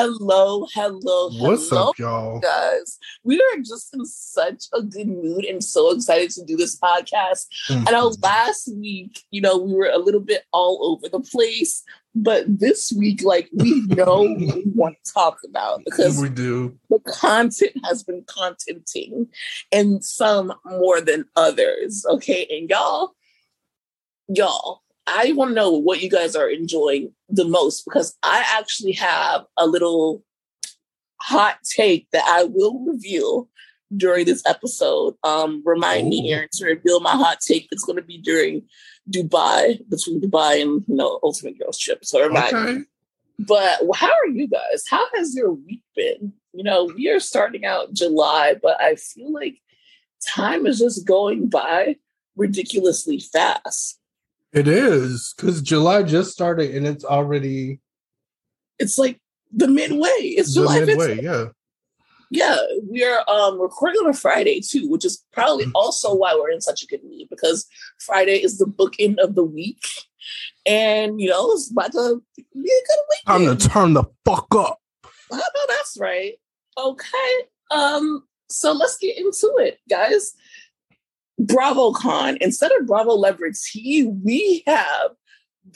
Hello, hello, What's up, y'all? guys. We are just in such a good mood and so excited to do this podcast. Mm. I know last week, you know, we were a little bit all over the place, but this week, like, we know what we want to talk about because we do. the content has been contenting and some more than others. Okay. And y'all, y'all, I want to know what you guys are enjoying the most because I actually have a little hot take that I will reveal during this episode. Um, remind me, Ooh. Aaron, to reveal my hot take. It's going to be during Dubai, between Dubai and you know Ultimate Girls Trip. So remind me. Okay. But how are you guys? How has your week been? You know, we are starting out July, but I feel like time is just going by ridiculously fast. It is because July just started and it's already It's like the midway. It's the July 5th. midway. Yeah. Yeah, we are um recording on a Friday too, which is probably Mm. also why we're in such a good mood because Friday is the bookend of the week. And you know, it's about to be a good week. Time weekend. to turn the fuck up. I know that's right. Okay. Um, so let's get into it, guys. BravoCon. Instead of Bravo Celebrity, we have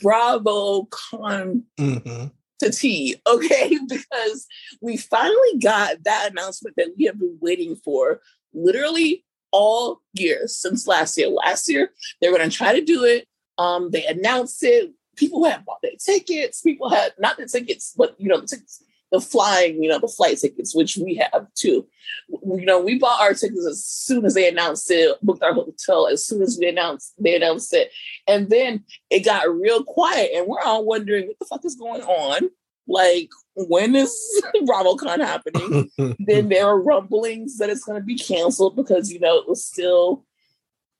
BravoCon hmm to tea, okay? Because we finally got that announcement that we have been waiting for literally all year since last year. Last year, they were going to try to do it. Um, they announced it. People had bought their tickets. People had not the tickets, but you know, the tickets, the flying, you know, the flight tickets, which we have too. You know, we bought our tickets as soon as they announced it, booked our hotel as soon as we announced they announced it. And then it got real quiet, and we're all wondering what the fuck is going on. Like, when is BravoCon happening? then there are rumblings that it's going to be canceled because you know it was still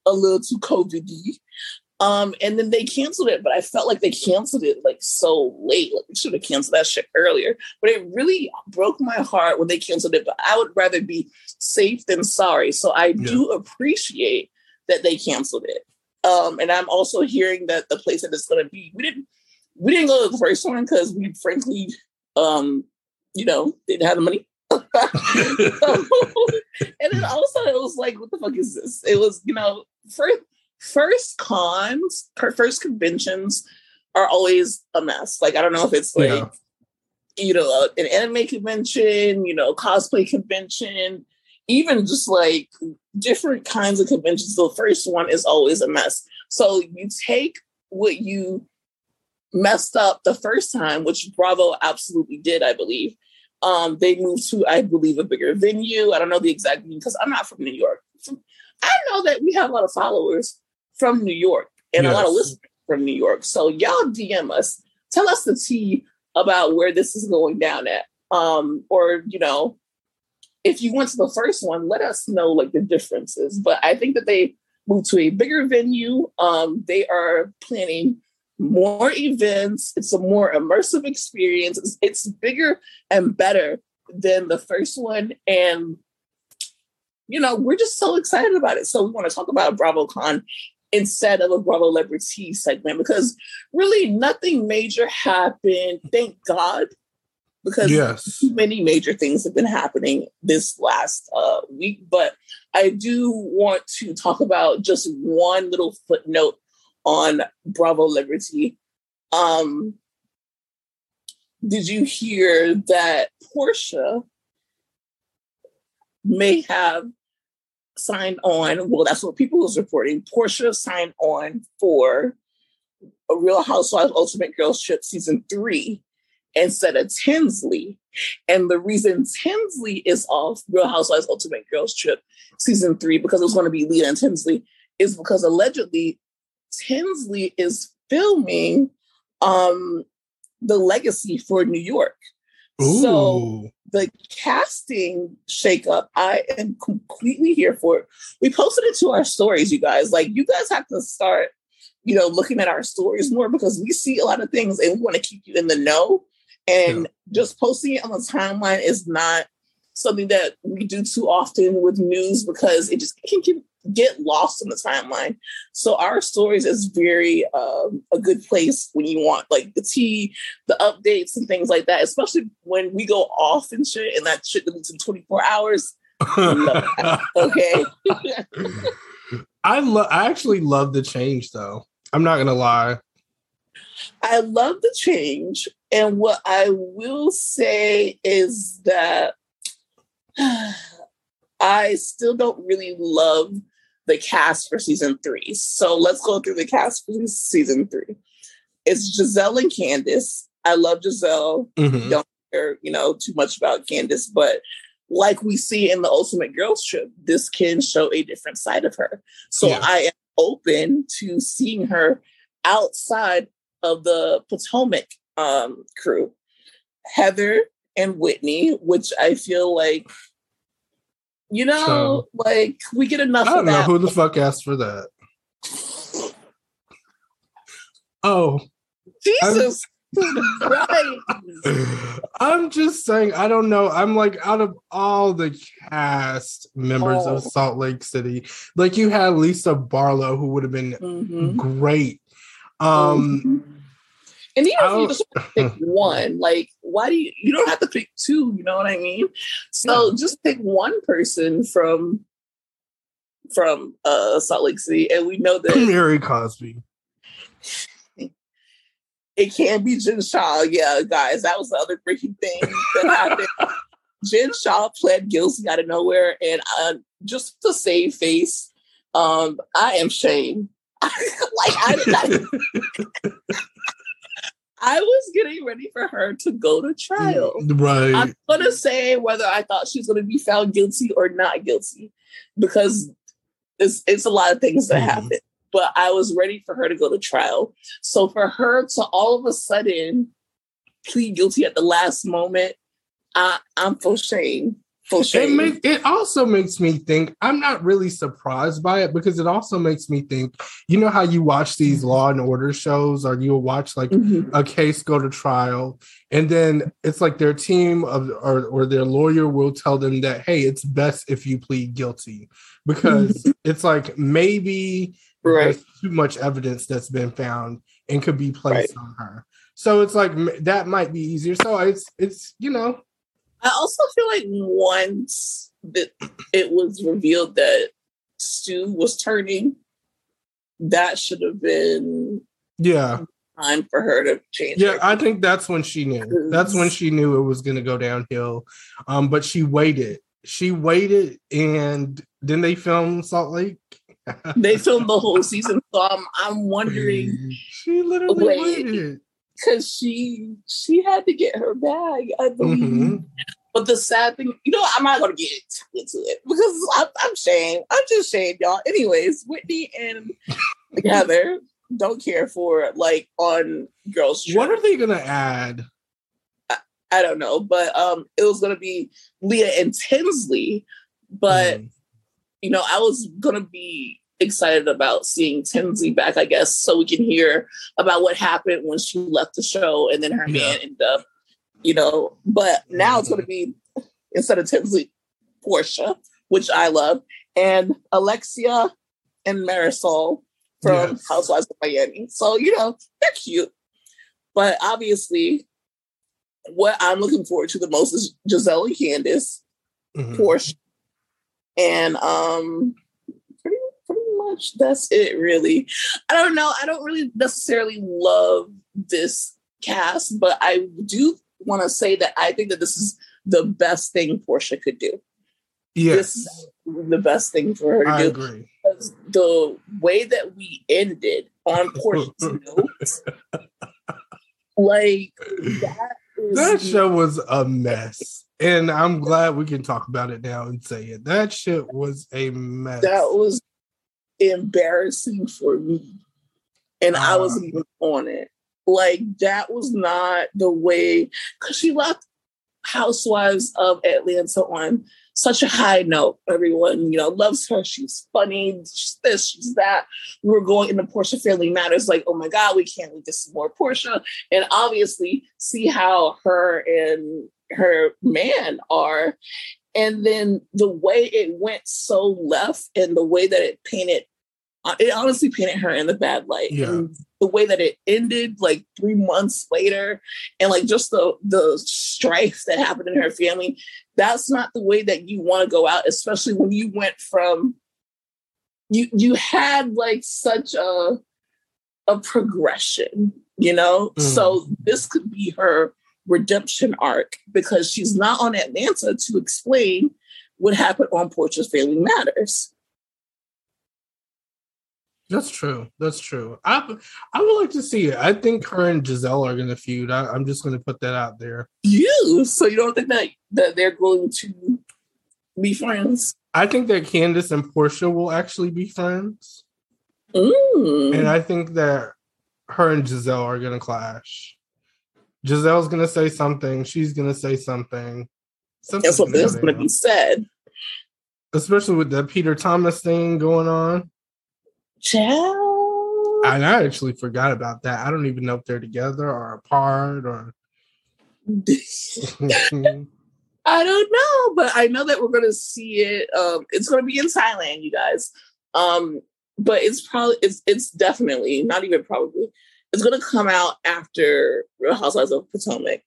a little too COVID-y. Um, and then they canceled it, but I felt like they canceled it like so late. Like they should have canceled that shit earlier. But it really broke my heart when they canceled it. But I would rather be safe than sorry. So I do appreciate that they canceled it. Um, and I'm also hearing that the place that it's going to be, we didn't we didn't go to the first one because we frankly, um, you know, didn't have the money. and then also it was like, what the fuck is this? It was, you know, first first cons, first conventions are always a mess. Like I don't know if it's like Yeah. you know an anime convention, you know, cosplay convention, even just like different kinds of conventions. The first one is always a mess. So you take what you messed up the first time, which Bravo absolutely did, I believe. Um, they moved to, I believe, a bigger venue. I don't know the exact venue because I'm not from New York. I know that we have a lot of followers from New York and a lot of listeners from New York. So y'all DM us, tell us the tea about where this is going down at. Um, or you know, if you went to the first one, let us know like the differences. But I think that they moved to a bigger venue. Um, they are planning more events. It's a more immersive experience. It's, it's bigger and better than the first one. And you know, we're just so excited about it. So we want to talk about BravoCon instead of a BravoleriTEA segment because really nothing major happened. Thank God. Because Yes. too many major things have been happening this last uh, week. But I do want to talk about just one little footnote on BravoleriTEA. Um, did you hear that Porsha may have signed on? Well, that's what people was reporting. Porsha signed on for a Real Housewives Ultimate Girls Trip season three, instead of Tinsley. And the reason Tinsley is off Real Housewives Ultimate Girls Trip season three, because it was going to be Leah and Tinsley, is because allegedly Tinsley is filming um the legacy for New York. Ooh. So the casting shakeup, I am completely here for it. We posted it to our stories, you guys. Like you guys have to start, you know, looking at our stories more because we see a lot of things and we want to keep you in the know. And Yeah. just posting it on the timeline is not something that we do too often with news because it just can get, get lost in the timeline. So our stories is very um, a good place when you want like the tea, the updates and things like that, especially when we go off and shit and that shit deletes in 24 hours. Okay. I love. I actually love the change, though. I'm not gonna lie. I love the change. And what I will say is that I still don't really love the cast for season three. So let's go through the cast for season three. It's Gizelle and Candiace. I love Gizelle. Mhm. Don't care, you know, too much about Candiace, but like we see in the Ultimate Girls Trip, this can show a different side of her. So Yeah. I am open to seeing her outside of the Potomac um, crew. Heather and Whitney, which I feel like, you know, like we get enough I don't know who the fuck asked for that. Oh, Jesus Christ. I'm just saying, I don't know. I'm like out of all the cast members Oh. of Salt Lake City, like you had Lisa Barlow, who would have been Mhm. great. Um, Mhm. and even if you just pick one, like why do you you don't have to pick two, you know what I mean? So just pick one person from from uh Salt Lake City and we know that Mary Cosby. it can't be Jen Shah. Yeah, guys, that was the other freaking thing that happened. Jen Shah pled guilty out of nowhere, and uh, just to save face, um, I am shame. like I did not. I was getting ready for her to go to trial. Right. I'm gonna say whether I thought she was gonna be found guilty or not guilty, because it's it's a lot of things that Mhm. happen. But I was ready for her to go to trial. So for her to all of a sudden plead guilty at the last moment, I, I'm for shame. It shame. make, it also makes me think I'm not really surprised by it because it also makes me think you know how you watch these law and order shows or you'll watch like Mhm. a case go to trial and then it's like their team of or, or their lawyer will tell them that hey it's best if you plead guilty because it's like maybe Right. there's too much evidence that's been found and could be placed on her so it's like that might be easier so it's it's you know I also feel like once that it was revealed that Stu was turning, that should have been yeah time for her to change. Yeah. I think that's when she knew. That's when she knew it was going to go downhill. Um, but she waited. She waited, and then they filmed Salt Lake. they filmed the whole season, so I'm I'm wondering she literally Wait. waited. Because she she had to get her bag, I believe. Mhm. But the sad thing, you know, I'm not gonna get into it because I'm, I'm shamed. I'm just shamed, y'all. Anyways, Whitney and Heather don't care for like on Girls Trip. What are they going to add? I don't know, but um, it was gonna be Leah and Tinsley. But Mhm. you know, I was gonna be excited about seeing Tinsley back, I guess, so we can hear about what happened when she left the show and then her Yeah. man ended up, you know. But now it's gonna be instead of Tinsley, Porsha, which I love, and Alexia and Marysol from Yes. Housewives of Miami. So, you know, they're cute. But obviously, what I'm looking forward to the most is Gizelle and Candiace, Mhm. Porsha, and um, much that's it. Really, I don't know. I don't really necessarily love this cast, but I do want to say that I think that this is the best thing Porsha could do. This is the best thing for her to I do agree. because the way that we ended on Porsha's note, like that that show was a mess. And I'm glad we can talk about it now and say it. That shit was a mess. That was embarrassing for me. And uh, I wasn't even on it. Like that was not the way because she left Housewives of Atlanta on such a high note. Everyone, you know, loves her. She's funny. She's this, she's that. We are going into Porsha Family Matters, like, oh my God, we can't leave this more Porsha. And obviously, see how her and her man are. And then the way it went so left and the way that it painted uh, it honestly painted her in the bad light. Yeah. And the way that it ended, like three months later, and like just the the strife that happened in her family, that's not the way that you want to go out, especially when you went from you you had like such a a progression, you know? Mm. So this could be her redemption arc because she's not on Atlanta to explain what happened on Porsha's Family Matters. That's true. That's true. I I would like to see it. I think her and Gizelle are going to feud. I, am just going to put that out there. You? So you don't think that that they're going to be friends? I think that Candiace and Porsha will actually be friends. Mm. And I think that her and Gizelle are going to clash. Gizelle's going to say something. She's going to say something. That's what going to be said. Especially with the Peter Thomas thing going on. Child. And I actually forgot about that. I don't even know if they're together or apart or. I don't know, but I know that we're going to see it. Um, it's going to be in Thailand, you guys. Um, but it's probably it's it's definitely not even probably it's going to come out after Real Housewives of Potomac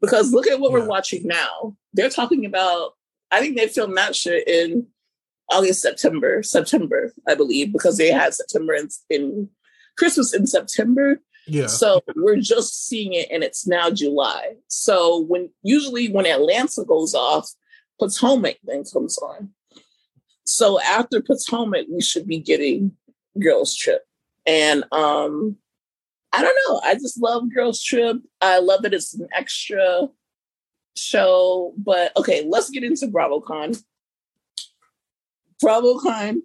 because look at what yeah. we're watching now. They're talking about. I think they filmed that shit in August, September, September, I believe, because they had September in, in Christmas in September. Yeah. So we're just seeing it and it's now July. So when usually when Atlanta goes off, Potomac then comes on. So after Potomac, we should be getting Girls Trip. And um I don't know. I just love Girls Trip. I love that it's an extra show. But okay, let's get into BravoCon. BravoCon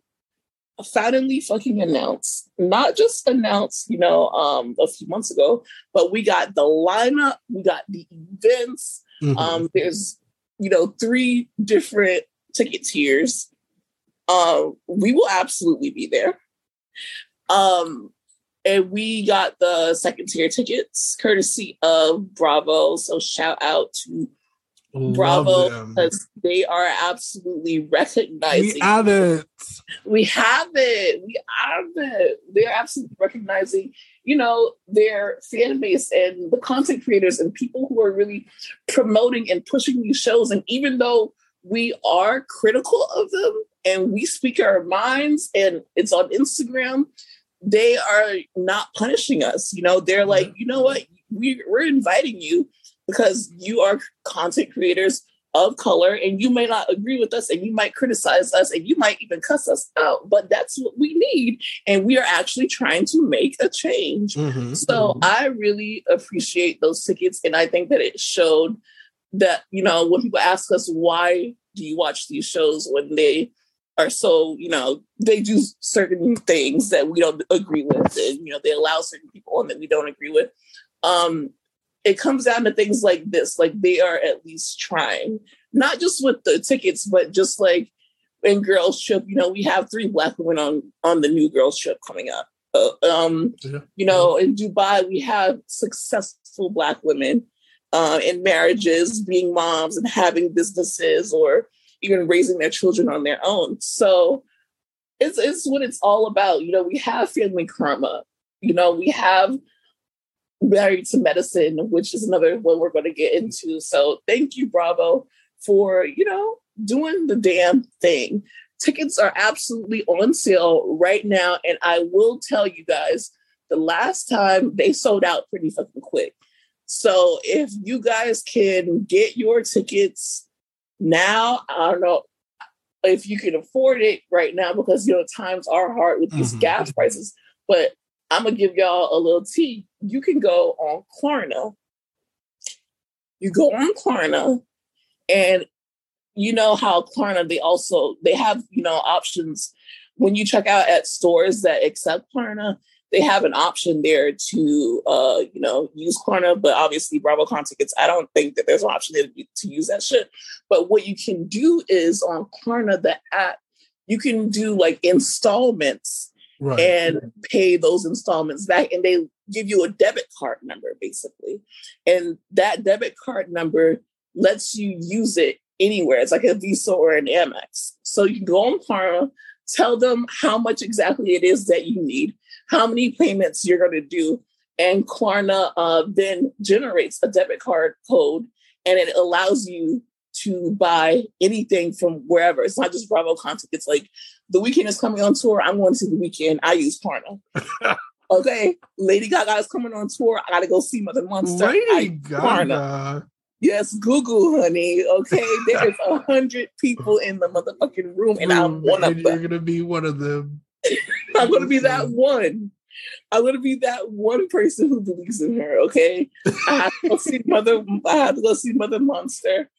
finally fucking announced, not just announced, you know, um, a few months ago, but we got the lineup, we got the events. Mm-hmm. Um, there's, you know, three different ticket tiers. Um, we will absolutely be there. Um, and we got the second tier tickets courtesy of Bravo. So shout out to Bravo because they are absolutely recognizing. We have it. We have it. We have it. They're absolutely recognizing, you know, their fan base and the content creators and people who are really promoting and pushing these shows. And even though we are critical of them and we speak our minds and it's on Instagram, they are not punishing us. You know, they're like, you know what? We, we're inviting you because you are content creators of color and you may not agree with us and you might criticize us and you might even cuss us out but that's what we need and we are actually trying to make a change mm-hmm, so mm-hmm. i really appreciate those tickets and i think that it showed that you know when people ask us why do you watch these shows when they are so you know they do certain things that we don't agree with and you know they allow certain people on that we don't agree with um it comes down to things like this like they are at least trying not just with the tickets but just like in girls trip you know we have three black women on on the new girls trip coming up uh, um yeah. you know in dubai we have successful black women uh, in marriages being moms and having businesses or even raising their children on their own so it's, it's what it's all about you know we have family karma you know we have married to medicine, which is another one we're going to get into. So thank you, Bravo, for you know doing the damn thing. Tickets are absolutely on sale right now, and I will tell you guys, the last time they sold out pretty fucking quick. So if you guys can get your tickets now, I don't know if you can afford it right now because you know times are hard with these mm-hmm. gas prices, but I'm gonna give y'all a little tea. You can go on Klarna You go on Klarna, and you know how Klarna they also they have you know options when you check out at stores that accept Klarna. They have an option there to, uh, you know, use Klarna, but obviously BravoCon tickets. I don't think that there's an option there to, to use that shit. But what you can do is on Klarna, the app, you can do like installments Right. and pay those installments back and they give you a debit card number basically and that debit card number lets you use it anywhere it's like a visa or an amex so you can go on Klarna, tell them how much exactly it is that you need how many payments you're going to do and Klarna uh, then generates a debit card code and it allows you to buy anything from wherever. It's not just Bravo content. It's like the Weeknd is coming on tour. I'm going to see the Weeknd. I use Klarna. okay. Lady Gaga is coming on tour. I gotta go see Mother Monster. I Lady Klarna. Gaga. Yes, Google, honey. Okay. There is a hundred people in the motherfucking room, and I'm one of And You're them. gonna be one of them. I'm gonna be that one. I'm gonna be that one person who believes in her. Okay, I have to go see Mother. I have to go see Mother Monster.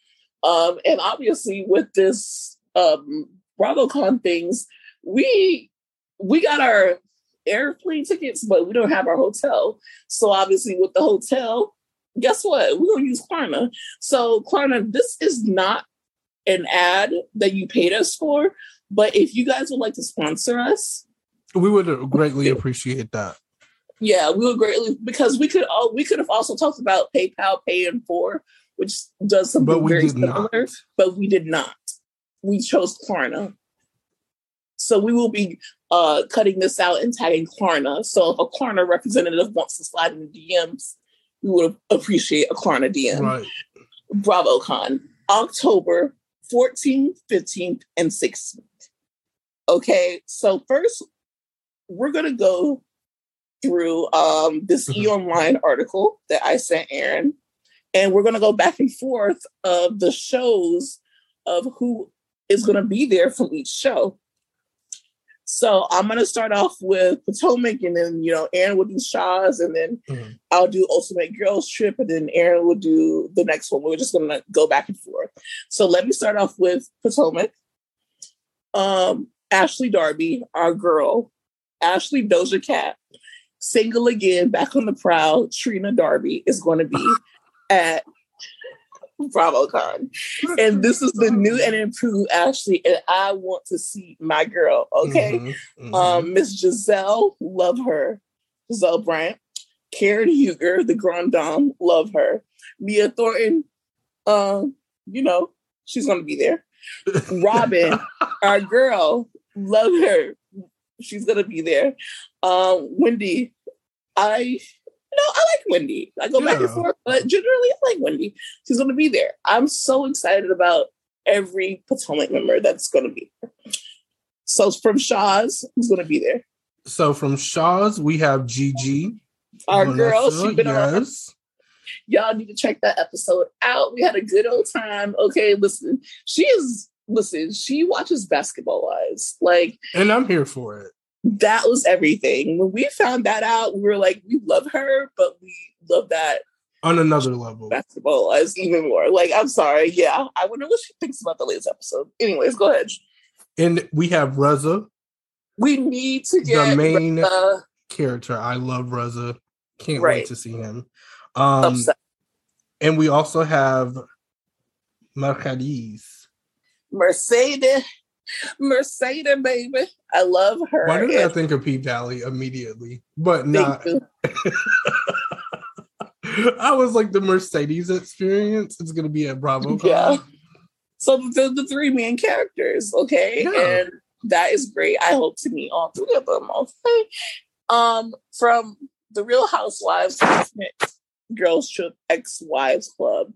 Um, and obviously with this um BravoCon things, we we got our airplane tickets, but we don't have our hotel. So obviously with the hotel, guess what? We're gonna use Klarna. So Klarna, this is not an ad that you paid us for, but if you guys would like to sponsor us, We would greatly appreciate that. yeah, we would greatly because we could all we could have also talked about PayPal Pay in Four, which does something very similar, not. but we did not. We chose Klarna. So we will be uh, cutting this out and tagging Klarna. So if a Klarna representative wants to slide in the DMs, we would appreciate a Klarna DM. Right. BravoCon, October 14th, 15th, and 16th. Okay, so first we're gonna go through um, this Mhm. E Online article that I sent Aaron, and we're gonna go back and forth of the shows of who is gonna be there from each show. So I'm gonna start off with Potomac, and then you know Aaron will do Shahs, and then Mhm. I'll do Ultimate Girls Trip, and then Aaron will do the next one. We're just gonna go back and forth. So let me start off with Potomac. Um, Ashley Darby, our girl, Ashley Doja Cat, single again, back on the prowl. Trina Darby is going to be at BravoCon, and this is the new and improved Ashley, and I want to see my girl. Okay. Mhm, mhm. Um, Miss Gizelle, love her. Gizelle Bryant. Karen Huger, the Grand Dame, love her. Mia Thornton, um, you know, she's gonna be there. Robyn, our girl, love her. She's gonna be there. Um, Wendy, I no, I like Wendy. I go back and forth, but generally I like Wendy. She's gonna be there. I'm so excited about every Potomac member that's gonna be there. So from Shahs, who's gonna be there? so from Shahs, we have Gigi. Our girl, she's been on yes. Y'all need to check that episode out. We had a good old time. Okay, listen, she is listen. She watches Basketball Wives. Like And I'm here for it. that was everything. When we found that out, we were like, we love her, but we love that On another level. Basketball Wives even more. Like, I'm sorry. Yeah, I wonder what she thinks about the latest episode. Anyways, go ahead. And we have Reza, We need to get the main uh, character. I love Reza. Can't Right. wait to see him. Um, upset. and we also have Mercedes. Mercedes. Mercedes, baby. I love her. Why did I think of P Valley immediately? But not. I was like the Mercedes experience. It's gonna be at Bravo. Yeah. So the, the three main characters, okay, Yeah. and that is great. I hope to meet all three of them. Okay, um, from the Real Housewives Girls Trip Ex Wives Club,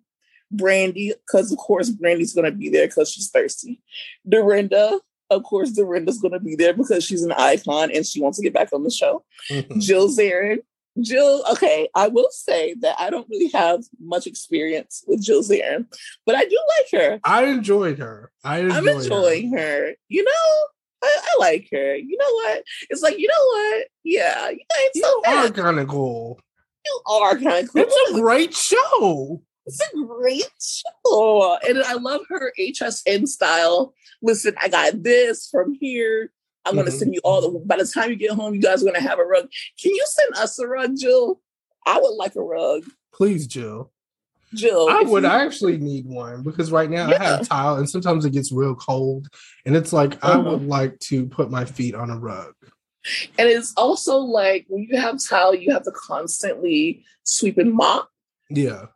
Brandi, because of course Brandi's gonna be there because she's thirsty. Dorinda, of course, Dorinda's gonna be there because she's an icon and she wants to get back on the show. Jill Zarin. Jill, okay, I will say that I don't really have much experience with Jill Zarin, but I do like her. I enjoyed her. I enjoyed I'm enjoying her. You know, I, I like her. You know what? It's like, you know what? Yeah, you ain't You so are kind of cool. You are kind of cool. It's a great show. It's a great show. And I love her HSN style. Listen, I got this from here. I'm gonna Mhm. send you all the by the time you get home, you guys are gonna have a rug. Can you send us a rug, Jill? I would like a rug. Please, Jill. Jill. I would you- actually need one because right now I have tile and sometimes it gets real cold. And it's like I Uh-huh. would like to put my feet on a rug. And it's also like when you have tile, you have to constantly sweep and mop. Yeah.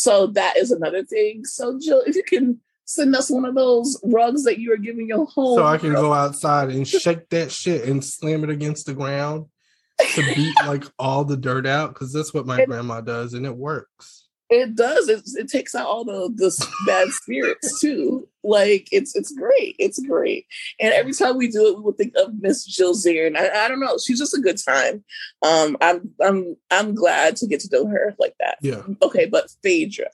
So that is another thing. So Jill, if you can send us one of those rugs that you are giving your home. So I can go outside and shake that shit and slam it against the ground to beat like all the dirt out because that's what my It- grandma does and it works. It does. It, it takes out all the the bad spirits too. Like it's it's great. It's great. And every time we do it, we will think of Miss Jill Zier. And I, I don't know. She's just a good time. Um, I'm I'm I'm glad to get to know her like that. Yeah. Okay, but Phaedra,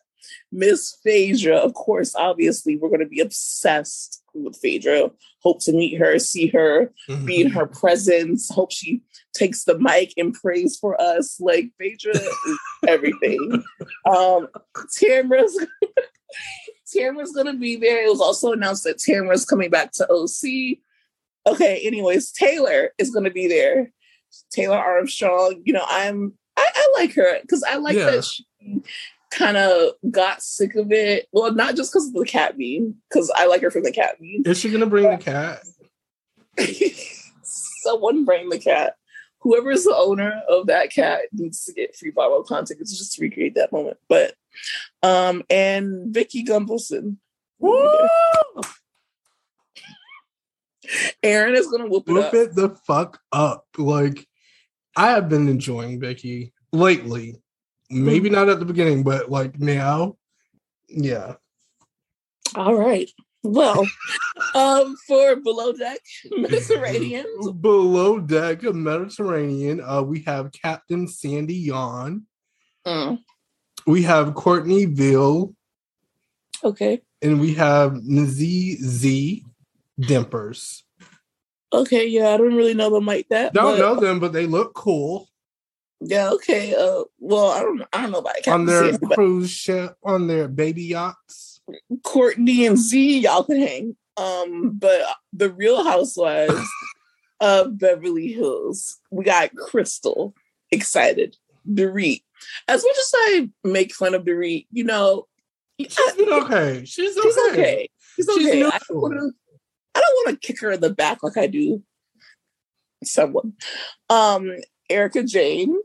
Miss Phaedra, of course, obviously, we're going to be obsessed with Phaedra. Hope to meet her, see her, be in her presence. Hope she takes the mic and prays for us. Like Phaedra is everything. Um, Tamra's Tamra's gonna be there. It was also announced that Tamra's coming back to OC. Okay, anyways, Taylor is gonna be there. Taylor Armstrong. You know, I'm I, I like her because I like Yeah. that she kind of got sick of it. Well, not just because of the cat meme, because I like her from the cat meme. Is she gonna bring the cat? Someone bring the cat. Whoever is the owner of that cat needs to get free Bravo content. It's just to recreate that moment. But um and Vicki Gunvalson. Woo! Aaron is gonna whoop it Whoop up. it the fuck up. Like I have been enjoying Becky lately. Maybe not at the beginning, but like now. Yeah. All right. Well, um, for below deck Mediterranean, Below deck Mediterranean, uh, we have Captain Sandy Yawn. Mm, We have Courtney Veale, okay, and we have Nazi Zee Dempers. okay, yeah, I don't really know them like that. Don't but- know them, but they look cool Yeah, okay. Uh, well, I don't, I don't know about on their cruise ship, on their baby yachts. Courtney and Z, y'all can hang. Um, but the Real Housewives of Beverly Hills, we got Crystal excited. Dorit. As much as I make fun of Dorit, you know, She's been okay. She's okay. She's okay. She's She's okay. I don't want to. I don't want to kick her in the back like I do someone. Um, Erika Jayne.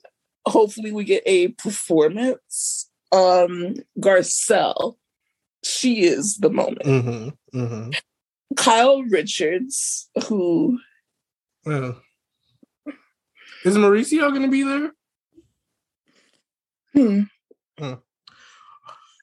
Hopefully, we get a performance. Um, Garcelle. She is the moment. Mm-hmm. Mm-hmm. Kyle Richards, who Well, is Mauricio going to be there? Hmm. Hmm.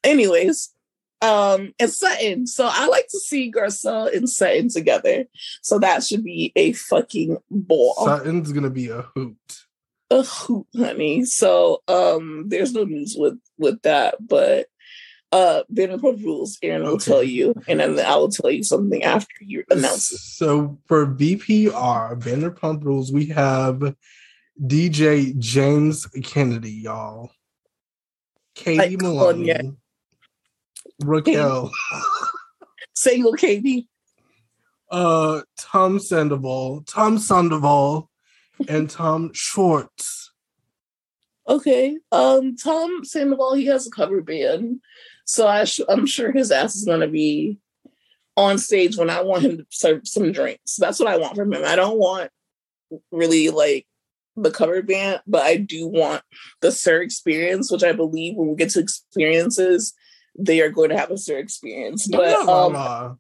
Anyways, um, and Sutton. So I like to see Garcelle and Sutton together. So that should be a fucking ball. Sutton's going to be a hoot. A hoot, honey. So um there's no news with with that, but uh Vanderpump Rules, Aaron will Okay. tell you, and then I will tell you something after you announce it. So for VPR, Vanderpump Rules, we have DJ James Kennedy, y'all. Katie Like Maloney. Raquel. Single Katie. uh Tom Sandoval, Tom Sandoval, and Tom Schwartz. Okay. Um Tom Sandoval, he has a cover band. So I sh- I'm sure his ass is gonna be on stage when I want him to serve some drinks. That's what I want from him. I don't want really like the cover band, but I do want the SUR experience, which I believe when we get to experiences, they are going to have a SUR experience. But Not La um, La.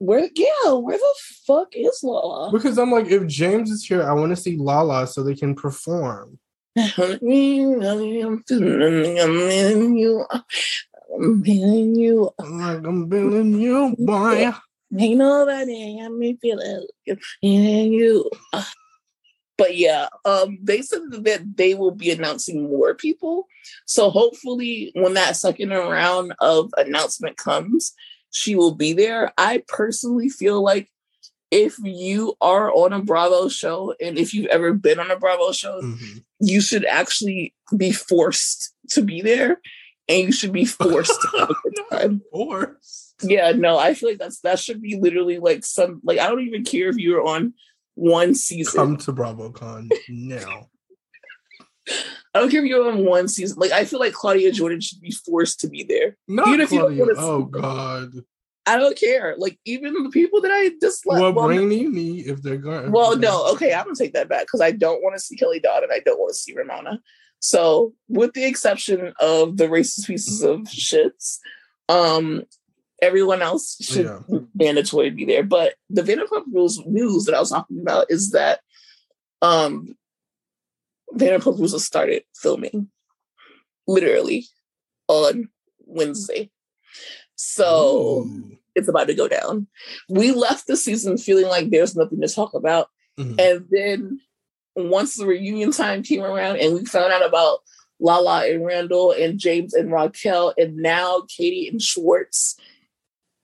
Where yeah, where the fuck is Lala? Because I'm like, if James is here, I want to see Lala so they can perform. I'm feeling you. I'm feeling you. like, I'm feeling you, boy. Ain't nobody got me feeling you. But yeah, um, they said that they will be announcing more people. So hopefully, when that second round of announcement comes, she will be there. I personally feel like if you are on a Bravo show, and if you've ever been on a Bravo show, Mhm. you should actually be forced to be there and you should be forced to have a time. Forced. Yeah, no, I feel like that's that should be literally like some like I don't even care if you're on one season. Come to BravoCon now. I don't care if you're on one season. Like I feel like Claudia Jordan should be forced to be there. Not Even if you don't Claudia. Oh. God. I don't care. Like even the people that I dislike. well, well, bring me if they're going. well, no, okay, I'm gonna take that back because I don't want to see Kelly Dodd and I don't want to see Ramona. So, with the exception of the racist pieces of shits, um, everyone else should Yeah. mandatory be there. But the Vanderpump Rules news that I was talking about is that um Vanderpump Rules started filming literally on Wednesday. So Ooh. it's about to go down. We left the season feeling like there's nothing to talk about. Mhm. And then once the reunion time came around and we found out about Lala and Randall and James and Raquel and now Katie and Schwartz,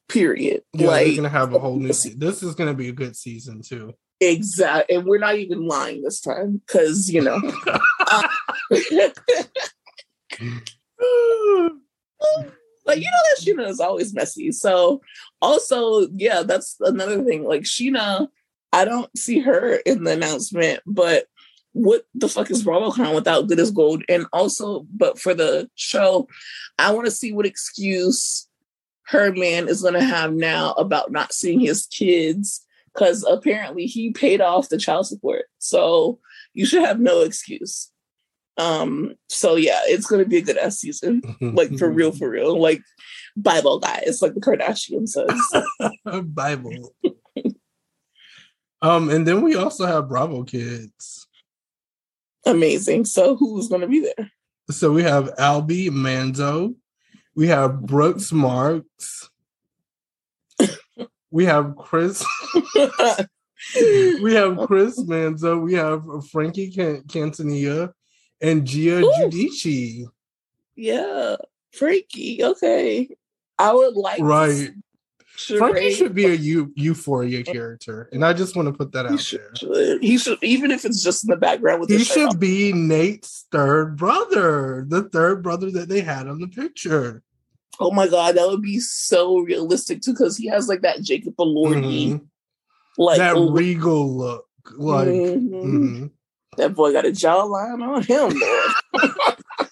period. Yeah, like they're gonna have a whole new. Se- this is gonna be a good season too. Exact, and we're not even lying this time because you know. uh, like you know that Scheana is always messy. So also, yeah, that's another thing. Like Scheana, I don't see her in the announcement, but what the fuck is BravoCon without Good as Gold? And also, but for the show, I want to see what excuse her man is going to have now about not seeing his kids because apparently he paid off the child support. So you should have no excuse. Um, so yeah, it's gonna be a good ass season. Like for real, for real. Like Bible guys, like the Kardashian says. Bible. um, and then we also have Bravo Kids. Amazing. So who's gonna be there? So we have Albie Manzo, we have Brooks Marks, we have Chris, we have Chris Manzo, we have Frankie Can- Cantanilla, and Gia Ooh. Giudice. yeah. Frankie. Okay. I would like Right. Frankie should be a eu- euphoria character, and I just want to put that he out should, there. he should even if it's just in the background with He should be Nate's third brother, the third brother that they had on the picture. Oh my god, that would be so realistic too, because he has like that Jacob Elordi, Mhm. like that look. regal look, like. Mhm. mhm. that boy got a jawline on him,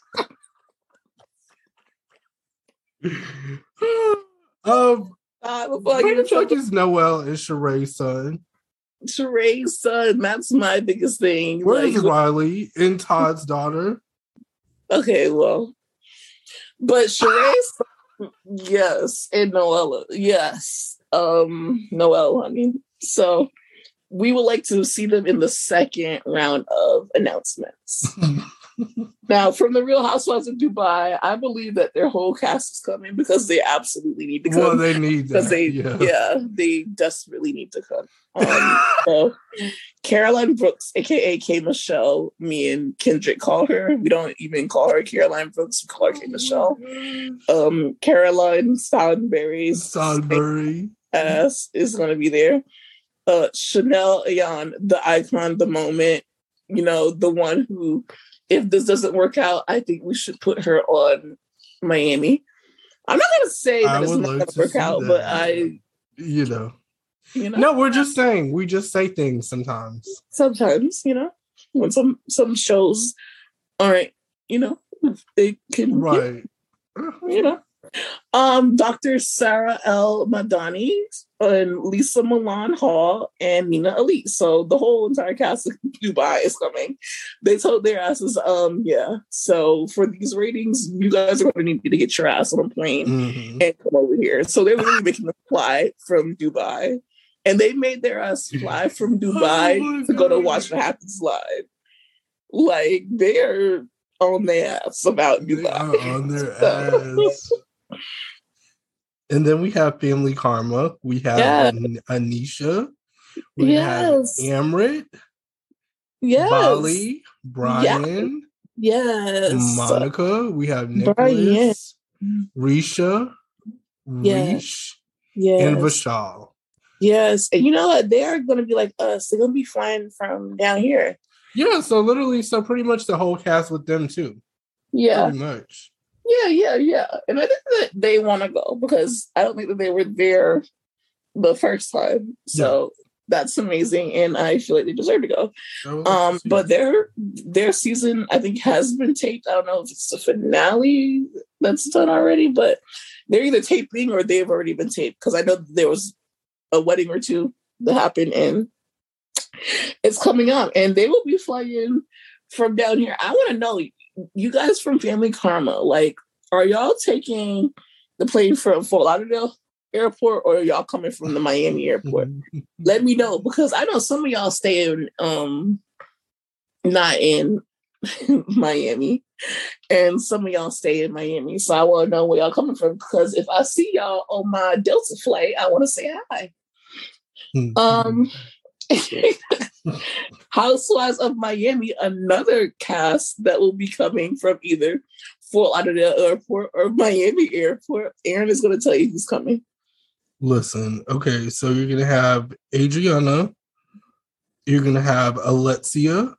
um, God, before I get in Brandon Chuck trouble, is Noel and Sheree's son. Sheree's son, that's my biggest thing. Where's Like, Riley and Todd's daughter? okay, well, but Sheree's son, yes, and Noella, yes, um, I mean, so we would like to see them in the second round of announcements. Now, from the Real Housewives of Dubai, I believe that their whole cast is coming because they absolutely need to come. well, they need because they yeah. yeah. they desperately need to come um, so caroline brooks aka k michelle me and kendrick call her we don't even call her caroline brooks we call her k michelle um caroline Stanbury's Salisbury. ass is going to be there uh chanel ayan the icon the moment you know the one who if this doesn't work out i think we should put her on miami i'm not going to say I that it's not to work out that. but i You know. you know No, we're just saying. We just say things sometimes. sometimes you know when some some shows aren't you know they can Right. you know um dr sara al madani and lesa milan hall and nina ali so the whole entire cast of dubai is coming they told their asses um yeah so for these ratings you guys are going to need to get your ass on a plane Mhm. and come over here. So they're really making them fly from Dubai. And they made their ass fly from Dubai Oh to go to watch what happens live. Like they're on their ass about They Dubai. are on their So- ass. And then we have Family Karma. We have Yeah. An- Anisha. We Yes. have Amrit, Yes. Bali, Brian, Yes. Monica. We have Brian. Nicholas, Risha, Yeah. Rish, Yes. and Vishal. yes. And you know what? They're gonna be like us. They're gonna be flying from down here. Yeah, so literally, so pretty much the whole cast with them too. Yeah. Pretty much. Yeah, yeah, yeah. And I think that they want to go because I don't think that they were there the first time. So yeah. that's amazing. And I feel like they deserve to go. Um, but their their season, I think, has been taped. I don't know if it's the finale that's done already, but they're either taping or they've already been taped. Because I know there was a wedding or two that happened and it's coming up. And they will be flying from down here. I want to know you guys from Family Karma, like, are y'all taking the plane from Fort Lauderdale Airport or are y'all coming from the Miami Airport? Let me know because I know some of y'all stay in, um, not in Miami, and some of y'all stay in Miami. So I want to know where y'all coming from because if I see y'all on my Delta flight, I want to say hi. um, Housewives of Miami, another cast that will be coming from either Fort Lauderdale Airport or Miami Airport. Aaron is going to tell you who's coming. Listen, okay, so you're going to have Adriana, you're going to have Alexia,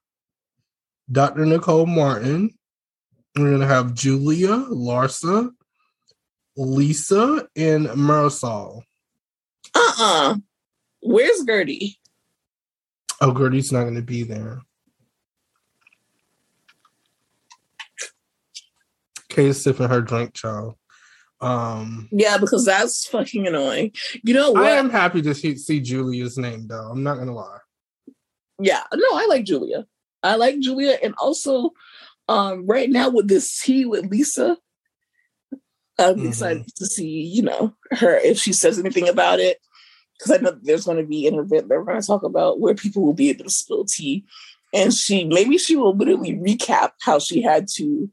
Dr. Nicole Martin, we're going to have Julia, Larsa, Lisa, and Marysol. Uh uh-uh. uh. Where's Guerdy? Oh, Guerdy's not going to be there. Kay's sipping her drink, child. Um, yeah, because that's fucking annoying. You know what? I am happy to see, see Julia's name, though. I'm not gonna lie. Yeah, no, I like Julia. I like Julia, and also, um, right now with this tea with Lisa, I'm mm-hmm. excited to see, you know, her if she says anything about it because I know there's going to be an event that we're going to talk about where people will be able to spill tea, and she maybe she will literally recap how she had to.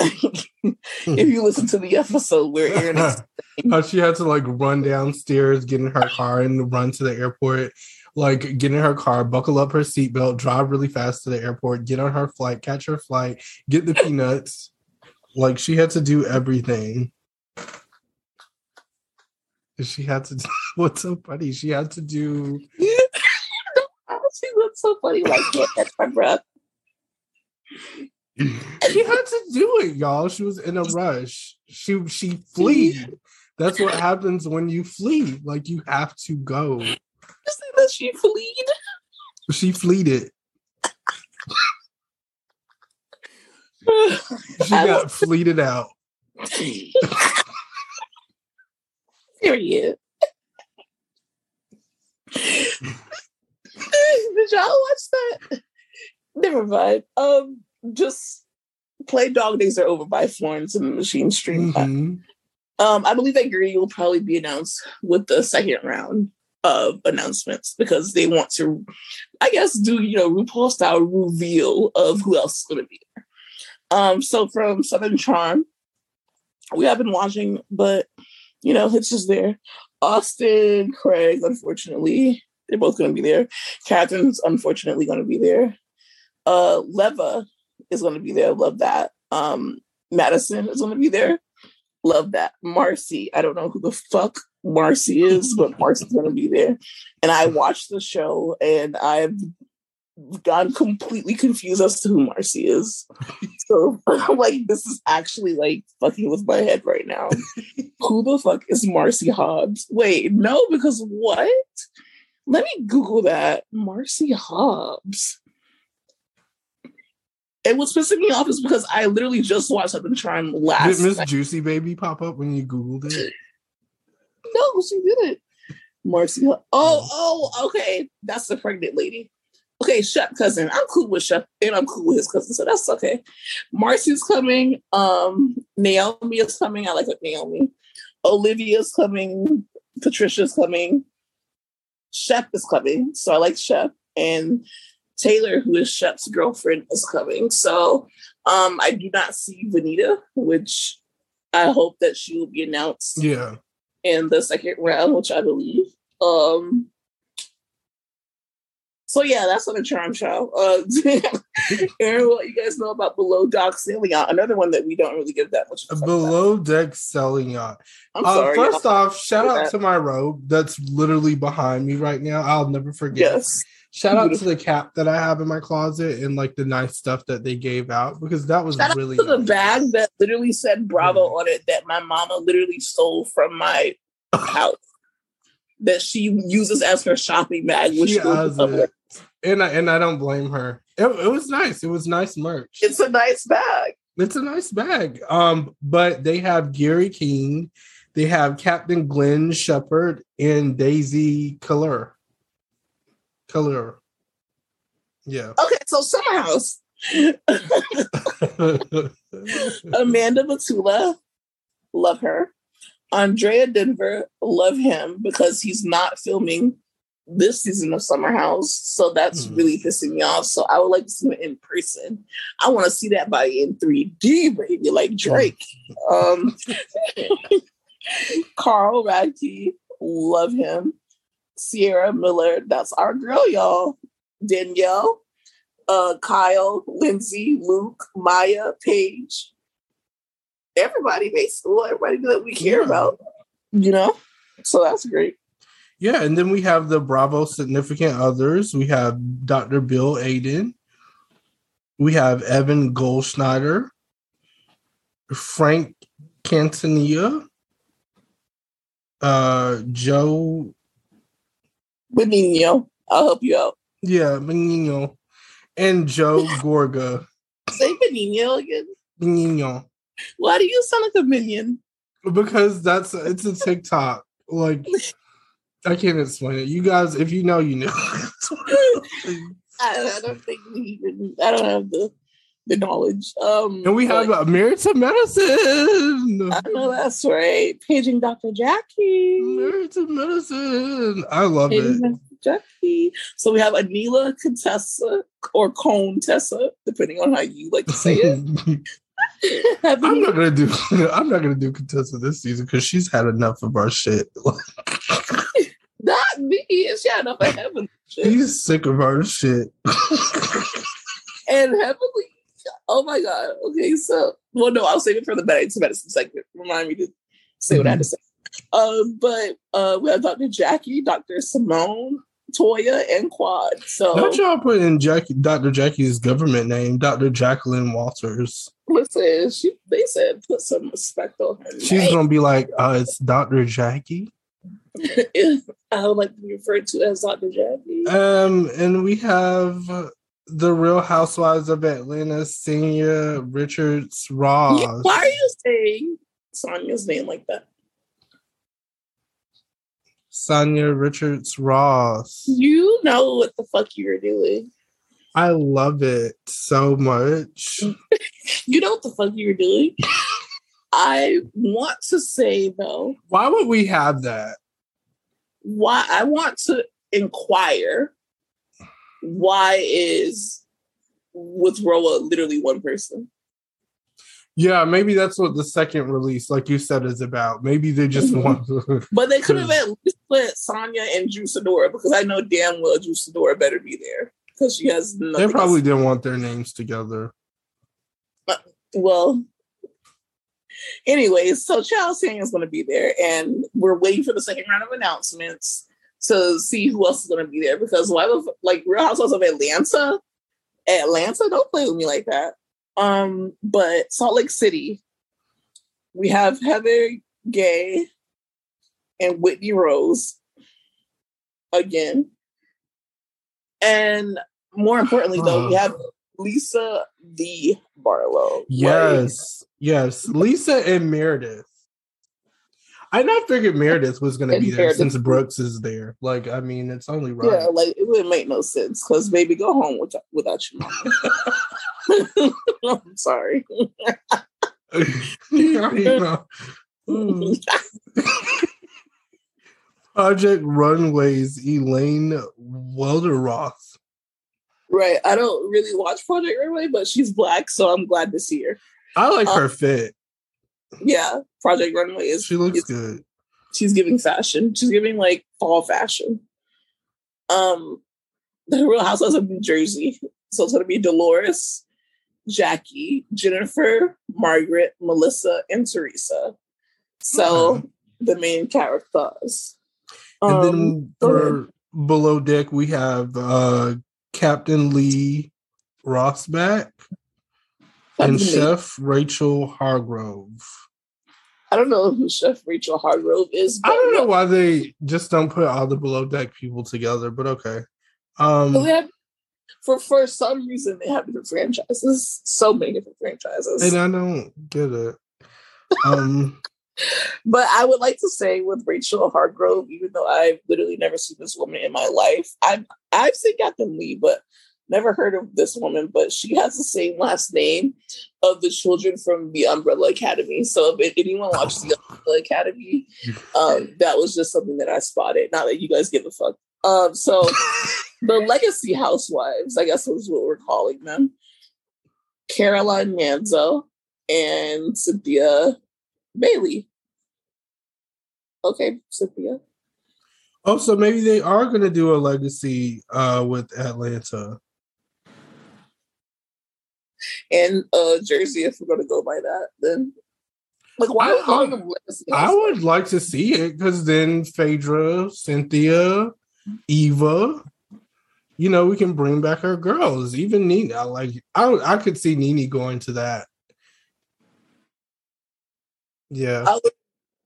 if you listen to the episode where Aaron is how she had to like run downstairs, get in her car, and run to the airport. Like get in her car, buckle up her seatbelt, drive really fast to the airport, get on her flight, catch her flight, get the peanuts. Like she had to do everything she had to do what's so funny? She had to do she looks so funny, like can't catch my breath. she had to do it, y'all. She was in a rush. She she fleed. That's what happens when you flee. Like you have to go. that she fleed. She fleed it. she got fleeted out. Period. Did y'all watch that? Never mind. Um, just play Dog Days Are Over by Florence and the Machine stream. Mm-hmm. Um, I believe that will probably be announced with the second round of announcements because they want to, I guess, do you know RuPaul style reveal of who else is going to be there. Um, so from Southern Charm, we have been watching, but you know, it's just there. Austin, Craig, unfortunately, they're both going to be there. Kathryn's unfortunately going to be there. Uh, Leva is going to be there. Love that. Um, Madison is going to be there. Love that. Marcie, I don't know who the fuck Marcie is, but Marcie's going to be there. And I watched the show and I've gone completely confused as to who Marcie is. So I'm like, this is actually like fucking with my head right now. who the fuck is Marcie Hobbs? Wait, no, because what? Let me Google that. Marcie Hobbs. And what's pissing me off is because I literally just watched something trying last. Did Miss Juicy Baby pop up when you Googled it? no, she didn't. Marcie. Oh, mm. oh, okay. That's the pregnant lady okay, Shep cousin. I'm cool with Shep and I'm cool with his cousin, so that's okay. Marcie's coming. Um, Naomi is coming. I like Naomi. Olivia's coming. Patricia's coming. Shep is coming. So I like Shep. And Taylor, who is Shep's girlfriend, is coming. So um, I do not see Venita, which I hope that she will be announced. Yeah. In the second round, which I believe. Um, so yeah, that's on the charm show. Uh, Aaron, what you guys know about Below Deck Sailing Yacht? Another one that we don't really give that much. Fuck about. below deck sailing yacht. I'm Uh, sorry. first y'all. off, shout out that. to my robe that's literally behind me right now. I'll never forget. yes, Shout out to the cap that I have in my closet and like the nice stuff that they gave out because that was shout really out to the bag that literally said Bravo Yeah. on it that my mama literally stole from my house. That she uses as her shopping bag. When She she goes to it. And I and I don't blame her. It, it was nice. It was nice merch. It's a nice bag. It's a nice bag. Um, but they have Gary King, they have Captain Glenn Shepard and Daisy Kelliher. Kelliher. Yeah. Okay, so Summer House. Amanda Batula, love her. Andrea Denver, love him because he's not filming this season of Summer House. So that's Hmm. really pissing me off. So I would like to see it in person. I want to see that body in 3D, baby, like Drake. Um, Carl Radke, love him. Ciara Miller, that's our girl, y'all. Danielle, uh, Kyle, Lindsay, Luke, Maya, Paige, everybody basically, everybody that we care Yeah. about, you know? So that's great. Yeah, and then we have the Bravo significant others. We have Dr. Bill Aydin. We have Evan Goldschneider, Frank Cantanilla, uh, Joe, Benigno, I'll help you out. yeah, Benigno, and Joe Gorga. Say Benigno again. Benigno. Why do you sound like a minion? Because that's it's a TikTok. Like I can't explain it. You guys, if you know, you know. I, I don't think we even, I don't have the the knowledge. Um, and we have uh, Married to Medicine. I know that's right. Paging Dr. Jackie. To Medicine. I love it. Dr. Jackie. So we have Anila Contessa or Cone Tessa, depending on how you like to say it. I'm not gonna do. I'm not gonna do Contessa this season because she's had enough of our shit. not me. She had enough of heaven. She's sick of our shit. and heavenly. Oh my god. Okay, so well, no, I'll save it for the medicine medicine segment. Remind me to say what I had to say. Um, but uh, we have Dr. Jackie, Dr. Simone, Toya, and Quad. So Don't y'all put in Jackie, Dr. Jackie's government name, Dr. Jacqueline Walters. listen, she they said put some respect on her. She's name. gonna be like, uh, it's Dr. Jackie. I would like to be referred to as Dr. Jackie. Um, and we have the Real Housewives of Atlanta, Senior Richards Ross. Why are you saying Sanya's name like that? Sanya Richards Ross. You know what the fuck you're doing. I love it so much. You know what the fuck you're doing. I want to say though, Why would we have that? why I want to inquire why is with RHOA literally one person? Yeah, maybe that's what the second release, like you said, is about. Maybe they just Mhm. want. But they could have at least put Sanya and Juicidora because I know damn well Juicidora better be there because she has They probably else. didn't want their names together. well. Anyways, so Charles Tang is going to be there, and we're waiting for the second round of announcements to see who else is going to be there. Because why the like Real Housewives of Atlanta, Atlanta, don't play with me like that. Um, but Salt Lake City, we have Heather Gay and Whitney Rose again, and more importantly, though, we have Lisa the Barlow. Yes, yes. Lisa and Meredith. I not figured Meredith was going to be there Meredith. since Brooks is there. Like, I mean, it's only right. Yeah, like it wouldn't make no sense because baby, go home without, without your mom. I'm sorry. You know. Mm. Project Runways, Elaine Welteroth. right. I don't really watch Project Runway, but she's black, so I'm glad to see her. I like Uh, her fit. Yeah, Project Runway is She looks good. she's giving fashion. She's giving like fall fashion. Um, the Real Housewives of New Jersey. So it's going to be Dolores, Jackie, Jennifer, Margaret, Melissa, and Teresa. So Okay. the main characters. And Um, then for below deck, we have uh, Captain Lee Rosbach and Chef Rachel Hargrove. I don't know who Chef Rachel Hargrove is. I don't know why they just don't put all the below deck people together, but okay. Um, have, for for some reason they have different franchises. So many different franchises. and I don't get it. Um, But I would like to say with Rachel Hargrove, even though I've literally never seen this woman in my life, I've I've seen Captain Lee, but never heard of this woman. But she has the same last name of the children from the Umbrella Academy. So if anyone watches the Umbrella Academy, um, that was just something that I spotted. Not that you guys give a fuck. Um, so the Legacy Housewives, I guess is what we're calling them. Caroline Manzo and Cynthia Bailey. Okay, Cynthia. oh, so maybe they are going to do a legacy uh, with Atlanta. And uh Jersey, if we're gonna go by that, then like why I- are calling them Legacy I would like to see it because then Phaedra, Cynthia, Eva, you know, we can bring back our girls. Even Nina, like I, I could see Nini going to that. Yeah, I would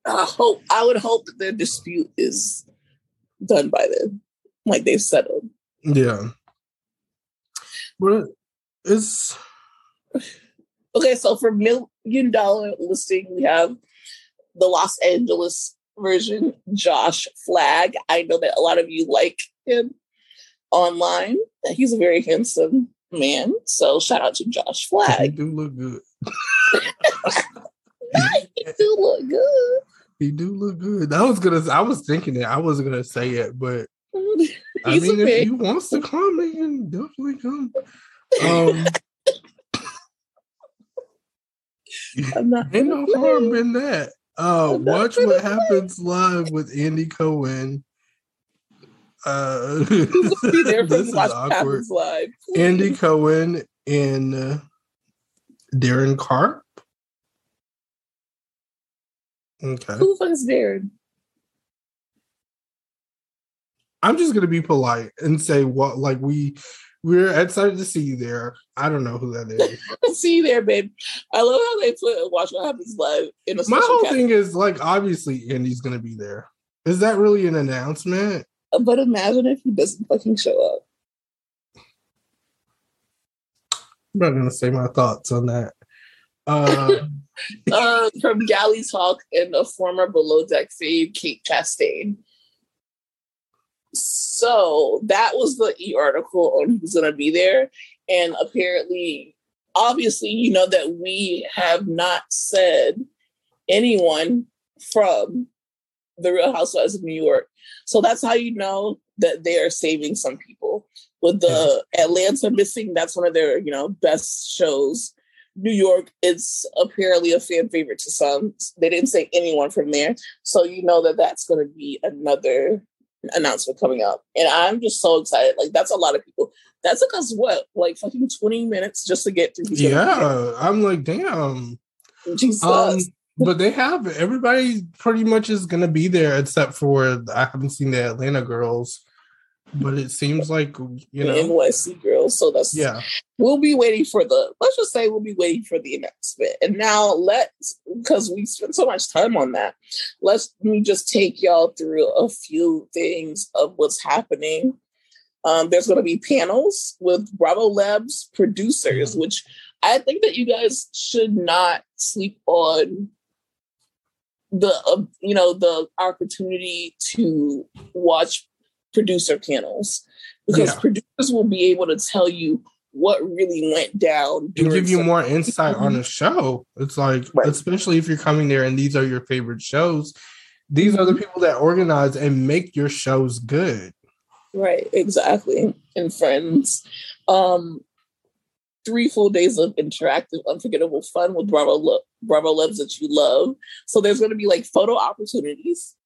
I hope I would hope that their dispute is done by then. Like they've settled. yeah. But it's Okay, so for million dollar listing, we have the Los Angeles version, Josh Flagg. I know that a lot of you like him online. He's a very handsome man. So shout out to Josh he Flagg. do look good. he do look good. He do look good. I was gonna. I was thinking it. I wasn't gonna say it, but I mean, if he wants to come, he can definitely come. Um, I'm not ain't no harm in that. Uh, watch what happens live with Andy Cohen. Uh, He's there for this is awkward. Live. Andy Cohen and uh, Darren Carp. Okay, Who the fuck is Darren? I'm just gonna be polite and say what like we we're excited to see you there. I don't know who that is. See you there, babe. I love how they put Watch What Happens Live in a My whole thing is like obviously Andy's gonna be there. Is that really an announcement? But imagine if he doesn't fucking show up. I'm not gonna say my thoughts on that. Uh, uh, from Galley Talk and a former Below Deck fave, Kate Chastain. So that was the e article on who's going to be there. And apparently, obviously, you know that we have not said anyone from the Real Housewives of New York. So that's how you know that they are saving some people. With the Atlanta missing, that's one of their, you know, best shows. New York is apparently a fan favorite to some. They didn't say anyone from there. So you know that that's going to be another announcement coming up. And I'm just so excited. Like, that's a lot of people. That took us, what, like fucking 20 minutes just to get through. yeah, I'm like, damn. Jesus. Um, but they have everybody pretty much is gonna be there except for I haven't seen the Atlanta girls, but it seems like you the know, NYC girls. So that's yeah. we'll be waiting for the let's just say we'll be waiting for the announcement and now let's because we spent so much time on that let's me just take y'all through a few things of what's happening um, there's going to be panels with bravo labs producers which i think that you guys should not sleep on the uh, you know the opportunity to watch producer panels because Yeah. producers will be able to tell you what really went down. and give you more insight on the show. It's like, Right. especially if you're coming there and these are your favorite shows, these are the people that organize and make your shows good. Right, exactly. And friends. Um, three full days of interactive, unforgettable fun with Bravo Lo- Bravo Loves That You Love. So there's going to be like photo opportunities.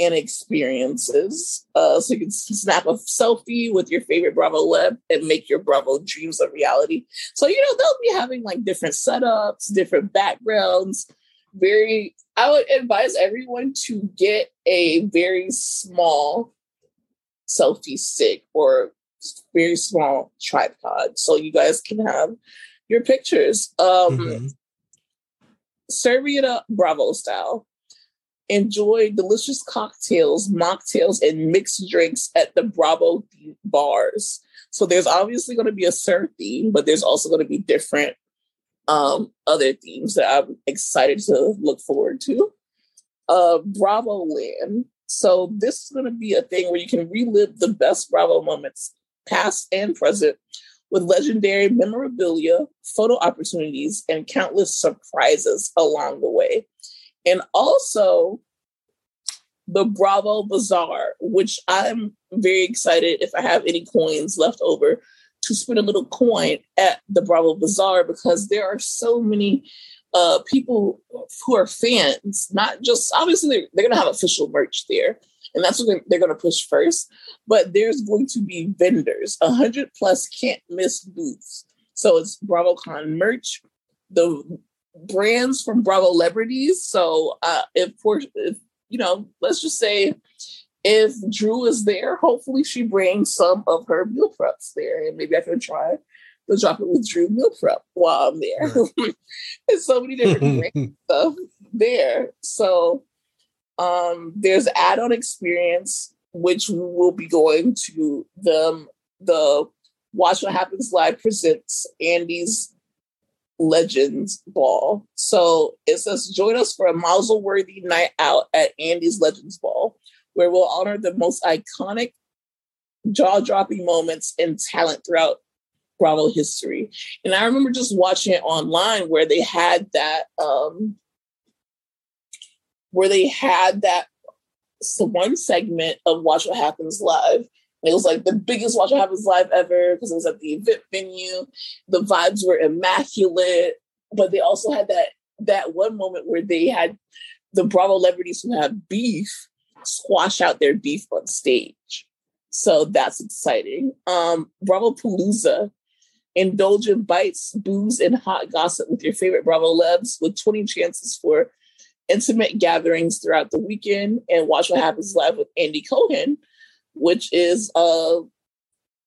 And experiences. Uh, so you can snap a selfie with your favorite Bravoleb and make your Bravo dreams a reality. So, you know, they'll be having like different setups, different backgrounds. Very, I would advise everyone to get a very small selfie stick or very small tripod so you guys can have your pictures. Um, mm-hmm. Serving it up Bravo style enjoy delicious cocktails, mocktails, and mixed drinks at the Bravo bars. So there's obviously going to be a SUR theme, but there's also going to be different um, other themes that I'm excited to look forward to. Uh, Bravo Land. So this is going to be a thing where you can relive the best Bravo moments, past and present, with legendary memorabilia, photo opportunities, and countless surprises along the way and also the Bravo Bazaar, which I'm very excited if I have any coins left over to spend a little coin at the Bravo Bazaar because there are so many uh, people who are fans, not just obviously they're, they're going to have official merch there. And that's what they're, going to push first. But there's going to be vendors, 100 plus can't miss booths. So it's BravoCon merch. The brands from Bravo celebrities. So uh, if for if you know, let's just say if Drew is there, hopefully she brings some of her meal preps there, and maybe I can try to drop it with Drew meal prep while I'm there. There's so many different stuff there. So um, there's add-on experience which we will be going to the the Watch What Happens Live presents Andy's Legends Ball. So it says, join us for a Mazel worthy night out at Andy's Legends Ball, where we'll honor the most iconic, jaw dropping moments and talent throughout Bravo history. And I remember just watching it online where they had that, um, where they had that one segment of Watch What Happens Live it was like the biggest Watch What Happens live ever because it was at the event venue. The vibes were immaculate, but they also had that that one moment where they had the Bravo celebrities who have beef squash out their beef on stage. So that's exciting. Um, Bravo Palooza, indulge in bites, booze, and hot gossip with your favorite Bravo loves with 20 chances for intimate gatherings throughout the weekend and watch what happens live with Andy Cohen which is uh,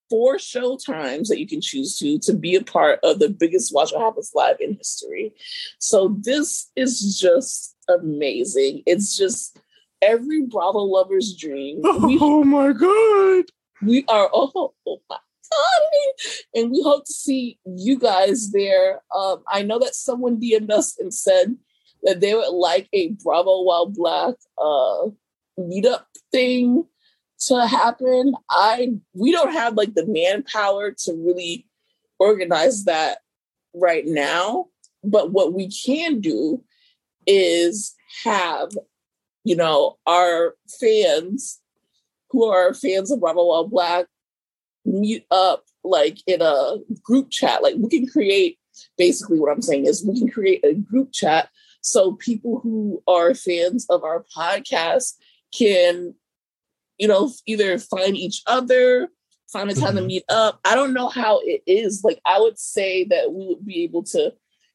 four show times that you can choose to to be a part of the biggest Watch What Happens Live in history. So this is just amazing. It's just every Bravo lover's dream. We, oh my god! We are oh, oh my god! And we hope to see you guys there. Um, I know that someone DM'd us and said that they would like a Bravo While Black uh, meetup thing to happen. I we don't have like the manpower to really organize that right now. But what we can do is have, you know, our fans who are fans of Bravo While Black meet up like in a group chat. Like we can create basically what I'm saying is we can create a group chat so people who are fans of our podcast can you know, either find each other, find a time mm-hmm. to meet up. I don't know how it is. Like, I would say that we would be able to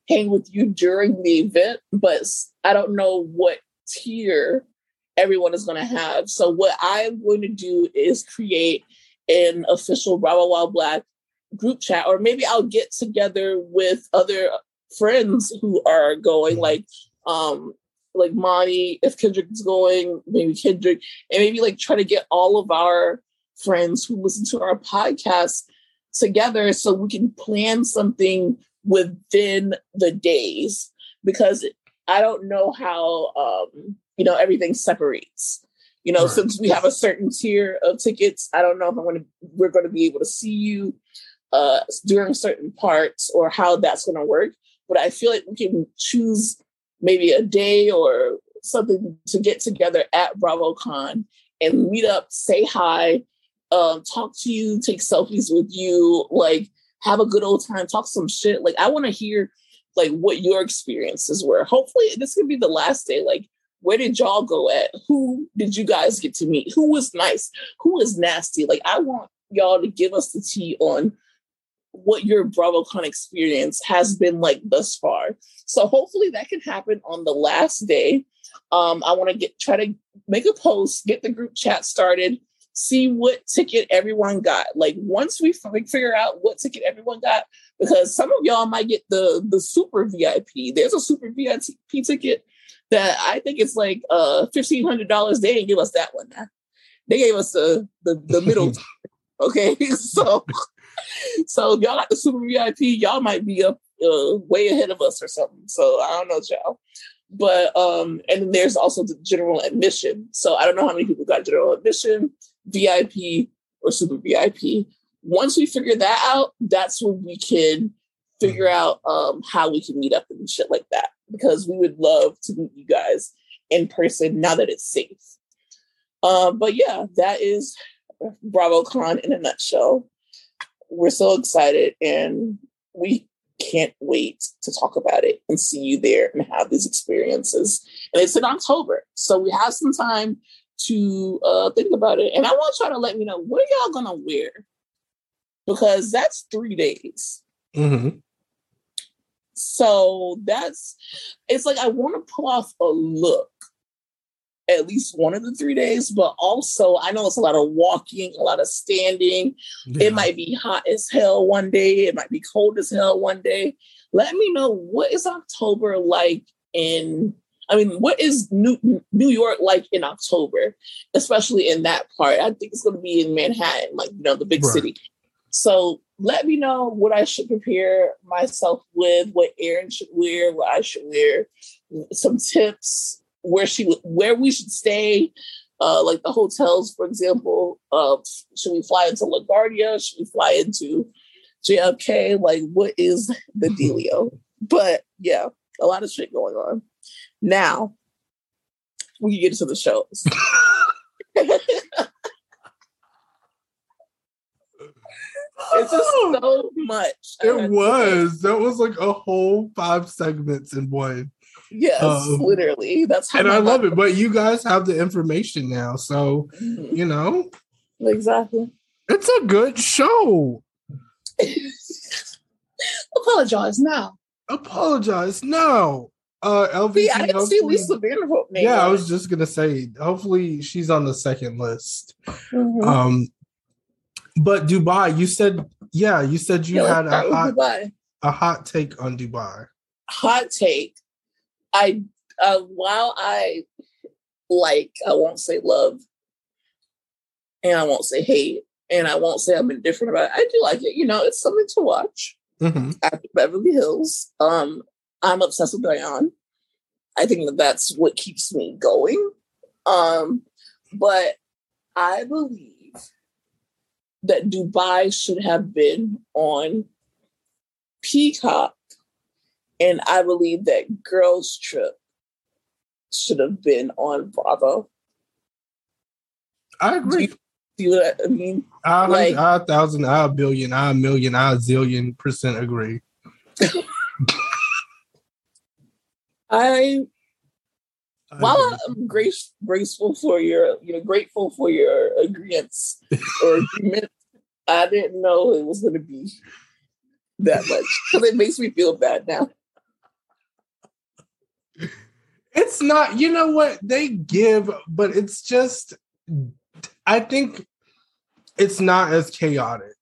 hang with you during the event, but I don't know what tier everyone is going to have. So, what I'm going to do is create an official Bravo While Black group chat, or maybe I'll get together with other friends who are going, mm-hmm. like um like Monty, if Kendrick is going, maybe Kendrick, and maybe like try to get all of our friends who listen to our podcast together so we can plan something within the days because I don't know how um, you know everything separates. You know, right. since we have a certain tier of tickets, I don't know if I'm to we're going to be able to see you uh, during certain parts or how that's going to work. But I feel like we can choose maybe a day or something to get together at BravoCon and meet up, say hi, um, talk to you, take selfies with you, like have a good old time, talk some shit. Like I want to hear like what your experiences were. Hopefully this could be the last day. Like where did y'all go at? Who did you guys get to meet? Who was nice? Who was nasty? Like, I want y'all to give us the tea on what your BravoCon experience has been like thus far. So hopefully that can happen on the last day. Um, I want to get try to make a post, get the group chat started, see what ticket everyone got. Like once we figure out what ticket everyone got, because some of y'all might get the the super VIP. There's a super VIP ticket that I think it's like uh fifteen hundred dollars. They didn't give us that one. They gave us the the, the middle. okay, so so y'all got the super VIP. Y'all might be up uh, way ahead of us or something. So I don't know, y'all. But um, and then there's also the general admission. So I don't know how many people got general admission, VIP, or super VIP. Once we figure that out, that's when we can figure out um, how we can meet up and shit like that. Because we would love to meet you guys in person now that it's safe. Uh, but yeah, that is BravoCon in a nutshell we're so excited and we can't wait to talk about it and see you there and have these experiences. And it's in October. So we have some time to uh, think about it. And I want y'all to let me know what are y'all gonna wear? Because that's three days. Mm-hmm. So that's it's like I want to pull off a look at least one of the three days, but also I know it's a lot of walking, a lot of standing. Yeah. It might be hot as hell one day, it might be cold as hell one day. Let me know what is October like in I mean, what is New New York like in October, especially in that part? I think it's going to be in Manhattan, like you know, the big right. city. So let me know what I should prepare myself with, what Erin should wear, what I should wear, some tips, where she where we should stay, uh, like the hotels, for example. Uh, should we fly into LaGuardia? Should we fly into JFK? Like, what is the dealio? But yeah, a lot of shit going on. Now we can get into the shows. it's just so much. It was. That was like a whole five segments in one. Yes, um, literally. That's how and I love it. But you guys have the information now, so mm-hmm. you know exactly. It's a good show. Apologize now. Apologize now. Uh. See, I didn't see Lisa Vanderpump. Yeah, I was just gonna say. Hopefully, she's on the second list. Mm-hmm. Um, but Dubai, you said, yeah, you said you yeah, had a hot, a hot take on Dubai. Hot take. I uh, while I like, I won't say love, and I won't say hate, and I won't say I'm indifferent about it. I do like it. You know, it's something to watch. Mm-hmm. After Beverly Hills, um, I'm obsessed with Diane. I think that that's what keeps me going. Um, but I believe that Dubai should have been on Peacock and I believe that Girls Trip should have been on Bravo. I agree. Do you, see what I mean? I, like, I a thousand, I a billion, I a million, I a zillion percent agree. I, I while I'm grace, graceful for your, you know, grateful for your agreements or agreement, I didn't know it was going to be that much because it makes me feel bad now. It's not, you know what they give, but it's just, I think it's not as chaotic.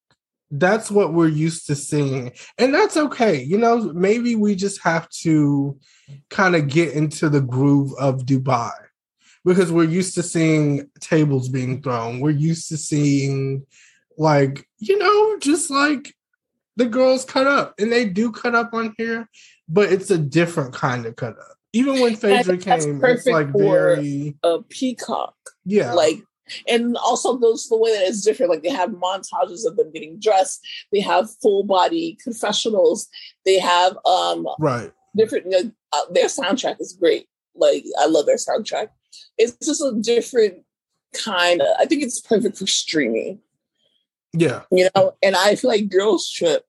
That's what we're used to seeing. And that's okay. You know, maybe we just have to kind of get into the groove of Dubai because we're used to seeing tables being thrown. We're used to seeing, like, you know, just like the girls cut up. And they do cut up on here, but it's a different kind of cut up even when Phaedra came, it's like very a peacock. Yeah, like and also those the way that it's different. Like they have montages of them getting dressed. They have full body confessionals. They have um right different. You know, uh, their soundtrack is great. Like I love their soundtrack. It's just a different kind of. I think it's perfect for streaming. Yeah, you know, and I feel like Girls Trip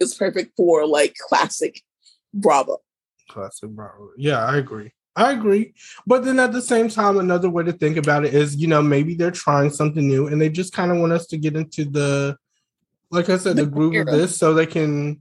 is perfect for like classic Bravo classic Bravo. Yeah, I agree. I agree. But then at the same time, another way to think about it is, you know, maybe they're trying something new and they just kind of want us to get into the, like I said, the, the groove of this so they can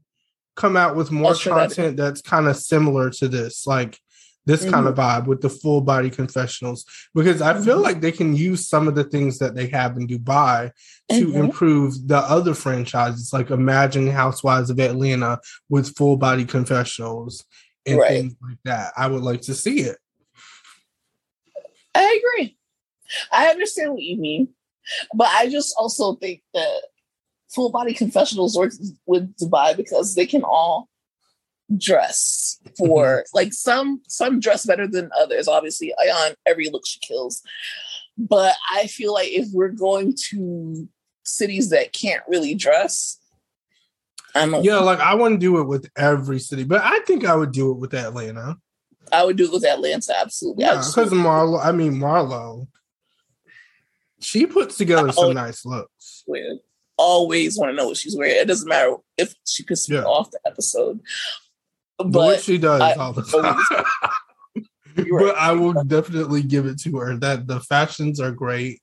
come out with more content that that's kind of similar to this. Like, this mm-hmm. kind of vibe with the full body confessionals because I feel mm-hmm. like they can use some of the things that they have in Dubai to mm-hmm. improve the other franchises, like Imagine Housewives of Atlanta with full body confessionals and right. things like that. I would like to see it. I agree. I understand what you mean, but I just also think that full body confessionals works with Dubai because they can all dress for mm-hmm. like some some dress better than others. Obviously, Ayan every look she kills, but I feel like if we're going to cities that can't really dress, yeah, like I wouldn't do it with every city, but I think I would do it with Atlanta. I would do it with Atlanta, absolutely. Yeah, because Marlo, I mean Marlo, she puts together some nice looks. Weird. Always want to know what she's wearing. It doesn't matter if she pisses yeah. off the episode. But, but she does I, all the time. but I will definitely give it to her that the fashions are great.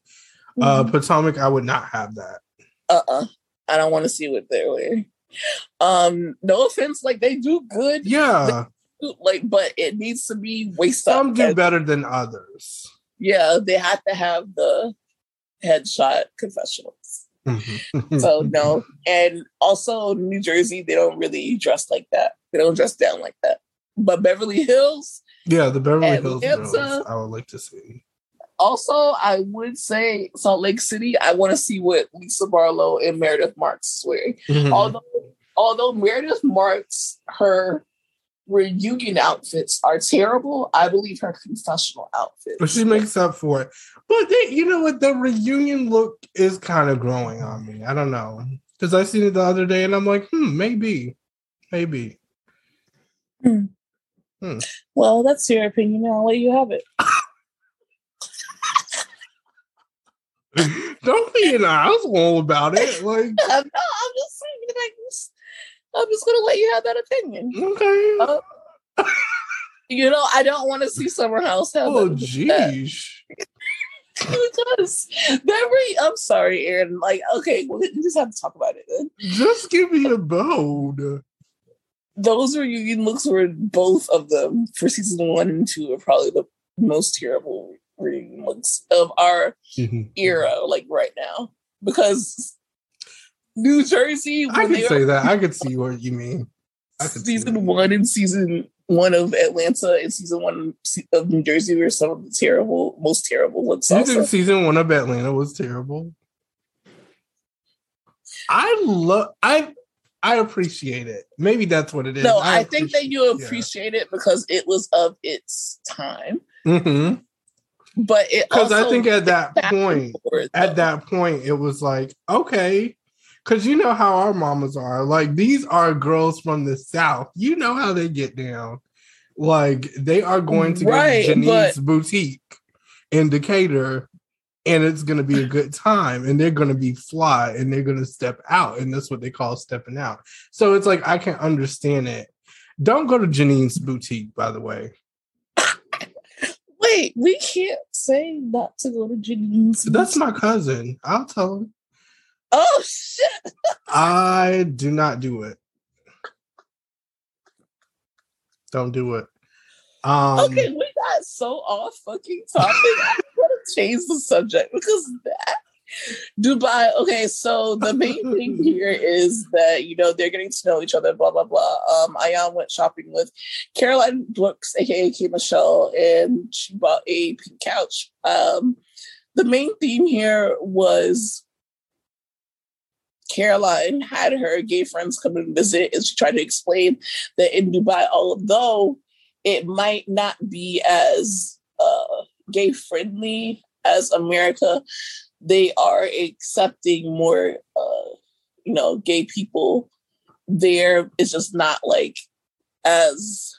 Uh, mm-hmm. Uh Potomac, I would not have that. Uh uh I don't want to see what they're wearing. Um, no offense, like they do good. Yeah. Do, like, but it needs to be waist Some do better than others. Yeah, they have to have the headshot confessionals. Mm-hmm. so no, and also New Jersey, they don't really dress like that. They don't dress down like that. But Beverly Hills, yeah, the Beverly Hills, girls, I would like to see. Also, I would say Salt Lake City. I want to see what Lisa Barlow and Meredith Marks wear. Mm-hmm. Although, although Meredith Marks, her reunion outfits are terrible. I believe her confessional outfits. But she makes up for it. But they, you know what? The reunion look is kind of growing on me. I don't know because I seen it the other day and I'm like, hmm, maybe, maybe. Hmm. Hmm. Well, that's your opinion. I'll let you have it. Don't be an asshole about it. Like, no, I'm just saying, like, I'm just gonna let you have that opinion. Okay. Uh, you know, I don't want to see Summer House have. Oh, jeez. Who does? Very. I'm sorry, Aaron. Like, okay, well, we just have to talk about it. Then. Just give me a bone. Those reunion looks were both of them for season one and two are probably the most terrible looks of our mm-hmm. era, like right now, because New Jersey. I could say that. I could see what you mean. season one and season one of Atlanta and season one of New Jersey were some of the terrible, most terrible ones. You think season one of Atlanta was terrible? I love. I I appreciate it. Maybe that's what it is. No, I, I think that you appreciate yeah. it because it was of its time. Mm-hmm but because I think at that point, forward, at that point, it was like okay, because you know how our mamas are. Like these are girls from the south. You know how they get down. Like they are going to right, get Janine's but- boutique in Decatur, and it's going to be a good time, and they're going to be fly, and they're going to step out, and that's what they call stepping out. So it's like I can understand it. Don't go to Janine's boutique, by the way. Wait, we can't say not to go to Janine's. That's my cousin. I'll tell him. Oh shit! I do not do it. Don't do it. Um, okay, we got so off fucking topic. I want to change the subject because that Dubai. Okay, so the main thing here is that you know they're getting to know each other. Blah blah blah. Um, Ayan went shopping with Caroline Brooks, aka K Michelle, and she bought a pink couch. Um, the main theme here was Caroline had her gay friends come and visit, and she tried to explain that in Dubai, although it might not be as uh, gay friendly as America, they are accepting more uh you know gay people there. It's just not like as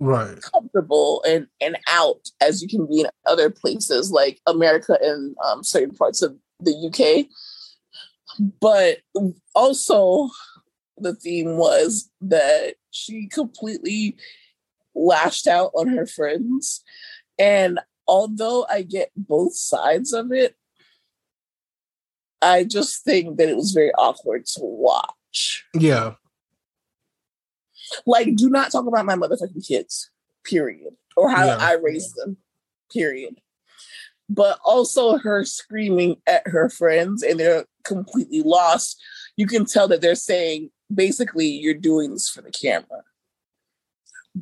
right. comfortable and and out as you can be in other places like america and um, certain parts of the uk but also the theme was that she completely lashed out on her friends. And although I get both sides of it, I just think that it was very awkward to watch. Yeah. Like, do not talk about my motherfucking kids, period. Or how Yeah. I raised them, period. But also her screaming at her friends and they're completely lost. You can tell that they're saying, basically, you're doing this for the camera.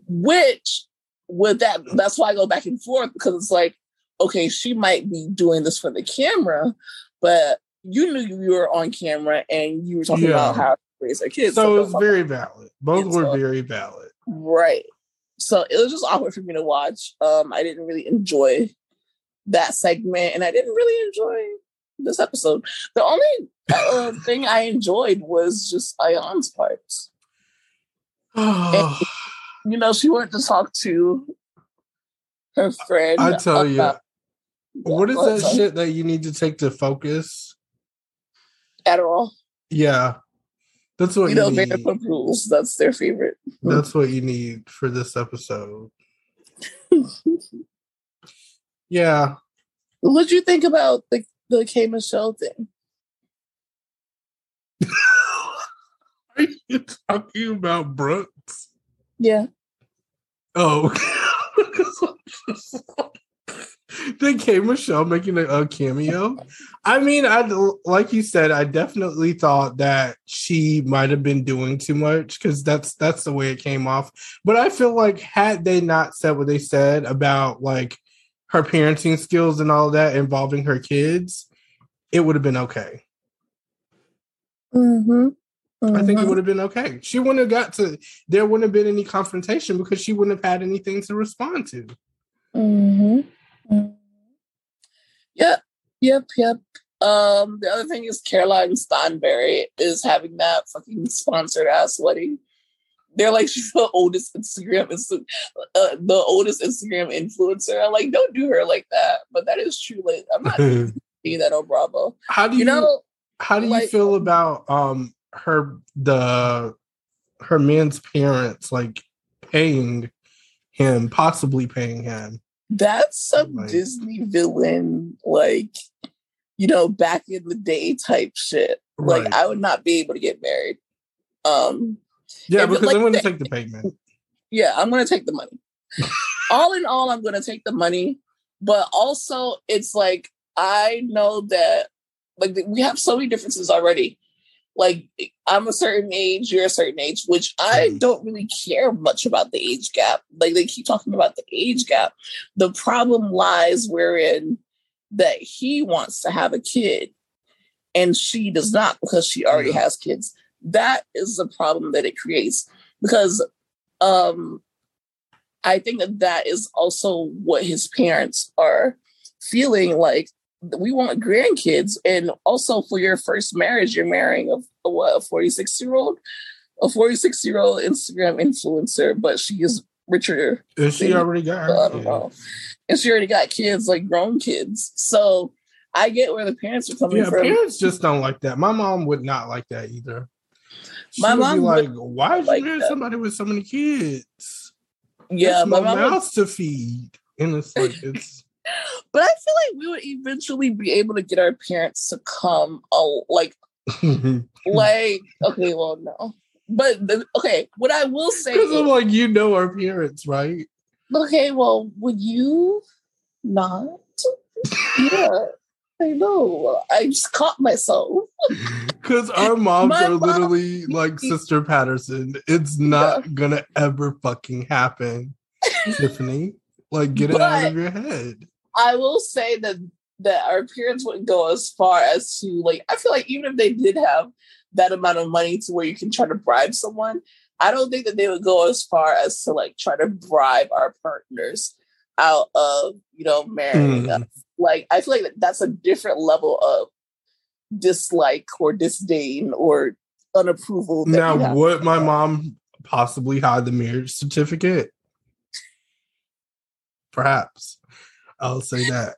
Which with that, that's why I go back and forth because it's like, okay, she might be doing this for the camera, but you knew you were on camera and you were talking Yeah. about how to raise her kids. So it was very valid. Both were all- very valid. Right. So it was just awkward for me to watch. Um, I didn't really enjoy that segment, and I didn't really enjoy this episode. The only uh, thing I enjoyed was just Ayan's parts. You know, she wanted to talk to her friend. I tell you, about- what is that shit that you need to take to focus? Adderall. Yeah. That's what You you, know, need. Vanderpump Rules. That's their favorite. That's what you need for this episode. Yeah. What do you think about the the K Michelle thing? Are you talking about Brooks? Yeah. Oh. then K Michelle making a, a cameo. I mean, I like you said, I definitely thought that she might have been doing too much because that's that's the way it came off. But I feel like had they not said what they said about like her parenting skills and all that involving her kids, it would have been okay. Mm-hmm. I think it would have been okay. She wouldn't have got to. There wouldn't have been any confrontation because she wouldn't have had anything to respond to. Mm-hmm. Yep, yep, yep. Um, the other thing is Caroline Stanbury is having that fucking sponsored ass wedding. They're like she's the oldest Instagram uh, the oldest Instagram influencer. I'm like, don't do her like that. But that is true. Like, I'm not seeing that on Bravo. how do you, You know, how do you like- feel about um her the her man's parents like paying him possibly paying him that's some Like- Disney villain, like you know, back in the day type shit. Like, I would not be able to get married. Um, yeah because like they wouldn't the- take the payment yeah, I'm gonna take the money. all in all, I'm gonna take the money. But also, it's like I know that like we have so many differences already. Like I'm a certain age, you're a certain age, which I Mhm. don't really care much about the age gap. Like they keep talking about the age gap. The problem lies wherein that he wants to have a kid and she does not because she already has kids. That is the problem that it creates because um I think that that is also what his parents are feeling like. We want grandkids, and also for your first marriage, you're marrying a, a what a 46 year old, a 46 year old Instagram influencer, but she is richer and she already got I her don't kid. know. And she already got kids, like grown kids. So I get where the parents are coming yeah from. parents just don't like that my mom would not like that either she My mom be like why did like you marry somebody with so many kids yeah, There's my no mom would- to feed and it's like it's but I feel like we would eventually be able to get our parents to come, oh, like, like, okay, well, no. But the, okay, what I will say Because I'm like, you know our parents, right? okay, well, would you not? yeah, I know. I just caught myself. Because our moms My are mom- literally like Sister Patterson. It's not gonna ever fucking happen, Tiffany. Like, get it out of your head. I will say that that our parents wouldn't go as far as to like. I feel like even if they did have that amount of money to where you can try to bribe someone, I don't think that they would go as far as to like try to bribe our partners out of you know marrying Mm. us. Like I feel like that's a different level of dislike or disdain or unapproval. that Now, would my mom possibly hide the marriage certificate? Perhaps. I'll say that.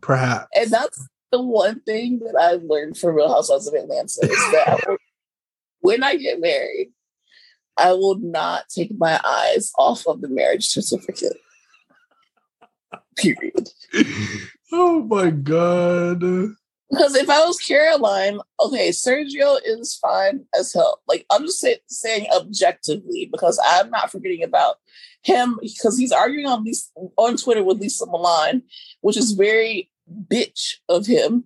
Perhaps. And that's the one thing that I learned from Real Housewives of Atlanta is that when I get married, I will not take my eyes off of the marriage certificate. Period. oh my god. Because if I was Caroline, okay, Sergio is fine as hell. Like I'm just say, saying objectively because I'm not forgetting about him because he's arguing on Lesa, on Twitter with Lesa Milan, which is very bitch of him.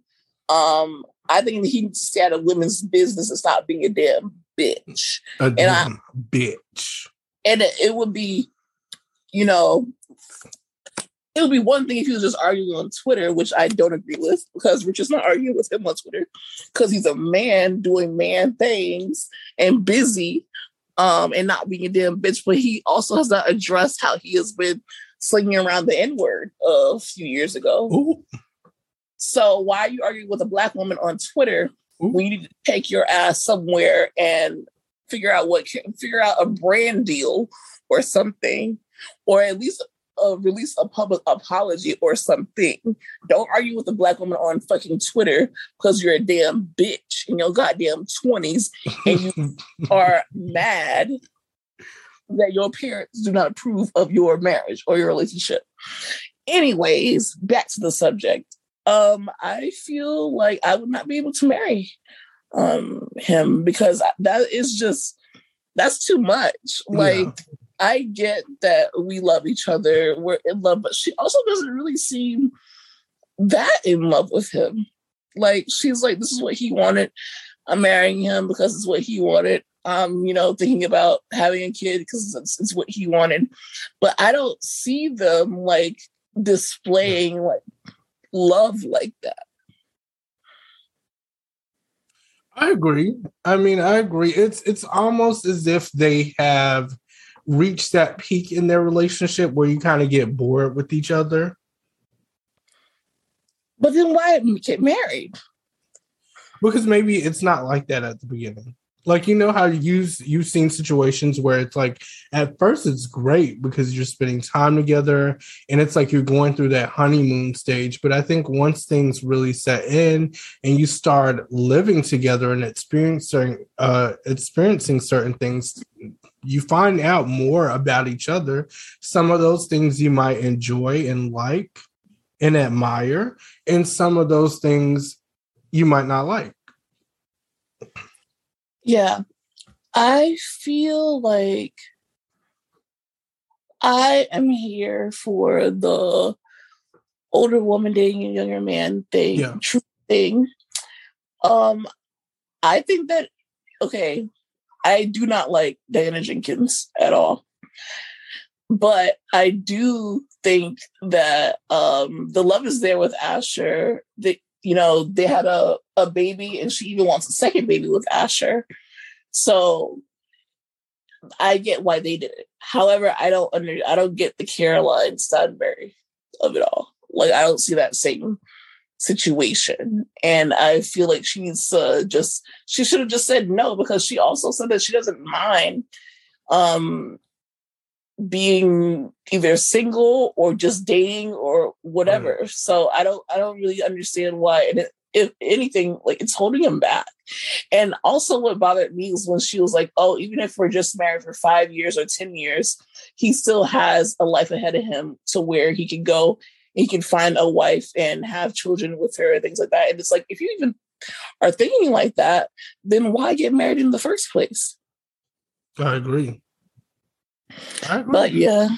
Um, I think he needs to stay out of women's business and stop being a damn bitch. A damn I, bitch. And it, it would be, you know, it would be one thing if he was just arguing on Twitter, which I don't agree with because we're just not arguing with him on Twitter because he's a man doing man things and busy um, and not being a damn bitch. But he also has not addressed how he has been slinging around the N word a few years ago. Ooh. So why are you arguing with a black woman on Twitter Ooh. when you need to take your ass somewhere and figure out what can figure out a brand deal or something, or at least uh, release a public apology or something. Don't argue with a black woman on fucking Twitter because you're a damn bitch in your goddamn 20s and you are mad that your parents do not approve of your marriage or your relationship. Anyways, back to the subject. Um, I feel like I would not be able to marry um him because that is just that's too much. Like yeah. I get that we love each other, we're in love, but she also doesn't really seem that in love with him. Like she's like, this is what he wanted. I'm marrying him because it's what he wanted. Um, you know, thinking about having a kid because it's, it's what he wanted. But I don't see them like displaying like love like that. I agree. I mean, I agree. It's it's almost as if they have reached that peak in their relationship where you kind of get bored with each other. But then why get married? Because maybe it's not like that at the beginning. Like you know how you you've seen situations where it's like at first it's great because you're spending time together and it's like you're going through that honeymoon stage. But I think once things really set in and you start living together and experiencing uh experiencing certain things you find out more about each other. Some of those things you might enjoy and like and admire, and some of those things you might not like. Yeah. I feel like I am here for the older woman dating a younger man thing, yeah. true thing. Um, I think that okay, I do not like Diana Jenkins at all. But I do think that um, the love is there with Asher. That you know, they had a, a baby and she even wants a second baby with Asher. So I get why they did it. However, I don't under I don't get the Caroline Stanbury of it all. Like I don't see that same situation. And I feel like she needs to just, she should have just said no because she also said that she doesn't mind um, being either single or just dating or whatever. Right. So I don't, I don't really understand why. And it, if anything, like it's holding him back. And also, what bothered me is when she was like, "Oh, even if we're just married for five years or ten years, he still has a life ahead of him to where he can go he can find a wife and have children with her and things like that. And it's like, if you even are thinking like that, then why get married in the first place? I agree. I agree. But yeah,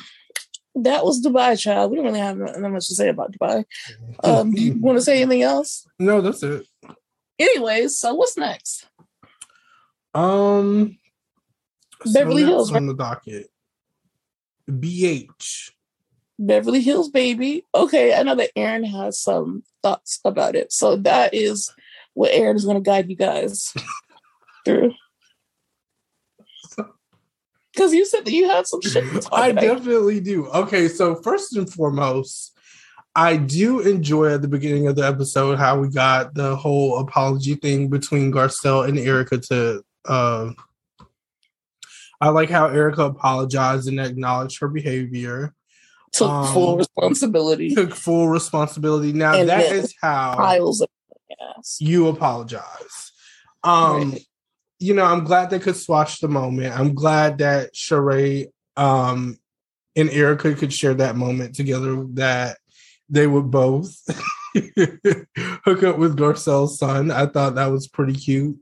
that was Dubai, child. We don't really have that much to say about Dubai. Um, do you want to say anything else? No, that's it. Anyways, so what's next? Um, Beverly so Hills on the docket. BH Beverly Hills Baby. Okay, I know that Aaron has some thoughts about it. So that is what Aaron is going to guide you guys through. Because you said that you had some shit. I about. definitely do. Okay, so first and foremost, I do enjoy at the beginning of the episode how we got the whole apology thing between Garcelle and Erika to. Uh, I like how Erika apologized and acknowledged her behavior took um, full responsibility. Took full responsibility. Now and that is how piles of you apologize. Um right. you know, I'm glad they could swatch the moment. I'm glad that Sheree um and Erika could share that moment together that they would both hook up with Garcelle's son. I thought that was pretty cute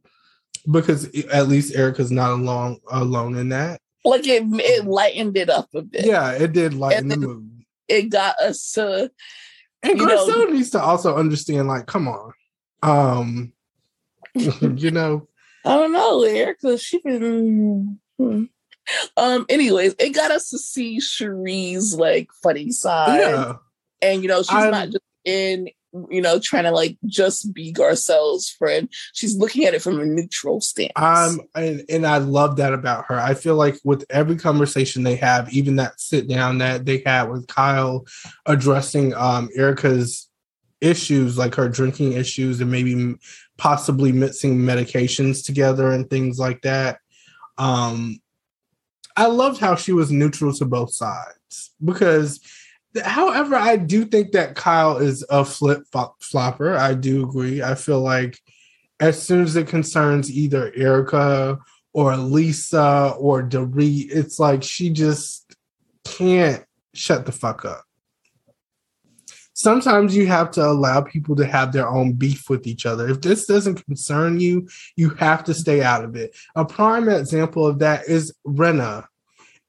because at least Erika's not alone alone in that. Like it, it lightened it up a bit. Yeah, it did lighten the mood. It got us to. And Garcelle needs to also understand, like, come on, um, you know. I don't know, Erika. She been. Hmm. Um. Anyways, it got us to see Sheree's like funny side. Yeah. And you know, she's I'm, not just in you know, trying to like just be Garcelle's friend. She's looking at it from a neutral stance. Um, and, and I love that about her. I feel like with every conversation they have, even that sit down that they had with Kyle addressing um Erika's issues, like her drinking issues and maybe possibly mixing medications together and things like that. Um, I loved how she was neutral to both sides because However, I do think that Kyle is a flip flopper. I do agree. I feel like as soon as it concerns either Erika or Lisa or Dorit, it's like she just can't shut the fuck up. Sometimes you have to allow people to have their own beef with each other. If this doesn't concern you, you have to stay out of it. A prime example of that is Rinna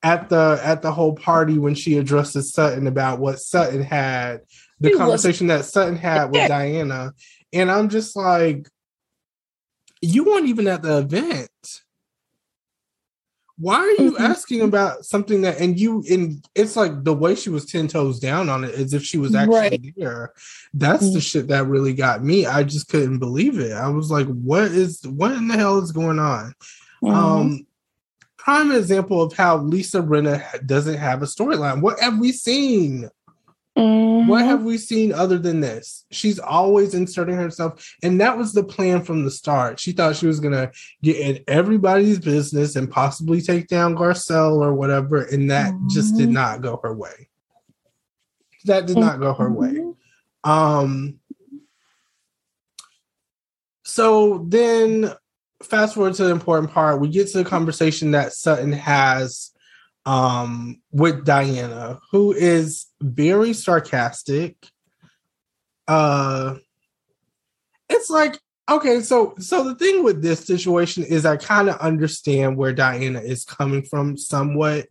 at the at the whole party when she addresses Sutton about what Sutton had, the he conversation was, that Sutton had with Diana. And I'm just like, you weren't even at the event. Why are you mm-hmm. asking about something that and you and it's like the way she was 10 toes down on it as if she was actually right. there. That's mm-hmm. the shit that really got me. I just couldn't believe it. I was like, what is what in the hell is going on? Mm-hmm. Um prime example of how Lisa Rinna doesn't have a storyline. What have we seen? Mm-hmm. What have we seen other than this? She's always inserting herself, and that was the plan from the start. She thought she was gonna get in everybody's business and possibly take down Garcelle or whatever, and that mm-hmm. just did not go her way. That did not go her way. Mm-hmm. Um. So then fast forward to the important part. We get to the conversation that Sutton has um, with Diana, who is very sarcastic. Uh, it's like okay, so so the thing with this situation is I kind of understand where Diana is coming from somewhat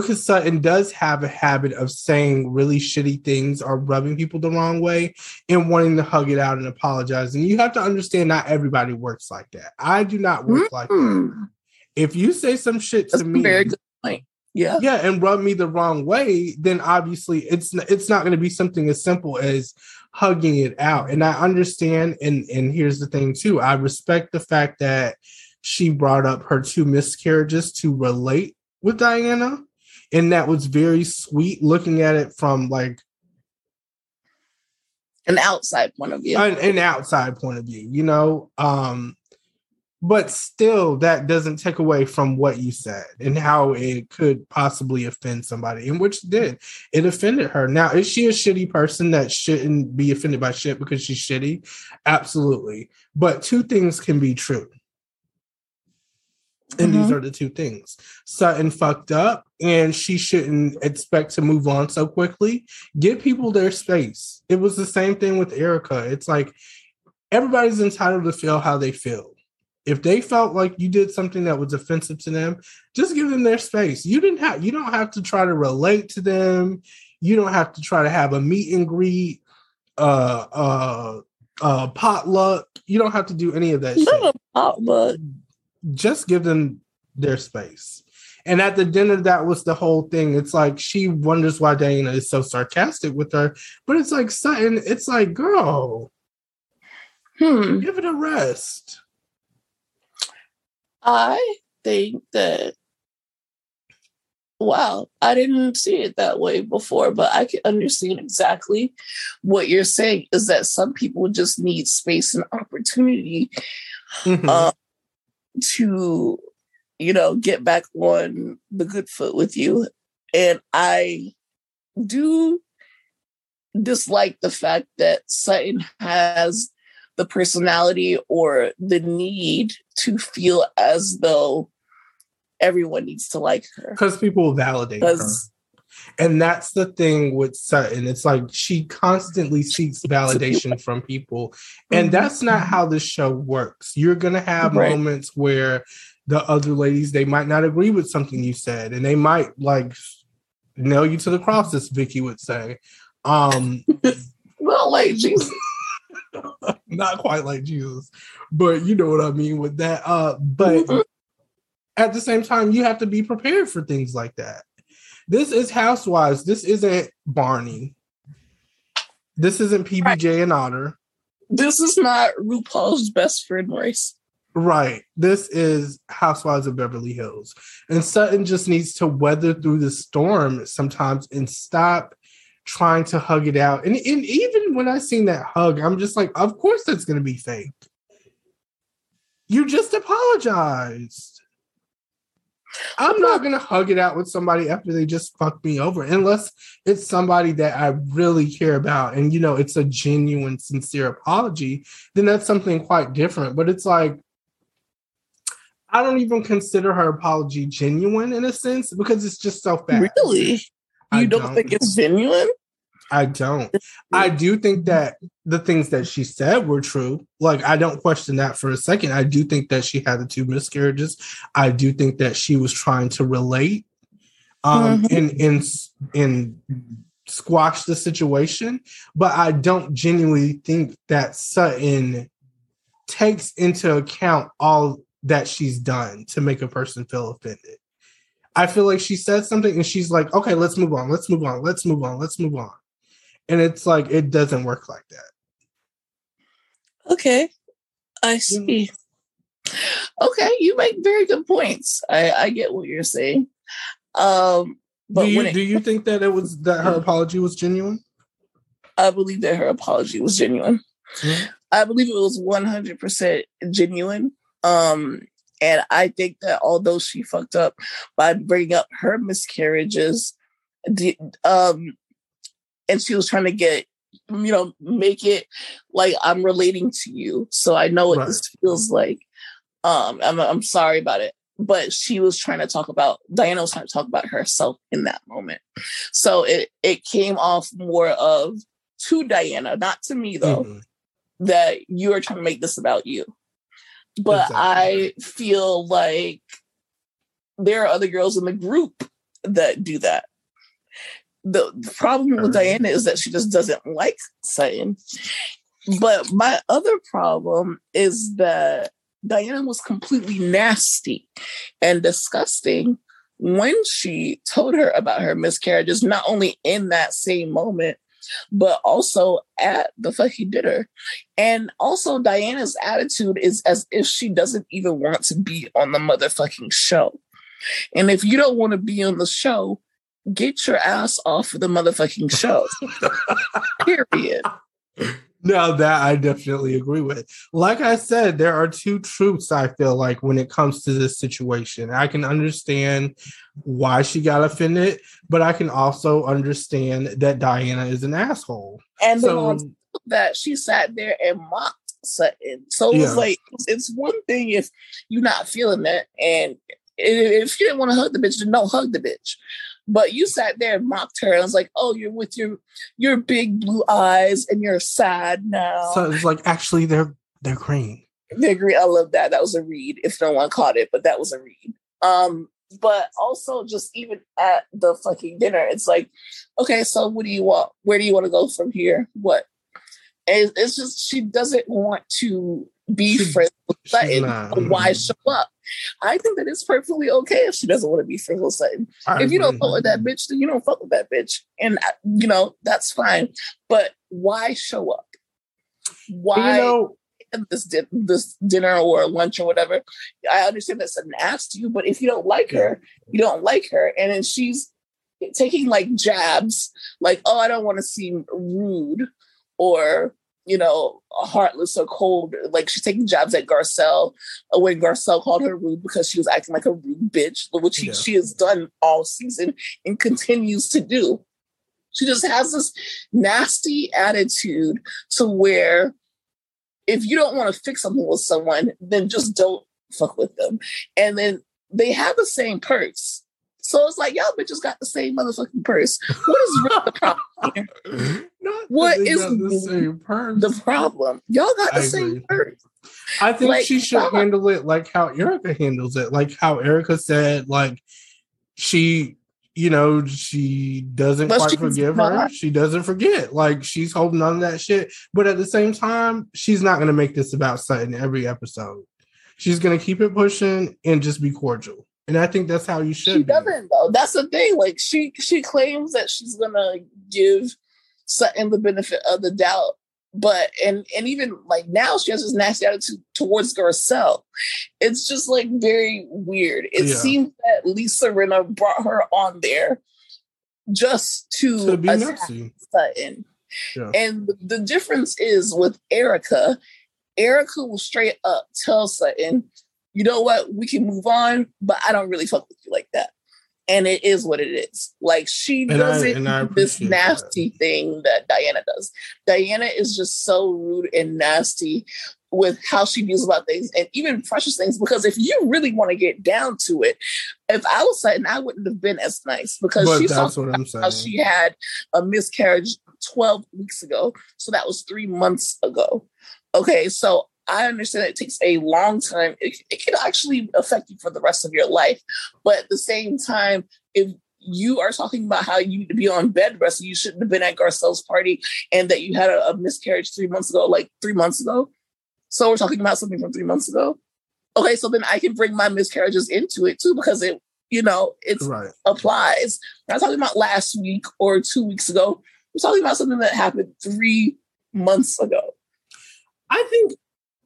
because Sutton does have a habit of saying really shitty things or rubbing people the wrong way and wanting to hug it out and apologize. And you have to understand not everybody works like that. I do not work mm-hmm. like that. Mm-hmm. If you say some shit That's to me, very good point. Yeah. Yeah, and rub me the wrong way, then obviously it's it's not going to be something as simple as hugging it out. And I understand and and here's the thing too. I respect the fact that she brought up her two miscarriages to relate with Diana and that was very sweet looking at it from like an outside point of view. An, an, outside point of view you know um but still that doesn't take away from what you said and how it could possibly offend somebody and which did. It offended her. Now is she a shitty person that shouldn't be offended by shit because she's shitty? Absolutely. But two things can be true and mm-hmm. these are the two things. Sutton fucked up and she shouldn't expect to move on so quickly. Give people their space. It was the same thing with Erika. It's like everybody's entitled to feel how they feel. If they felt like you did something that was offensive to them, just give them their space. You didn't have you don't have to try to relate to them. You don't have to try to have a meet and greet, uh uh uh potluck. You don't have to do any of that Not shit. A potluck just give them their space. And at the dinner, that was the whole thing. It's like she wonders why Diana is so sarcastic with her, but it's like Sutton, it's like, girl, hmm. give it a rest. I think that wow, I didn't see it that way before, but I can understand exactly what you're saying is that some people just need space and opportunity. Mm-hmm. Um, to, you know, get back on the good foot with you. And I do dislike the fact that Sutton has the personality or the need to feel as though everyone needs to like her because people validate her. And that's the thing with Sutton. It's like she constantly seeks validation from people. And mm-hmm. that's not how this show works. You're going to have right. moments where the other ladies, they might not agree with something you said, and they might like nail you to the cross, as Vicki would say. Um, not like Jesus. not quite like Jesus, but you know what I mean with that. Uh, but mm-hmm. at the same time, you have to be prepared for things like that. This is Housewives. This isn't Barney. This isn't PB&J right. and Otter. This is not RuPaul's best friend race. Right. This is Housewives of Beverly Hills. And Sutton just needs to weather through the storm sometimes and stop trying to hug it out. And, and even when I seen that hug, I'm just like, of course that's going to be fake. You just apologized. I'm not going to hug it out with somebody after they just fucked me over, unless it's somebody that I really care about. And, you know, it's a genuine, sincere apology, then that's something quite different. But it's like, I don't even consider her apology genuine in a sense because it's just so fast. Really? You don't, don't, think it's genuine? I don't. I do think that the things that she said were true. Like I don't question that for a second. I do think that she had the two miscarriages. I do think that she was trying to relate um mm-hmm. and and and squash the situation, but I don't genuinely think that Sutton takes into account all that she's done to make a person feel offended. I feel like she said something and she's like, okay, let's move on, let's move on, let's move on, let's move on. And it's like, it doesn't work like that. Okay, I see. Okay, you make very good points. I, I get what you're saying. Um, but do you, it, do you think that it was that her apology was genuine? I believe that her apology was genuine. Mm-hmm. I believe it was 100% genuine. Um, and I think that although she fucked up by bringing up her miscarriages, um, and she was trying to get, you know, make it like I'm relating to you, so I know what right. this feels like. Um, I'm I'm sorry about it, but she was trying to talk about Diana was trying to talk about herself in that moment, so it it came off more of to Diana, not to me though, mm-hmm. that you are trying to make this about you but exactly. I feel like there are other girls in the group that do that. The, the problem with Diana is that she just doesn't like Sutton. But my other problem is that Diana was completely nasty and disgusting when she told her about her miscarriages, not only in that same moment, but also at the fucking dinner. And also, Diana's attitude is as if she doesn't even want to be on the motherfucking show. And if you don't want to be on the show, get your ass off of the motherfucking show. Period. No, that I definitely agree with. Like I said, there are two truths I feel like when it comes to this situation. I can understand why she got offended, but I can also understand that Diana is an asshole. And so, that she sat there and mocked Sutton. So it's yeah. like it's one thing if you're not feeling that, and if you didn't want to hug the bitch, then don't hug the bitch. But you sat there and mocked her and was like, "Oh, you're with your your big blue eyes and you're sad now." So it's like actually they're they're green. They're green. I love that. That was a read. If no one caught it, but that was a read. Um, but also just even at the fucking dinner, it's like, okay, so what do you want? Where do you want to go from here? What? And it's just she doesn't want to be friends with Sutton. Why show up? I think that it's perfectly okay if she doesn't want to be friends with Sutton. I if you don't fuck with that bitch, then you don't fuck with that bitch, and uh, you know that's fine. But why show up? Why? You know, this di- this dinner or lunch or whatever. I understand that's an ask to you, but if you don't like her, you don't like her, and then she's taking like jabs, like oh, I don't want to seem rude, or you know, heartless or cold. Like she's taking jabs at Garcelle uh, when Garcelle called her rude because she was acting like a rude bitch, which she, yeah. she has done all season and continues to do. She just has this nasty attitude to where if you don't want to fix something with someone, then just don't fuck with them. And then they have the same purse. So it's like y'all bitches got the same motherfucking purse. What is really the problem? Here? Not What is the same purse. The problem. Y'all got the I same agree. purse. I think Like, she should handle it like how Erika handles it. Like how Erika said, like she, you know, she doesn't quite forgive her. She doesn't forget. Like she's holding on to that shit. But at the same time, she's not gonna make this about Sutton every episode. She's gonna keep it pushing and just be cordial. And I think that's how you should She be. doesn't though. That's the thing. Like she she claims that she's gonna give Sutton the benefit of the doubt, but and and even like now she has this nasty attitude towards Garcelle. It's just like very weird. It Yeah. seems that Lisa Rinna brought her on there just to, To be attack messy. Sutton. Yeah. And the difference is with Erika, Erika will straight up tell Sutton, you know what, we can move on, but I don't really fuck with you like that. And it is what it is. Like she And doesn't I do this appreciate that. nasty thing that Diana does. Diana is just so rude and nasty with how she feels about things and even precious things. Because if you really want to get down to it, if I was Sutton, I wouldn't have been as nice because But she's that's what I'm how saying. she had a miscarriage 12 weeks ago. So that was three months ago. Okay, so I understand it takes a long time. It, it can actually affect you for the rest of your life. But at the same time, if you are talking about how you need to be on bed rest, you shouldn't have been at Garcelle's party and that you had a, a miscarriage three months ago, like three months ago. So we're talking about something from three months ago. Okay, so then I can bring my miscarriages into it too because it, you know, it Right. applies. We're not talking about last week or two weeks ago. We're talking about something that happened three months ago. I think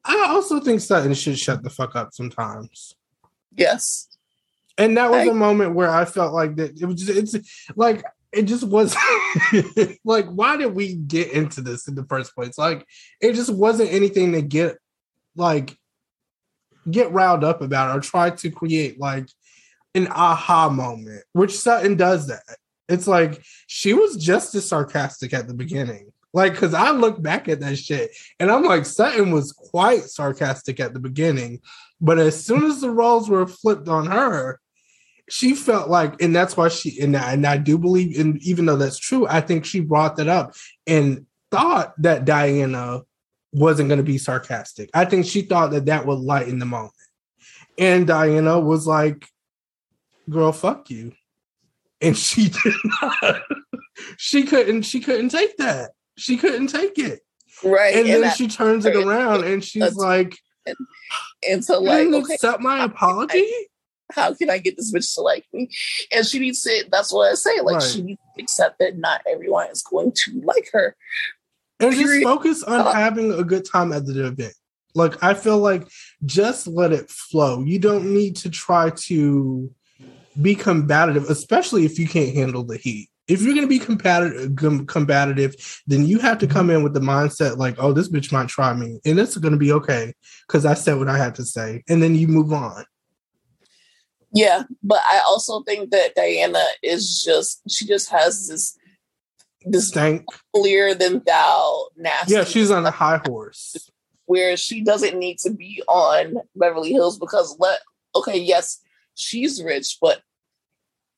I also think Sutton should shut the fuck up sometimes. Yes. And that was I- a moment where I felt like that it was just, it's like it just was like why did we get into this in the first place? Like it just wasn't anything to get like get riled up about or try to create like an aha moment, which Sutton does that. It's like she was just as sarcastic at the beginning. Like, cause I look back at that shit and I'm like, Sutton was quite sarcastic at the beginning, but as soon as the roles were flipped on her, she felt like, and that's why she, and I, and I do believe, and even though that's true, I think she brought that up and thought that Diana wasn't going to be sarcastic. I think she thought that that would lighten the moment. And Diana was like, girl, fuck you. And she did not. she couldn't, she couldn't take that. She couldn't take it. Right. And, And, then she turns it around and she's like, and so like, okay, accept my apology? how can I get this bitch to like me? And she needs to, that's what I say. Like Right. she needs to accept that not everyone is going to like her. and just Period. focus on Uh, having a good time at the event. Like I feel like just let it flow. You don't need to try to be combative, especially if you can't handle the heat. If you're going to be combative, com- combative, then you have to mm-hmm. come in with the mindset like, "Oh, this bitch might try me, and it's going to be okay because I said what I had to say," and then you move on. Yeah. But I also think that Diana is just, she just has this, this Stank. clear than thou nasty. Yeah, she's on a high horse. where she doesn't need to be on Beverly Hills because let okay, yes, she's rich, but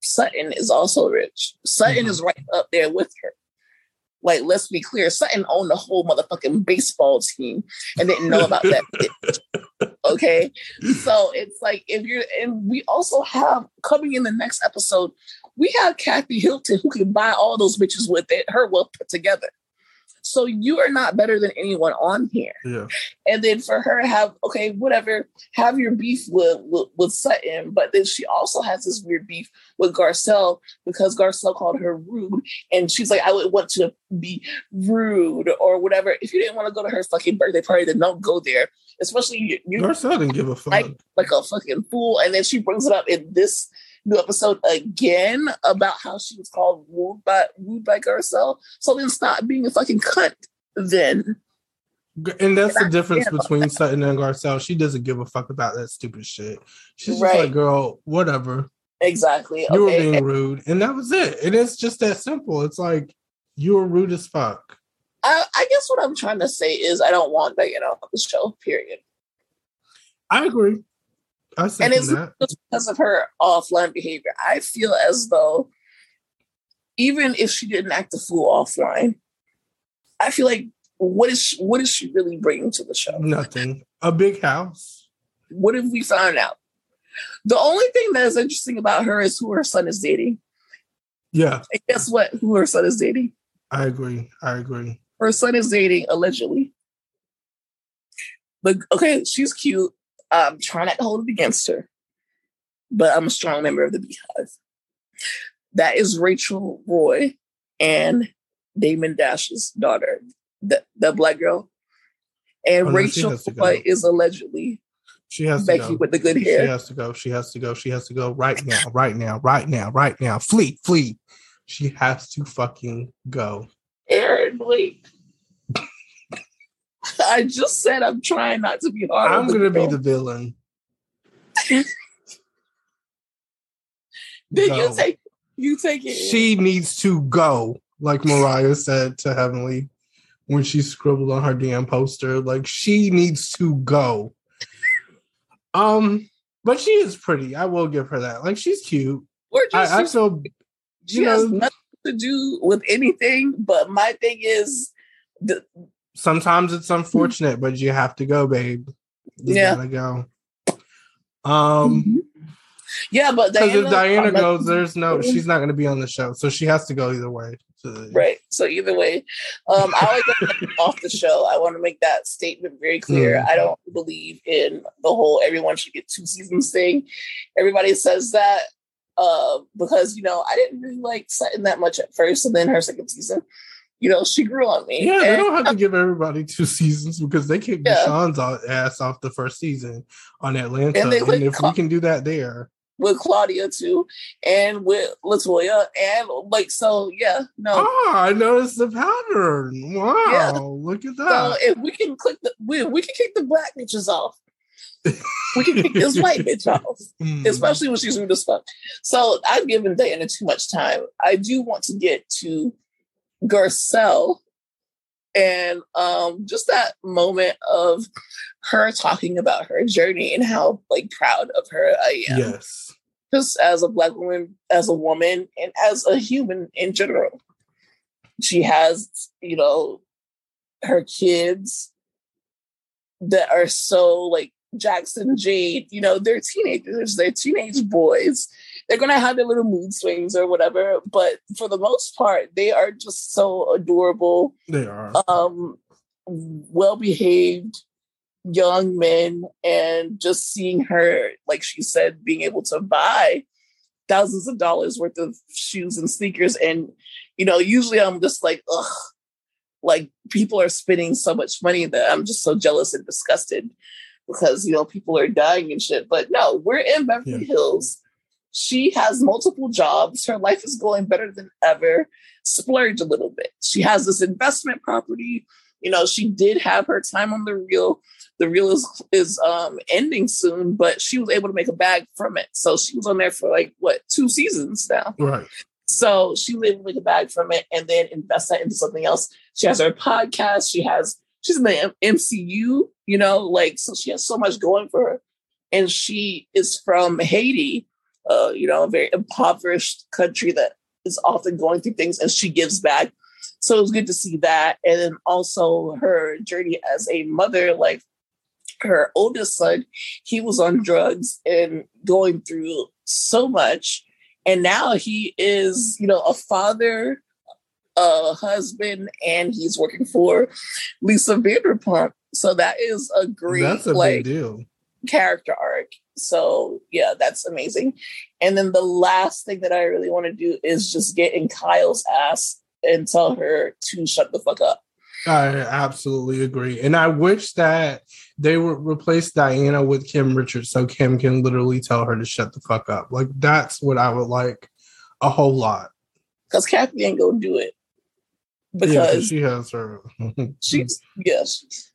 Sutton is also rich. Sutton Mhm. is right up there with her. Like, let's be clear, Sutton owned the whole motherfucking baseball team and didn't know about that. Okay. So it's like if you're and we also have coming in the next episode, we have Kathy Hilton who can buy all those bitches with it, her wealth put together. So you are not better than anyone on here. Yeah, and then for her have okay whatever have your beef with, with with Sutton. But then she also has this weird beef with Garcelle because Garcelle called her rude. And she's like I would want to be rude or whatever. If you didn't want to go to her fucking birthday party then don't go there. Especially you, you Garcelle didn't give a fuck. like like a fucking fool. And then she brings it up in this new episode again about how she was called rude by rude by Garcelle so then stop being a fucking cunt then And that's the I difference between Sutton and Garcelle. She doesn't give a fuck about that stupid shit. She's just Right. like, girl, whatever. exactly You were being rude. And that was it. And it's just that simple. It's like, you were rude as fuck. I, I guess what I'm trying to say is I don't want Diana on the show. Period. I agree. I and it's that. just because of her offline behavior. I feel as though even if she didn't act a fool offline, I feel like what is she, what is she really bringing to the show? Nothing. A big house. What have we found out? The only thing that is interesting about her is who her son is dating. Yeah, And guess what? Who her son is dating? I agree. I agree. Her son is dating allegedly. But okay, she's cute. I'm trying not to hold it against her, but I'm a strong member of the BeyHive. That is Rachel Roy and Damon Dash's daughter, the, the black girl. And Oh, no, Rachel has to go. Roy is allegedly She has to Becky go. with the good hair. She has to go. She has to go. She has to go right now. Right now. Right now. Right now. Flee. Flee. She has to fucking go. Aaron, wait. I just said I'm trying not to be hard. I'm gonna be the villain. Then Go. you take you take it. She needs to go, like Mariah said to Heavenly when she scribbled on her damn poster. Like she needs to go. Um, but she is pretty. I will give her that. Like she's cute. Or just I, I feel she you has know nothing to do with anything. But my thing is, the, sometimes it's unfortunate, but you have to go, babe. You Yeah. gotta go. Um, yeah, but because Diana, if Diana goes, there's no, she's not gonna be on the show, so she has to go either way. So- right. So either way, um, I always want to get off the show. I want to make that statement very clear. Mm. I don't believe in the whole everyone should get two seasons thing. Everybody says that uh, because you know I didn't really like Sutton that much at first, and then her second season, you know, she grew on me. Yeah, they don't have to give everybody two seasons because they kicked Yeah. DeShawn's ass off the first season on Atlanta. And And, if we can do that there, with Claudia too, and with Latoya, and like so, yeah, no. oh, I noticed the pattern. Wow, Yeah. look at So that. if we can click the, we, we can kick the black bitches off. we can kick this white bitch off, Mm. especially when she's rude as fuck. So I've given Diana too much time. I do want to get to Garcelle and um just that moment of her talking about her journey and how like proud of her I am. Yes. just as a black woman, as a woman, and as a human in general. She has, you know, her kids that are so like Jax and Jaid, you know, they're teenagers, they're teenage boys. They're gonna have their little mood swings or whatever, but for the most part, they are just so adorable They are. um, well behaved young men and just seeing her, like she said, being able to buy thousands of dollars worth of shoes and sneakers. And, you know, usually I'm just like, ugh, like people are spending so much money that I'm just so jealous and disgusted because, you know, people are dying and shit. But no, we're in Beverly Yeah. Hills. She has multiple jobs. Her life is going better than ever. Splurge a little bit. She has this investment property. You know, she did have her time on the Real. The Real is is um ending soon, but she was able to make a bag from it. So she was on there for like what two seasons now. Right. So she was able to make a bag from it and then invest that into something else. She has her podcast. She has she's in the M- MCU. You know, like so she has so much going for her, and she is from Haiti. Uh, you know, a very impoverished country that is often going through things, and she gives back. So it was good to see that, and then also her journey as a mother, like her oldest son, he was on drugs and going through so much. And now he is, you know, a father, a husband, and he's working for Lisa Vanderpump. So that is a great That's a like big deal. Character arc. So yeah, that's amazing. And then the last thing that I really want to do is just get in Kyle's ass and tell her to shut the fuck up. I absolutely agree. And I wish that they would replace Diana with Kim Richards so Kim can literally tell her to shut the fuck up. Like that's what I would like a whole lot. Because Kathy ain't gonna do it. Because she has her. she's yes.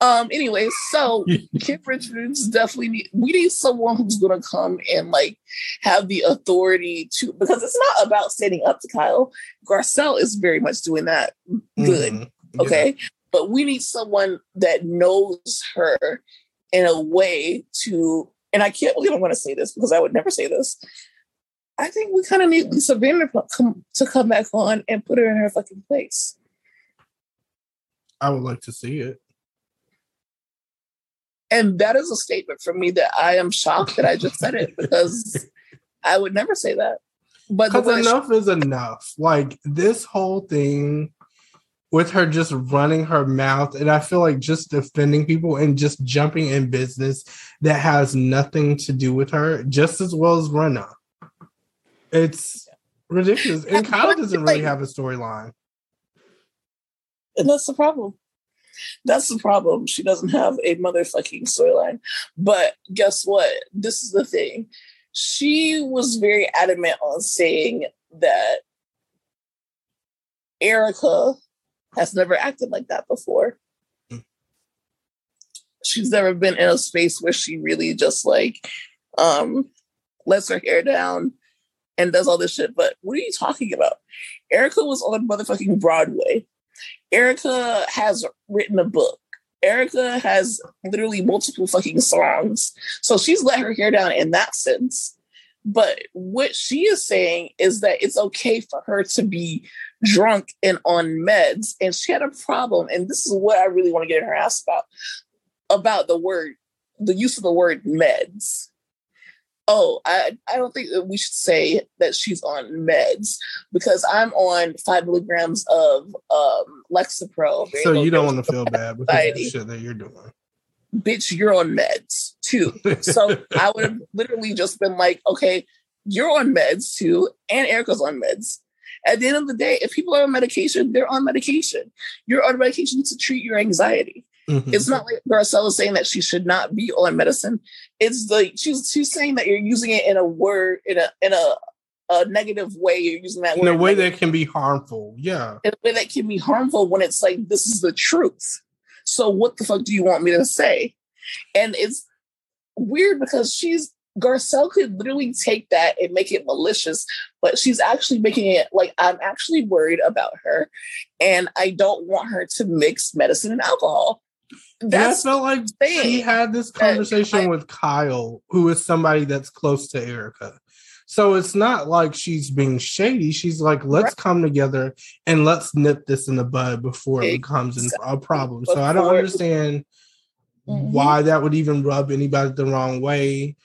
Um. Anyway, so Kim Richards definitely need. We need someone who's gonna come and like have the authority to because it's not about standing up to Kyle. Garcelle is very much doing that good. Mhm. Yeah. Okay, but we need someone that knows her in a way to. And I can't believe I'm going to say this because I would never say this. I think we kind of need Lisa Vanderpump come, to come back on and put her in her fucking place. I would like to see it. And that is a statement from me that I am shocked that I just said it because I would never say that. But the Because she- enough is enough. Like this whole thing with her just running her mouth, and I feel like just defending people and just jumping in business that has nothing to do with her, just as well as Rinna. It's ridiculous. And Kyle doesn't really have a storyline. And that's the problem. That's the problem. She doesn't have a motherfucking storyline. But guess what? This is the thing. She was very adamant on saying that Erika has never acted like that before. Mm. She's never been in a space where she really just like um lets her hair down and does all this shit. But what are you talking about? Erika was on motherfucking Broadway. Erika has written a book. Erika has literally multiple fucking songs. So she's let her hair down in that sense. But what she is saying is that it's okay for her to be drunk and on meds. And she had a problem. And this is what I really want to get her ass about about the word, the use of the word meds. Oh, I, I don't think that we should say that she's on meds because I'm on five milligrams of um, Lexapro. So you don't want to feel bad because of the shit that you're doing. bitch, you're on meds too. So I would have literally just been like, okay, you're on meds too, and Erika's on meds. At the end of the day, if people are on medication, they're on medication. You're on medication to treat your anxiety. Mhm. It's not like Garcelle is saying that she should not be on medicine. It's the she's she's saying that you're using it in a word in a in a a negative way. You're using that in a way negative- that can be harmful. Yeah. in a way that can be harmful when it's like this is the truth. So what the fuck do you want me to say? And it's weird because she's Garcelle could literally take that and make it malicious, but she's actually making it like I'm actually worried about her, and I don't want her to mix medicine and alcohol. That's felt like she had this conversation I- with Kyle, who is somebody that's close to Erika. So it's not like she's being shady. She's like, let's Right. come together and let's nip this in the bud before it becomes an- a problem. So I don't Before- understand Mhm. why that would even rub anybody the wrong way.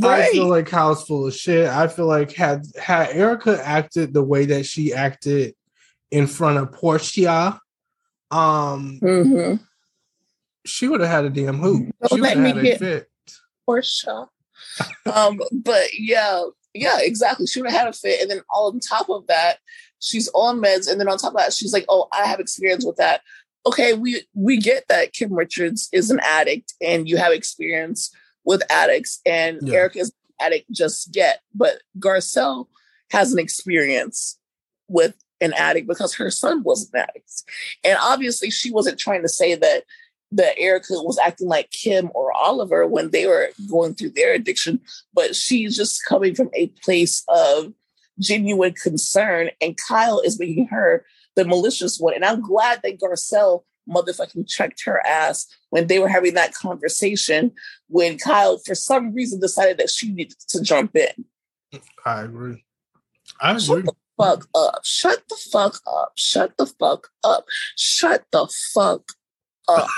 I feel like Kyle's full of shit. I feel like had had Erika acted the way that she acted in front of Porsha, um, Mhm. She would have had a damn hoop. Don't She would let have me had a get- fit. Porsha. um, but yeah, yeah, exactly. She would have had a fit, and then all on top of that, she's on meds, and then on top of that, she's like, "Oh, I have experience with that." Okay, we we get that Kim Richards is an addict, and you have experience with addicts, and Yeah. Eric is an addict just yet, but Garcelle has an experience with an addict because her son was an addict, and obviously she wasn't trying to say that that Erika was acting like Kim or Oliver when they were going through their addiction, but she's just coming from a place of genuine concern, and Kyle is making her the malicious one. And I'm glad that Garcelle motherfucking checked her ass when they were having that conversation when Kyle, for some reason, decided that she needed to jump in. I agree. I Shut agree. the fuck up. Shut the fuck up. Shut the fuck up. Shut the fuck up.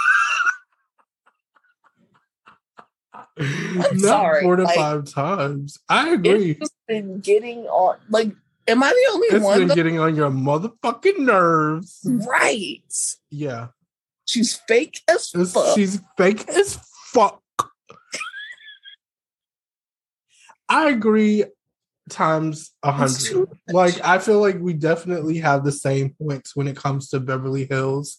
Uh, Not sorry, four to like- five times. I agree. Been getting on. Like, am I the only It's one? been getting on your motherfucking nerves. right. Yeah. She's fake as It's- fuck. she's fake as fuck. I agree times a hundred. Like I feel like we definitely have the same points when it comes to Beverly Hills.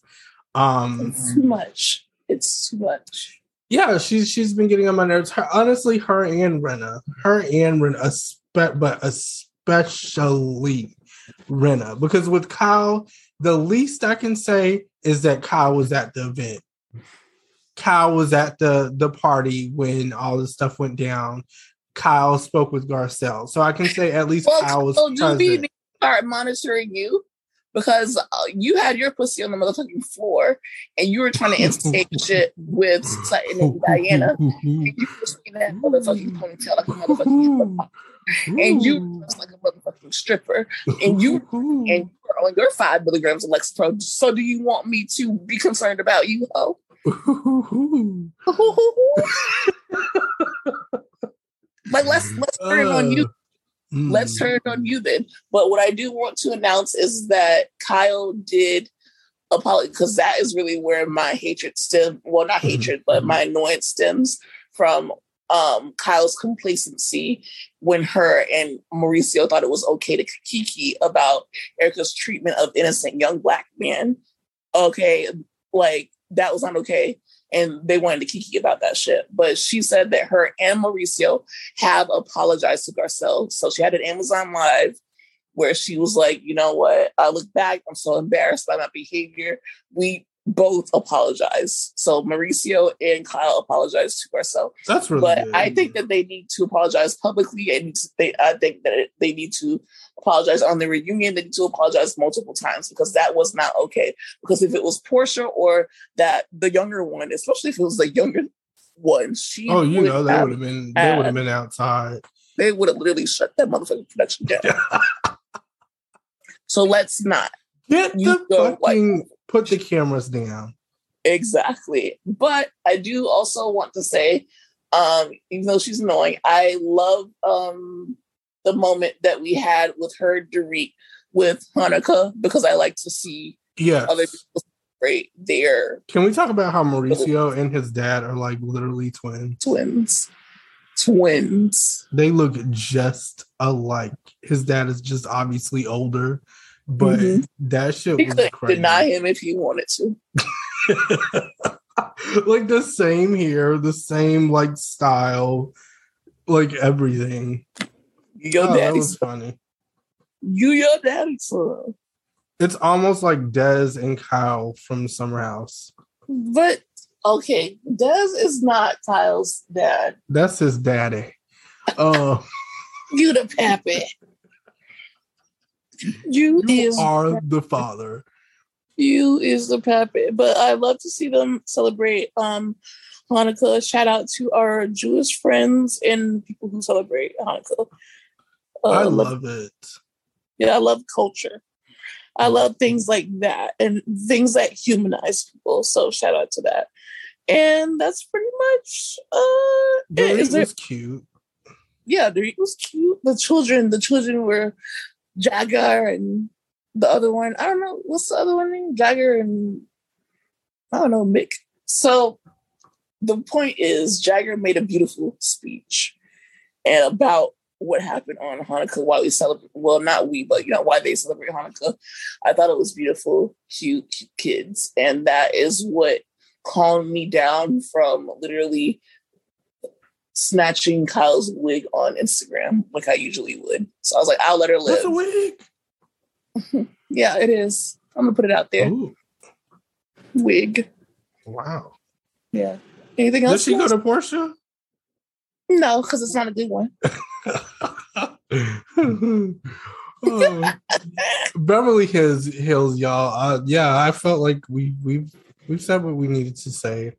Um It's too much. It's too much. yeah, she's she's been getting on my nerves. Her, honestly, her and Rinna, her and Rinna, espe- but especially Rinna because with Kyle, the least I can say is that Kyle was at the event. Kyle was at the the party when all this stuff went down. Kyle spoke with Garcelle, so I can say at least Well, Kyle was so do we present. start monitoring you? Because uh, you had your pussy on the motherfucking floor and you were trying to instigate shit with Sutton and Diana. And you were swinging that motherfucking ponytail like a motherfucking and you dressed like a motherfucking stripper. And you and you were on your five milligrams of Lexapro. So do you want me to be concerned about you, ho? like let's let's turn it on you. Mm. Let's turn it on you then. But what I do want to announce is that Kyle did apologize because that is really where my hatred stem. Well, not Mhm. hatred, but Mhm. my annoyance stems from um Kyle's complacency when her and Mauricio thought it was okay to kiki about Erika's treatment of innocent young black men. Okay, like that was not okay. And they wanted to kiki about that shit. But she said that her and Mauricio have apologized to Garcelle. So she had an Amazon Live where she was like, you know what? I look back, I'm so embarrassed by my behavior. We both apologize. So Mauricio and Kyle apologize to Garcelle. That's really but good. I think that they need to apologize publicly, and they, I think that they need to apologize on the reunion. They need to apologize multiple times because that was not okay. Because if it was Porsha or that the younger one, especially if it was the younger one, she Oh, you know, they would have been they would have been outside. they would have literally shut that motherfucking production down. so let's not. Get You the go, like- fucking put the cameras down. Exactly. But I do also want to say, um, even though she's annoying, I love um the moment that we had with her Dorit with Hanukkah because I like to see yeah other people celebrate there. Can we talk about how Mauricio and his dad are like literally twins? twins. Twins. They look just alike. His dad is just obviously older, but Mhm. that shit He was could crazy. deny him if he wanted to. like the same hair, the same like style, like everything. Your oh, that daddy's was funny. you your daddy's son. It's almost like Dez and Kyle from Summer House. But okay, Dez is not Kyle's dad. That's his daddy. Oh, You the pappy. You, you is are the father. you is the pappy. But I love to see them celebrate um Hanukkah. Shout out to our Jewish friends and people who celebrate Hanukkah. Uh, I love it. yeah, I love culture. I love things like that and things that humanize people. So shout out to that. And that's pretty much uh it. Dorit there, was cute. yeah, Dorit was cute. The children, the children were Jagger and the other one. I don't know what's the other one name. Jagger and I don't know Mick. So the point is, Jagger made a beautiful speech and about what happened on Hanukkah, why we celebrate. Well, not we, but you know why they celebrate Hanukkah. I thought it was beautiful, cute, cute kids, and that is what calmed me down from literally snatching Kyle's wig on Instagram like I usually would. So I was like, I'll let her live. That's a wig. Yeah, it is. I'm gonna put it out there. Ooh, Wig. wow. Yeah. Anything Does else? she you go to Porsha? No, because it's not a good one. Oh. Beverly Hills, Hills, y'all. Uh, yeah, I felt like we we've we've said what we needed to say.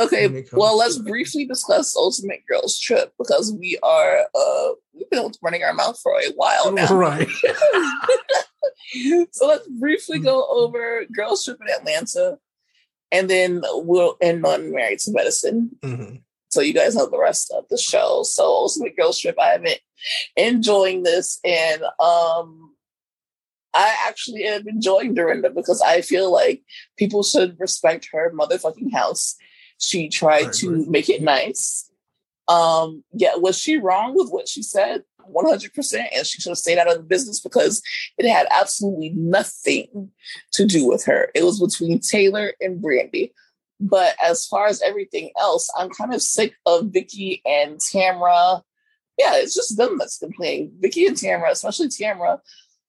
Okay, when it comes well, let's briefly discuss Ultimate Girls Trip because we are uh we've been running our mouth for a while now. Right. so let's briefly go over Girls Trip in Atlanta, and then we'll end on Married to Medicine. Mhm. So you guys know the rest of the show. So Ultimate Girls Trip, I have been enjoying this, and um, I actually am enjoying Dorinda because I feel like people should respect her motherfucking house. She tried to make it nice. Um, yeah, was she wrong with what she said? 100%. And she should have stayed out of the business because it had absolutely nothing to do with her. It was between Taylor and Brandi. But as far as everything else, I'm kind of sick of Vicki and Tamra. Yeah, it's just them that's playing. Vicki and Tamra, especially Tamra,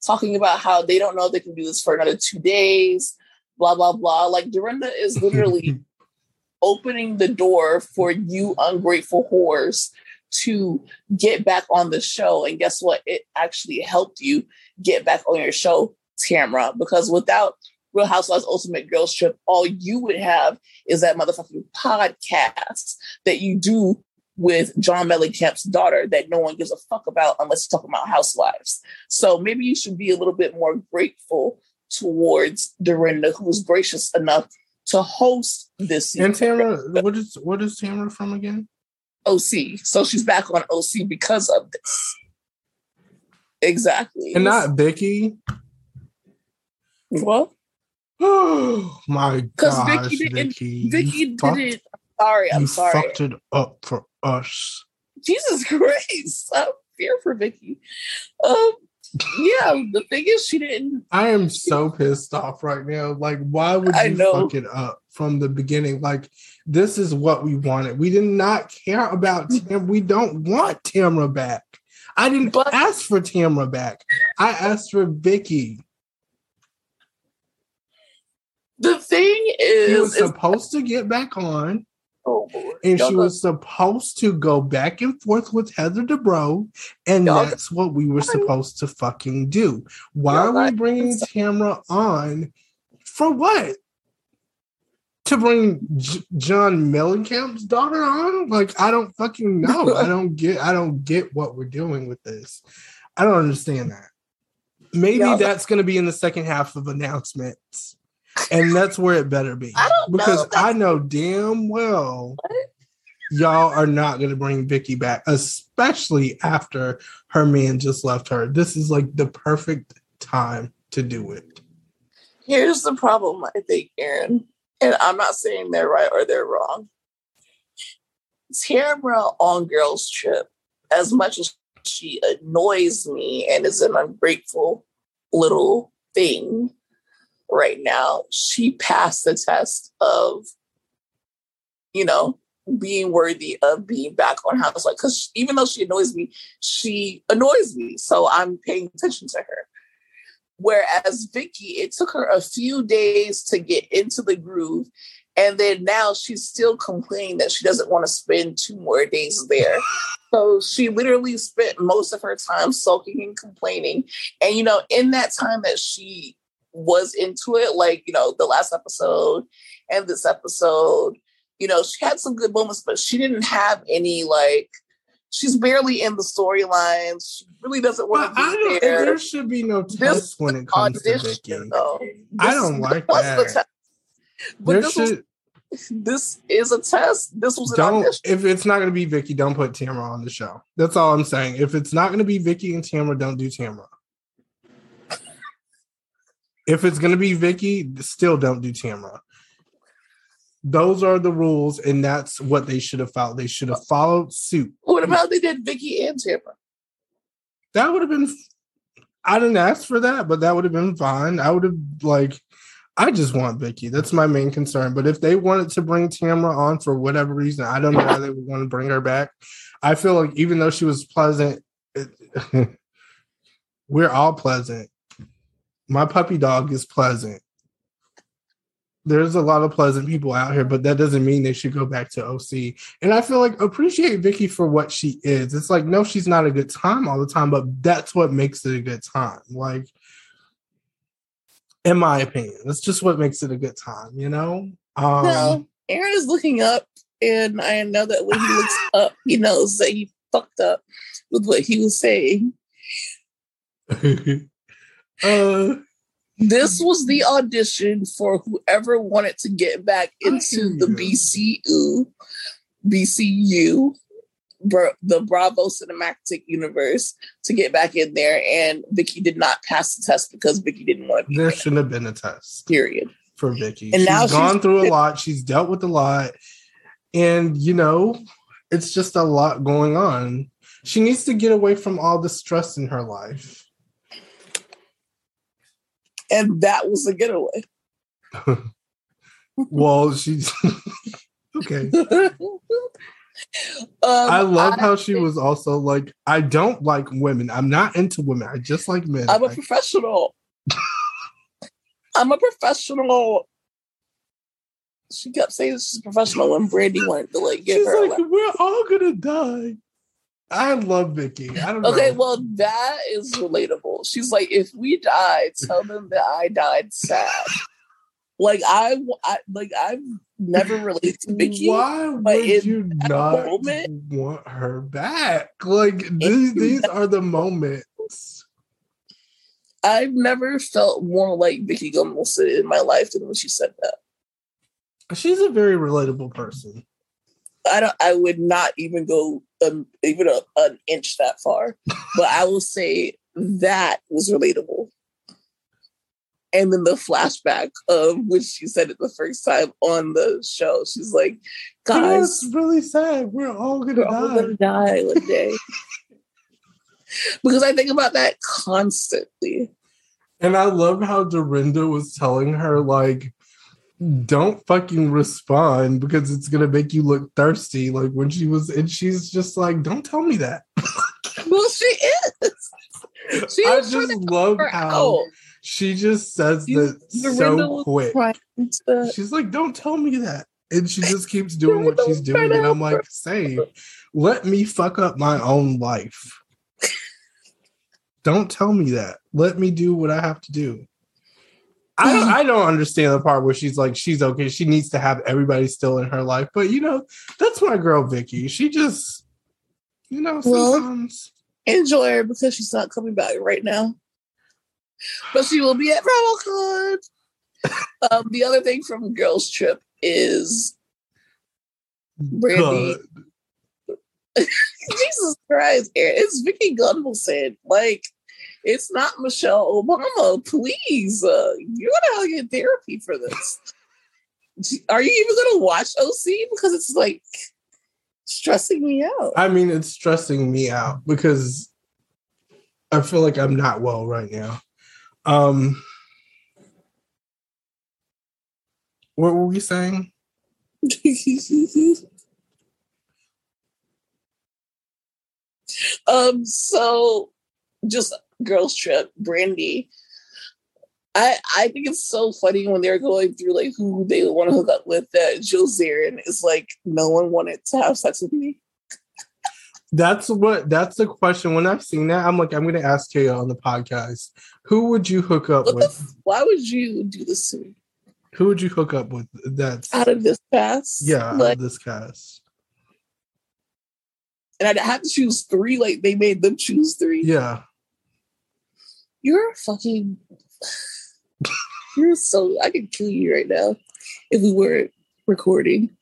talking about how they don't know they can do this for another two days, blah, blah, blah. Like Dorinda is literally opening the door for you ungrateful whores to get back on the show. And guess what? It actually helped you get back on your show, Tamra, because without Real Housewives Ultimate Girls Trip, all you would have is that motherfucking podcast that you do with John Mellencamp's daughter that no one gives a fuck about unless you're talking about housewives. So maybe you should be a little bit more grateful towards Dorinda, who was gracious enough to host this. And Tamra, what is what is Tamra from again? OC. So she's back on OC because of this. Exactly. And not Vicki. What? Oh my god. Because Vicki didn't. Vicki. Vicki fucked- didn't. Sorry, I'm sorry. fucked it up for us. Jesus Christ, I fear for Vicki. Um, yeah, the thing is, she didn't. I am so pissed off right now. Like, why would you fuck it up from the beginning? Like, this is what we wanted. We did not care about mm. Tam. We don't want Tamra back. I didn't But- ask for Tamra back. I asked for Vicki. The thing is, was is supposed to get back on, oh, and Y'all she go- was supposed to go back and forth with Heather Dubrow, and Y'all- that's what we were supposed to fucking do. Why Y'all are we bringing Tamra on? For what? To bring J- John Mellencamp's daughter on? Like, I don't fucking know. I don't get. I don't get what we're doing with this. I don't understand that. Maybe that's going to be in the second half of announcements, and that's where it better be. I don't know. because That's- I know damn well y'all are not going to bring Vicki back, especially after her man just left her. This is like the perfect time to do it. Here's the problem, I think, Aaron, and I'm not saying they're right or they're wrong. Tamara on Girls Trip, as much as she annoys me and is an ungrateful little thing right now, she passed the test of, you know, being worthy of being back on house. Like, Because even though she annoys me, she annoys me. So I'm paying attention to her. Whereas Vicki, it took her a few days to get into the groove. And then now she's still complaining that she doesn't want to spend two more days there. so she literally spent most of her time sulking and complaining. And, you know, in that time that she was into it, like, you know, the last episode and this episode, you know, she had some good moments, but she didn't have any, like, she's barely in the storylines. She really doesn't Well, want to be there there should be no This test when it comes to Vicki. though. I don't like that. But There this, was, this is a test. This was an don't audition. if it's not going to be Vicki, don't put Tamara on the show. That's all I'm saying. If it's not going to be Vicki and Tamara, don't do Tamara. If it's going to be Vicki, still don't do Tamara. Those are the rules, and that's what they should have followed. They should have followed suit. What about they did Vicki and Tamara? That would have been. I didn't ask for that, but that would have been fine. I would have like. I just want Vicki. That's my main concern. But if they wanted to bring Tamara on for whatever reason, I don't know why they would want to bring her back. I feel like even though she was pleasant, it, we're all pleasant. My puppy dog is pleasant. There's a lot of pleasant people out here, but that doesn't mean they should go back to OC. And I feel like appreciate Vicki for what she is. It's like, no, she's not a good time all the time, but that's what makes it a good time. Like, in my opinion, that's just what makes it a good time, you know? Um, no, Aaron is looking up, and I know that when he looks up, he knows that he fucked up with what he was saying. uh, This was the audition for whoever wanted to get back into the BCU, BCU, the Bravo Cinematic Universe, to get back in there. And Vicki did not pass the test because Vicki didn't want to there shouldn't have been a test Period. for Vicki. And she's now she's- gone through a lot. She's dealt with a lot. And, you know, it's just a lot going on. She needs to get away from all the stress in her life. And that was a getaway. Well, she's okay. Um, I love I how she was also like, I don't like women. I'm not into women. I just like men. I'm a I- professional. I'm a professional. She kept saying she's a professional when Brandi wanted to like give She's her. like, we're all gonna die. I love Vicki. I don't Okay, know. well, that is relatable. She's like, if we die, tell them that I died sad. Like I, I like I've never related to Vicki. Why but would you not moment- want her back? Like these, these are the moments. I've never felt more like Vicki Gunvalson in my life than when she said that. She's a very relatable person. I don't. I would not even go um, even a, an inch that far, but I will say that was relatable. And then the flashback of when she said it the first time on the show, she's like, You know, "Guys, it's really sad. We're all gonna we're all gonna die one day." because I think about that constantly. And I love how Dorinda was telling her, like, don't fucking respond because it's gonna make you look thirsty. Like when she was, and she's just like, don't tell me that. Well, she is. She I just love her how out. she just says You- that so quick. to- She's like, don't tell me that. And she just keeps doing what she's doing. And I'm like, same. Let me fuck up my own life. Don't tell me that. Let me do what I have to do. I don't, I don't understand the part where she's like, she's okay. She needs to have everybody still in her life. But, you know, that's my girl, Vicki. She just, you know, Well, enjoy her because she's not coming back right now. But she will be at BravoCon. um, the other thing from Girls Trip is Brandi. Jesus Christ, Aaron, it's Vicki Gunvalson. Like, it's not Michelle Obama. Please, uh, you're gonna have to get therapy for this. Are you even gonna watch OC? Because it's like stressing me out. I mean, it's stressing me out because I feel like I'm not well right now. Um, what were we saying? um, so just girls trip, Brandi. I I think it's so funny when they're going through like who they want to hook up with that Jill Zarin is like no one wanted to have sex with me. That's what. That's the question. When I've seen that, I'm like, I'm going to ask Kaya on the podcast. Who would you hook up What with? f- why would you do this to me Who would you hook up with? That's out of this cast? yeah, out of this cast. and I'd have to choose three. Like they made them choose three. Yeah, You're fucking. You're so. I could kill you right now if we weren't recording.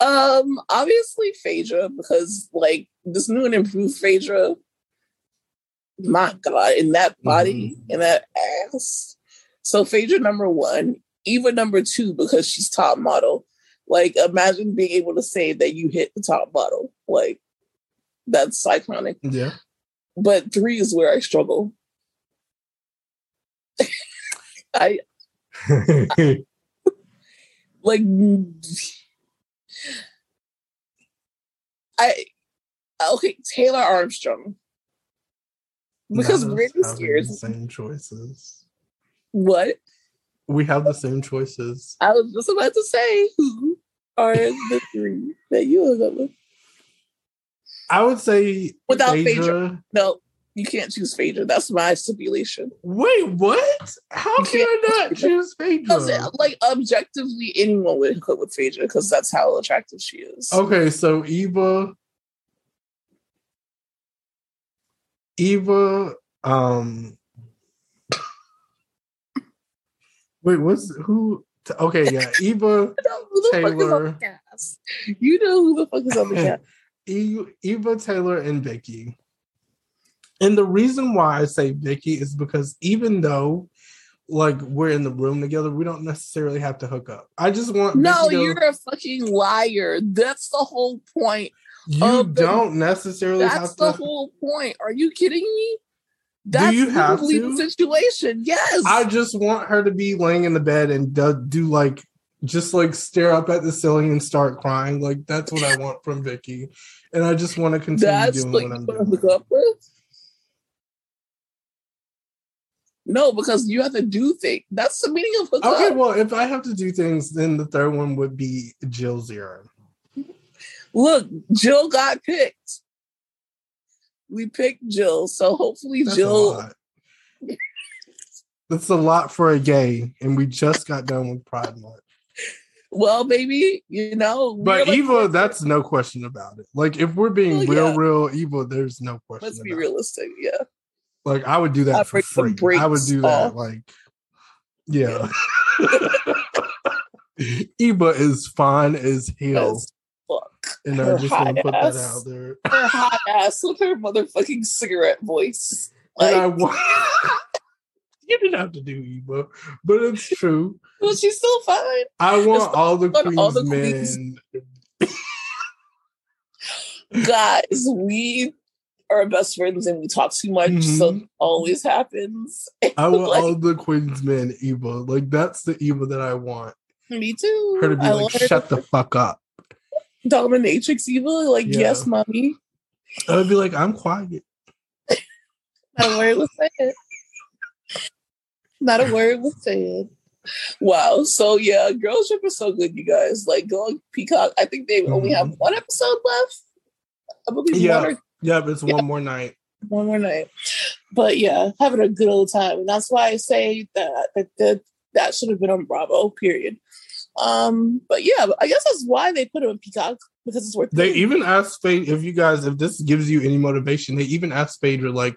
um, obviously Phaedra because like this new and improved Phaedra. My God, in that body, in that ass. So Phaedra number one, Eva number two because she's top model. Like imagine being able to say that you hit the top model. Like that's iconic yeah. But three is where I struggle. I like I okay Taylor Armstrong because Not Britney Spears. same choices. What We have the same choices. I was just about to say, who are the three that you hook up with? I would say Without Phaedra. Phaedra. No, you can't choose Phaedra. That's my stipulation. Wait, what? How You can I not choose Because, Phaedra? like, objectively, anyone would hook up with Phaedra because that's how attractive she is. Okay, so Eva, Eva, um, wait, what's who? Okay, yeah, Eva, who the fuck is on Taylor. the cast. You know who the fuck is on the cast. Eva Taylor, and Vicki. And the reason why I say Vicki is because even though, like, we're in the room together, we don't necessarily have to hook up. I just want No, to- you're a fucking liar. That's the whole point. you don't necessarily That's have the to. whole point. Are you kidding me? That's you have to? the situation. Yes. I just want her to be laying in the bed and do, do like just like stare up at the ceiling and start crying. Like that's what I want from Vicki, and I just want to continue That's doing like what I'm what doing. hook up with. No, because you have to do things. That's the meaning of hook Okay, up. well, if I have to do things, then the third one would be Jill Zarin. Look, Jill got picked. We picked Jill, so hopefully That's a Jill. lot. That's a lot for a gay, and we just got done with Pride Month. Well, baby, you know. But like- Eva, that's no question about it. Like if we're being Well, real, yeah. real Eva, there's no question. Let's be about it. realistic. Yeah. Like I would do that I for free. I would do that. off. Like, yeah. Eva is fine as hell, As fuck. and I her just want to hot put that out there. Her hot ass with her motherfucking cigarette voice. and I want. you didn't have to do Eva, but it's true. well, she's still fine. I want It's all the queens all the men. queens. Guys, we are best friends and we talk too much, so Mhm. it always happens. I want Like, all the queens men Eva. Like that's the Eva that I want. me too. Her to be I like, her shut to the fuck up. dominatrix evil. Like, Yeah. yes, mommy. I would be like, I'm quiet. Not a word was said. Not a word was said. Wow. So yeah, Girls Trip is so good, you guys. Like go on Peacock. I think they only have Mhm. one episode left. I believe Yeah. one or Yep, it's Yeah. one more night. one more night. But yeah, having a good old time. And that's why I say that that that, that should have been on Bravo, period. Um, but yeah, I guess that's why they put it on Peacock because it's worth it. They paying. even asked Fade if you guys, if this gives you any motivation, they even asked Phaedra like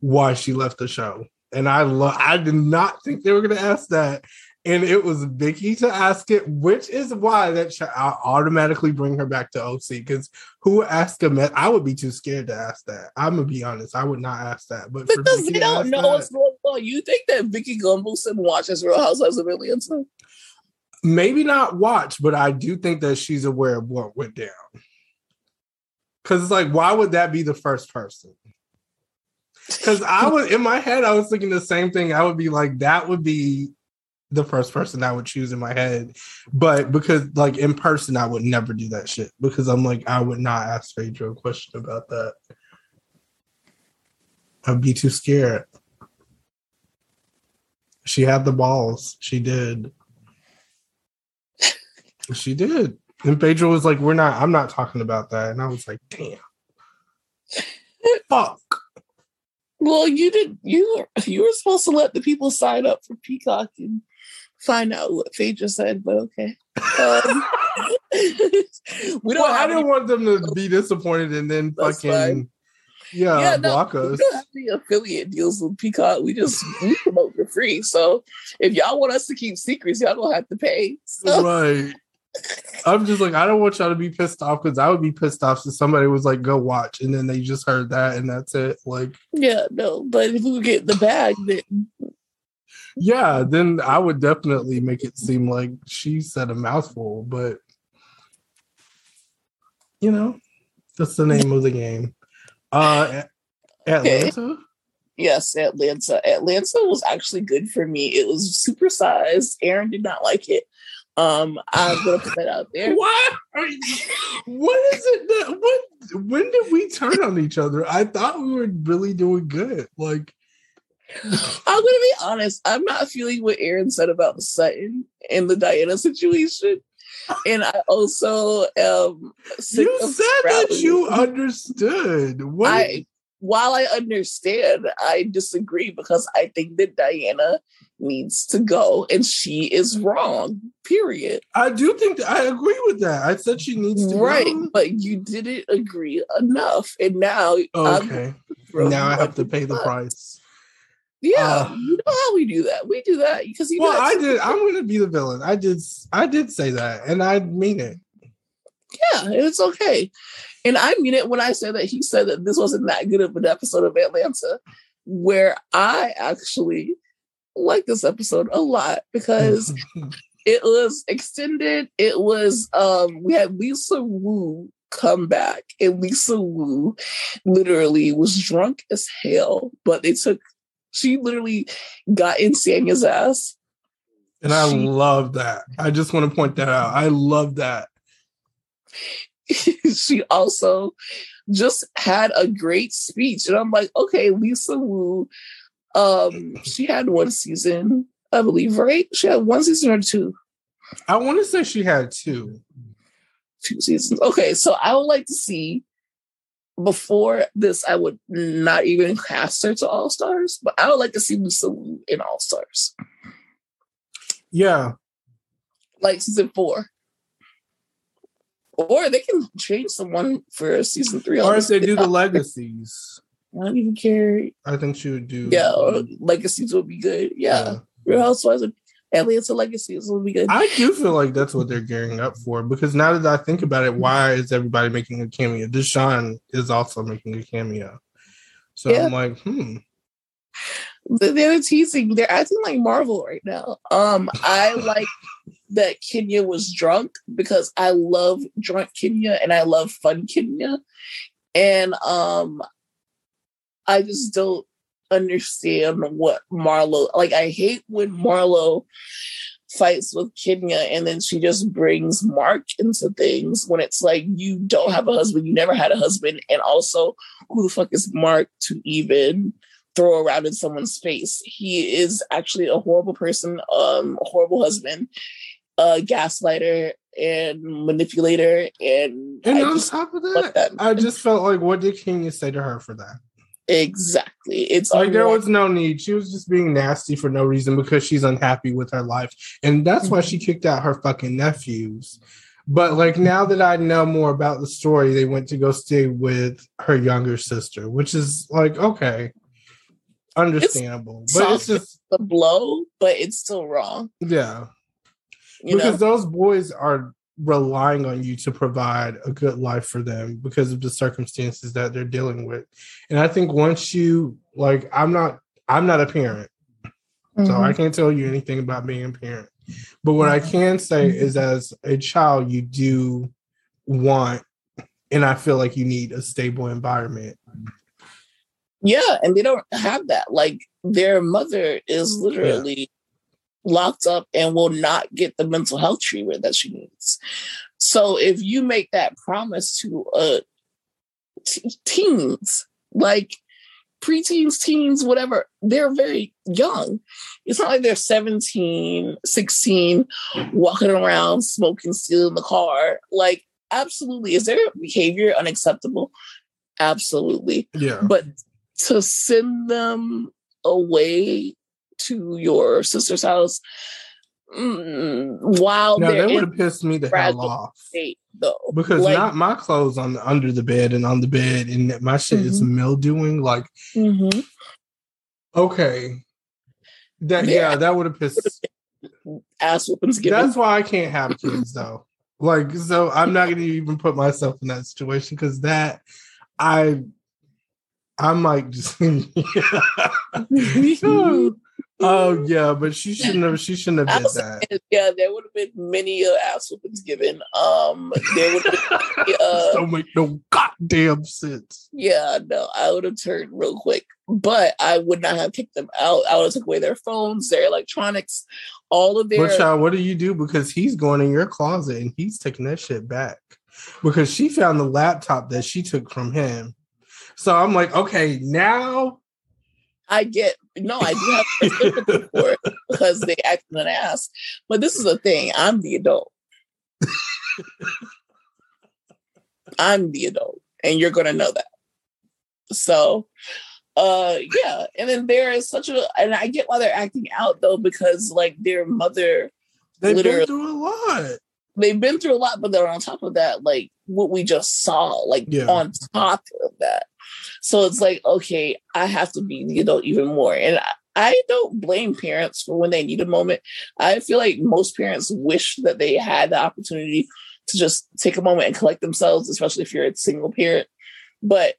why she left the show. And I love I did not think they were gonna ask that. And it was Vicki to ask it, which is why that sh- I automatically bring her back to OC. Because who asked a met? I would be too scared to ask that. I'm gonna be honest, I would not ask that. But because Vicki they don't know that- what's going on. You think that Vicki Gunvalson watches Real Housewives of Atlanta? maybe not watch, but I do think that she's aware of what went down. Because it's like, why would that be the first person? Because I was in my head, I was thinking the same thing. I would be like, that would be the first person I would choose in my head. But because, like, in person, I would never do that shit because I'm like, I would not ask Phaedra a question about that. I'd be too scared. She had the balls. She did. She did. And Phaedra was like, We're not, I'm not talking about that. And I was like, Damn. Fuck. Well, you did. You were you were supposed to let the people sign up for Peacock and find out what Phaedra said, but okay. Um, we don't Well, I didn't any, want them to be disappointed and then That's fucking, fine. yeah, yeah, no, block we don't have any affiliate deals with Peacock. We just we promote for free. So if y'all want us to keep secrets, y'all gonna have to pay. So, Right. I'm just like, I don't want y'all to be pissed off because I would be pissed off if somebody was like, go watch. And then they just heard that and that's it. Like, yeah, no. But if we get the bag, then yeah, then I would definitely make it seem like she said a mouthful, but you know, that's the name of the game. Uh Atlanta? yes, Atlanta. Atlanta was actually good for me. It was supersized. Aaron did not like it. Um, I'm gonna put that out there. What? Are you- what is it that what when did we turn on each other? I thought we were really doing good. Like I'm gonna be honest. I'm not feeling what Aaron said about the Sutton and the Diana situation, and I also um. you said that you understood. What I while I understand, I disagree because I think that Diana needs to go and she is wrong. Period. I do think that I agree with that. I said she needs to go. Right, go. but you didn't agree enough, and now I'm Okay. now I have to pay the price. Yeah, Uh, you know how we do that. We do that because you. Well, that I did. I'm going to be the villain. I did. I did say that, and I mean it. Yeah, it's okay. And I mean it when I say that he said that this wasn't that good of an episode of Atlanta, where I actually like this episode a lot because it was extended. It was um we had Lisa Wu come back, and Lisa Wu literally was drunk as hell, but they took she literally got in Sanya's ass And I she, love that. I just want to point that out. I love that. she also just had a great speech. And I'm like, okay, Lisa Wu, um, she had one season, I believe, right? She had one season or two. I want to say she had two. Two seasons. Okay, so I would like to see before this, I would not even cast her to All Stars, but I would like to see Lisa Wu in All Stars. Yeah. Like season four. Or they can change someone for season three. Or if they do the legacies. I don't even care. I think she would do. Yeah, legacies would be good. Yeah. yeah. Real Housewives would Atlanta Legacies would be good. I do feel like that's what they're gearing up for because now that I think about it, why is everybody making a cameo? DeShawn is also making a cameo. So yeah. I'm like, hmm. They're teasing. They're acting like Marvel right now. Um, I like that Kenya was drunk because I love drunk Kenya and I love fun Kenya, and um, I just don't understand what Marlo like. I hate when Marlo fights with Kenya and then she just brings Mark into things when it's like you don't have a husband, you never had a husband, and also who the fuck is Mark to even throw around in someone's face? He is actually a horrible person, um, a horrible husband, a gaslighter and manipulator, and and I on top of that, that, I just felt like what did Kenya say to her for that? Exactly. It's like there was no need. She was just being nasty for no reason because she's unhappy with her life. And that's why she mm-hmm. kicked out her fucking nephews. But like now that I know more about the story, they went to go stay with her younger sister, which is like okay, understandable. It's but it's just the blow, but it's still wrong. Yeah. You because know? those boys are relying on you to provide a good life for them because of the circumstances that they're dealing with. And I think once you like I'm not I'm not a parent. Mm-hmm. So I mm-hmm. can't tell you anything about being a parent. But what I can say mm-hmm. is as a child you do want and I feel like you need a stable environment. Yeah, and they don't have that. Like their mother is literally locked up and will not get the mental health treatment that she needs. So if you make that promise to uh, t- teens, like preteens, teens, whatever, they're very young. It's not like they're 17, 16, walking around smoking, stealing the car. Like, absolutely. Is their behavior unacceptable? Absolutely. Yeah. But to send them away to your sister's house mm, while no, that would have pissed me the hell off. State, though. Because like, not my clothes on the, under the bed and on the bed, and my shit mm-hmm. is mildewing. Like, mm-hmm. okay, that yeah, yeah that would have pissed. Ass whoopings. That's why I can't have kids though. Like, so I'm not gonna even put myself in that situation because that I I might just Oh yeah, but she shouldn't have. She shouldn't have did that. Yeah, there would have been many uh, ass whoopings given. Um, there would have been. Uh, Don't make no goddamn sense. Yeah, no, I would have turned real quick, but I would not have kicked them out. I would have took away their phones, their electronics, all of their. But child, what do you do? Because he's going in your closet and he's taking that shit back. Because she found the laptop that she took from him. So I'm like, okay, now I get no, I do have sympathy for it because they act an ass. But this is the thing: I'm the adult. I'm the adult, and you're gonna know that. So, uh, yeah. And then there is such a, and I get why they're acting out though because like their mother, they've been through a lot. They've been through a lot, but they're on top of that, like what we just saw, like yeah. on top of that. So it's like, okay, I have to be the adult even more. And I, I don't blame parents for when they need a moment. I feel like most parents wish that they had the opportunity to just take a moment and collect themselves, especially if you're a single parent. But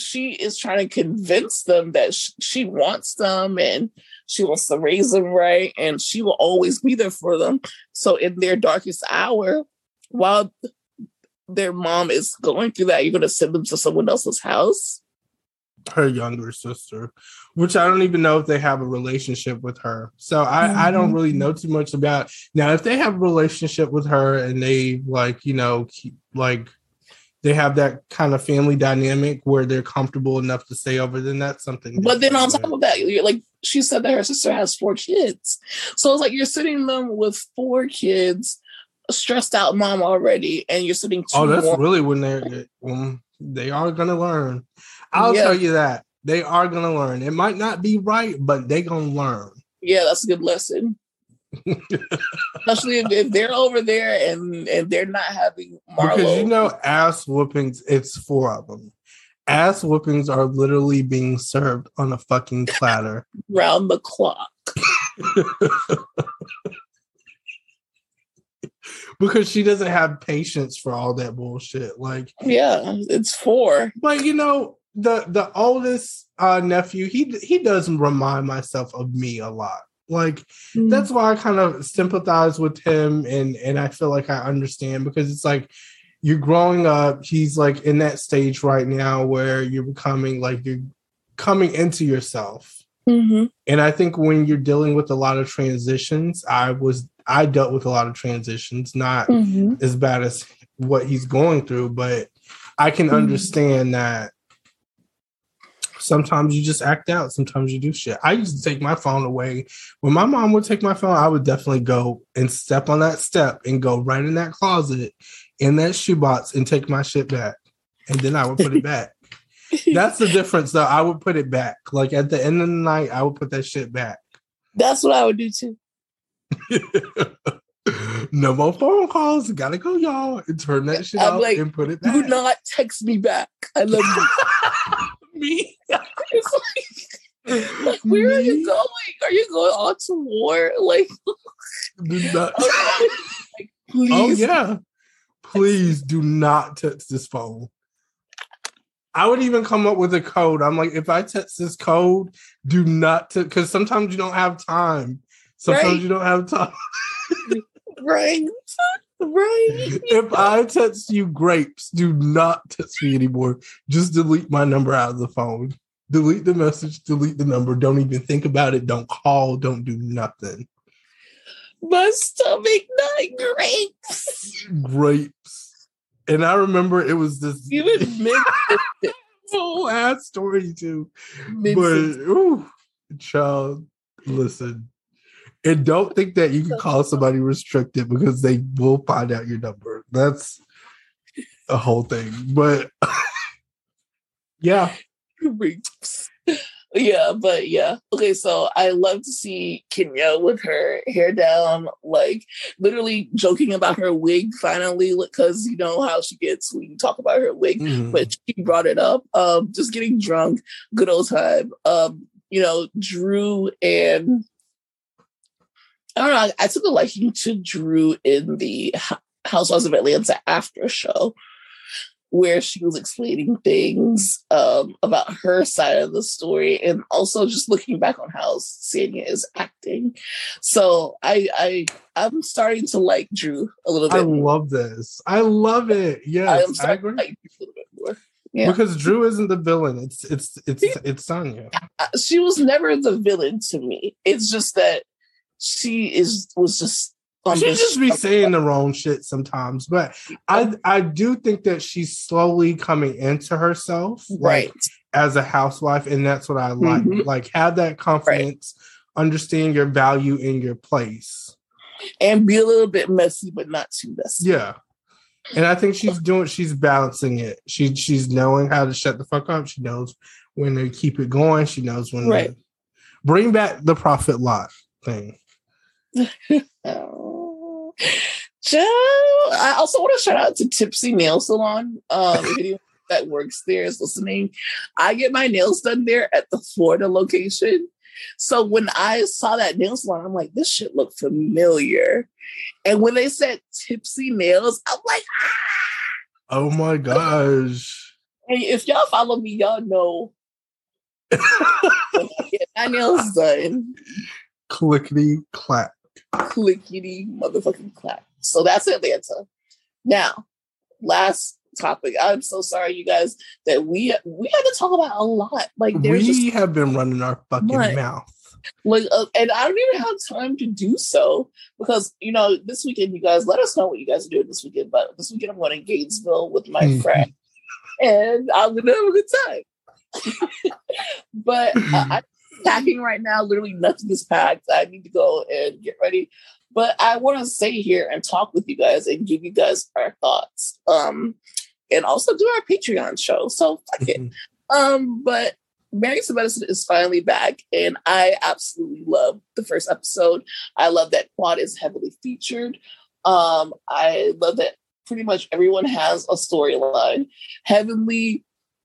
she is trying to convince them that she wants them and she wants to raise them right and she will always be there for them. So in their darkest hour, while their mom is going through that, you're going to send them to someone else's house her younger sister, which I don't even know if they have a relationship with her. So I, mm-hmm. I don't really know too much about now. If they have a relationship with her and they like, you know, keep, like they have that kind of family dynamic where they're comfortable enough to stay over, then that's something. But then on top of that, you're like she said that her sister has four kids. So it's like you're sitting them with four kids, stressed out mom already, and you're sitting Oh, that's more- really when they're when they are gonna learn. I'll yeah. tell you that. They are gonna learn. It might not be right, but they gonna learn. Yeah, that's a good lesson. Especially if, if, they're over there and and they're not having Marlo. Because you know ass whoopings, it's four of them. Ass whoopings are literally being served on a fucking platter. Round the clock. because she doesn't have patience for all that bullshit. Like Yeah, it's four. But you know, the the oldest uh nephew, he he doesn't remind myself of me a lot. Like mm-hmm. that's why I kind of sympathize with him and and I feel like I understand because it's like you're growing up, he's like in that stage right now where you're becoming like you're coming into yourself. Mm-hmm. And I think when you're dealing with a lot of transitions, I was I dealt with a lot of transitions, not mm-hmm. as bad as what he's going through, but I can mm-hmm. understand that Sometimes you just act out. Sometimes you do shit. I used to take my phone away. When my mom would take my phone, I would definitely go and step on that step and go right in that closet in that shoebox and take my shit back. And then I would put it back. That's the difference though. I would put it back. Like at the end of the night, I would put that shit back. That's what I would do too. no more phone calls. Gotta go, y'all. And turn that shit I'm off like, and put it back. Do not text me back. I love you. me. like, where are you going? Are you going on to war? Like, not, like oh yeah, please do not touch this phone. I would even come up with a code. I'm like, if I text this code, do not because sometimes you don't have time. Sometimes right. you don't have time. right. Right. If I text you grapes, do not text me anymore. Just delete my number out of the phone. Delete the message, delete the number. Don't even think about it. Don't call. Don't do nothing. My stomach not grapes. Grapes. And I remember it was this even whole ass story too. But ooh, child, listen. And don't think that you can call somebody restricted because they will find out your number. That's a whole thing. But yeah. yeah, but yeah. Okay, so I love to see Kenya with her hair down, like literally joking about her wig finally, because you know how she gets when you talk about her wig, mm-hmm. but she brought it up. Um, just getting drunk, good old time. Um, you know, Drew and I don't know. I took a liking to Drew in the Housewives of Atlanta after show, where she was explaining things um, about her side of the story, and also just looking back on how Sanya is acting. So I, I, I'm starting to like Drew a little bit. I more. love this. I love it. Yes, I, I agree. Like a little bit more. Yeah. Because Drew isn't the villain. It's it's it's it's Sanya. She was never the villain to me. It's just that she is was just she just be saying the wrong shit sometimes, but I I do think that she's slowly coming into herself, right, like, as a housewife, and that's what I like. Mm-hmm. Like have that confidence, right. understand your value in your place, and be a little bit messy, but not too messy. Yeah, and I think she's doing she's balancing it. She she's knowing how to shut the fuck up. She knows when to keep it going. She knows when right. to bring back the profit lot thing. Joe, I also want to shout out to Tipsy Nail Salon. Um, if anyone that works there is listening, I get my nails done there at the Florida location. So when I saw that nail salon, I'm like, this shit look familiar. And when they said Tipsy Nails, I'm like, ah! oh my gosh. And if y'all follow me, y'all know get my nails done. Clickety clack clickety motherfucking clap. So that's Atlanta. Now, last topic. I'm so sorry, you guys, that we we had to talk about a lot. Like there's we just have been running our fucking mouth. like, uh, and I don't even have time to do so because you know this weekend, you guys let us know what you guys are doing this weekend. But this weekend, I'm going to Gainesville with my Mhm. friend, and I'm gonna have a good time. but uh, I'm packing right now. Literally, nothing is packed. I need to go and get ready. But I want to stay here and talk with you guys and give you guys our thoughts. Um, and also do our Patreon show. So fuck it. Um, but Married to Medicine is finally back, and I absolutely love the first episode. I love that Quad is heavily featured. Um, I love that pretty much everyone has a storyline. Heavenly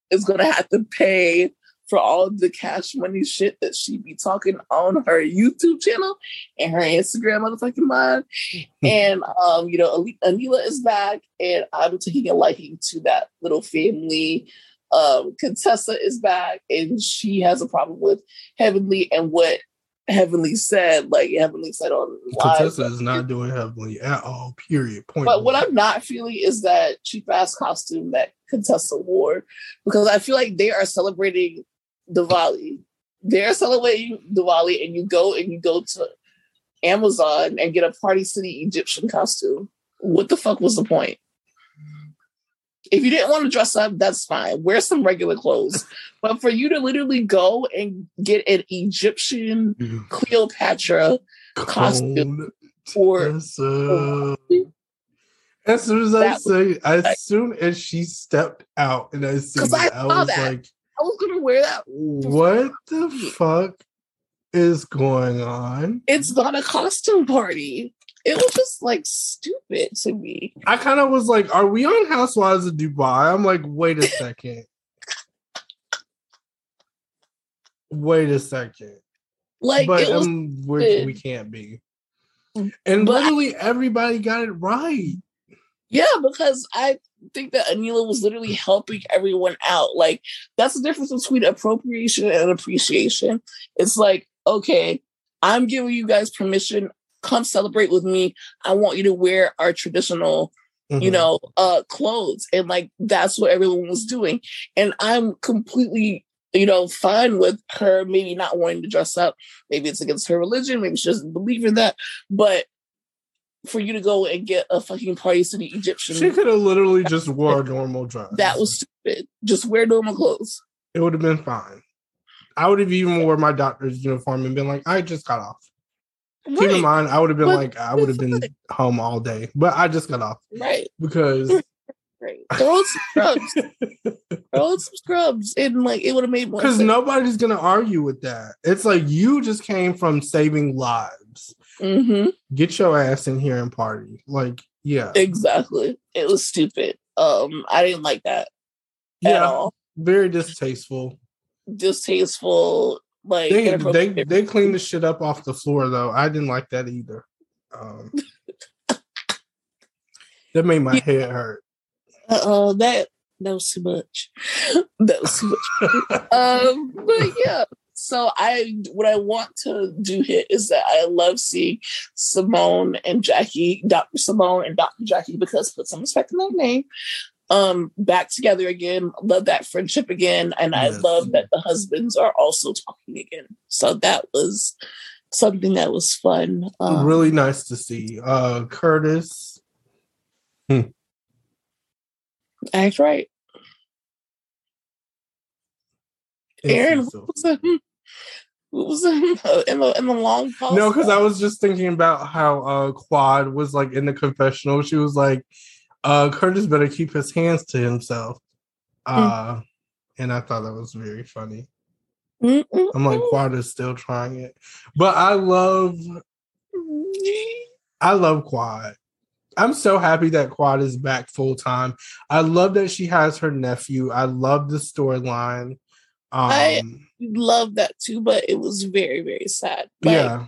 is gonna have to pay for all of the cash money shit that she be talking on her YouTube channel and her Instagram motherfucking mind. and um, you know, Anila is back, and I'm taking a liking to that little family. Um, Contessa is back, and she has a problem with Heavenly and what Heavenly said. Like Heavenly said on live. Contessa is not doing Heavenly at all. Period. Point. But what. I'm not feeling is that cheap ass costume that Contessa wore because I feel like they are celebrating Diwali. They're celebrating Diwali, and you go and you go to Amazon and get a Party City Egyptian costume. What the fuck was the point? If you didn't want to dress up, that's fine. Wear some regular clothes. but for you to literally go and get an Egyptian Cleopatra costume or Contessa. As soon as I That say, as like- soon as she stepped out and I seen 'Cause I I, was that. like, was gonna wear that "What the fuck is going on?" it's not a costume party. It was just like stupid to me. I kind of was like, "Are we on Housewives of Dubai?" I'm like, "Wait a second, wait a second. Like but it was um, we can't be." And But I- literally everybody got it right. yeah, because I think that Anila was literally helping everyone out. Like that's the difference between appropriation and appreciation. It's like, okay, I'm giving you guys permission. Come celebrate with me. I want you to wear our traditional you Mhm. know, uh clothes. And like that's what everyone was doing. And I'm completely, you know, fine with her maybe not wanting to dress up. Maybe it's against her religion, maybe she doesn't believe in that. But for you to go and get a fucking party city Egyptian, She could have literally just wore a normal dress. that was stupid. Just wear normal clothes. it would have been fine. I would have even wore my doctor's uniform and been like, I just got off. Keep in mind, I would have been But like, I would have been home all day, but I just got off right, because right. Throw some scrubs. Throw some scrubs. And like it would have made more because nobody's gonna argue with that. It's like you just came from saving lives. Mhm. Get your ass in here and party. Like, yeah, Exactly. It was stupid. Um, I didn't like that at all. very distasteful. distasteful, like They they they cleaned the shit up off the floor though. I didn't like that either. Um, that made my head hurt. uh, that that was too much. that was too much. um, but yeah. So I what I want to do here is that I love seeing Simone and Jackie, Dr. Simone and Dr. Jackie, because put some respect in their name. Um, back together again. Love that friendship again, and I love that the husbands are also talking again. So that was something that was fun. Um, really nice to see. Uh Curtis. That's right. Aaron, what was that? What was that in the in the long pause? No, because I was just thinking about how uh Quad was like in the confessional. She was like, uh Curtis better keep his hands to himself. Hmm. Uh and I thought that was very funny. Mm-mm. I'm like, Quad is still trying it. But I love I love Quad. I'm so happy that Quad is back full time. I love that she has her nephew. I love the storyline. Um I- love that too, but it was very very sad. Like, yeah.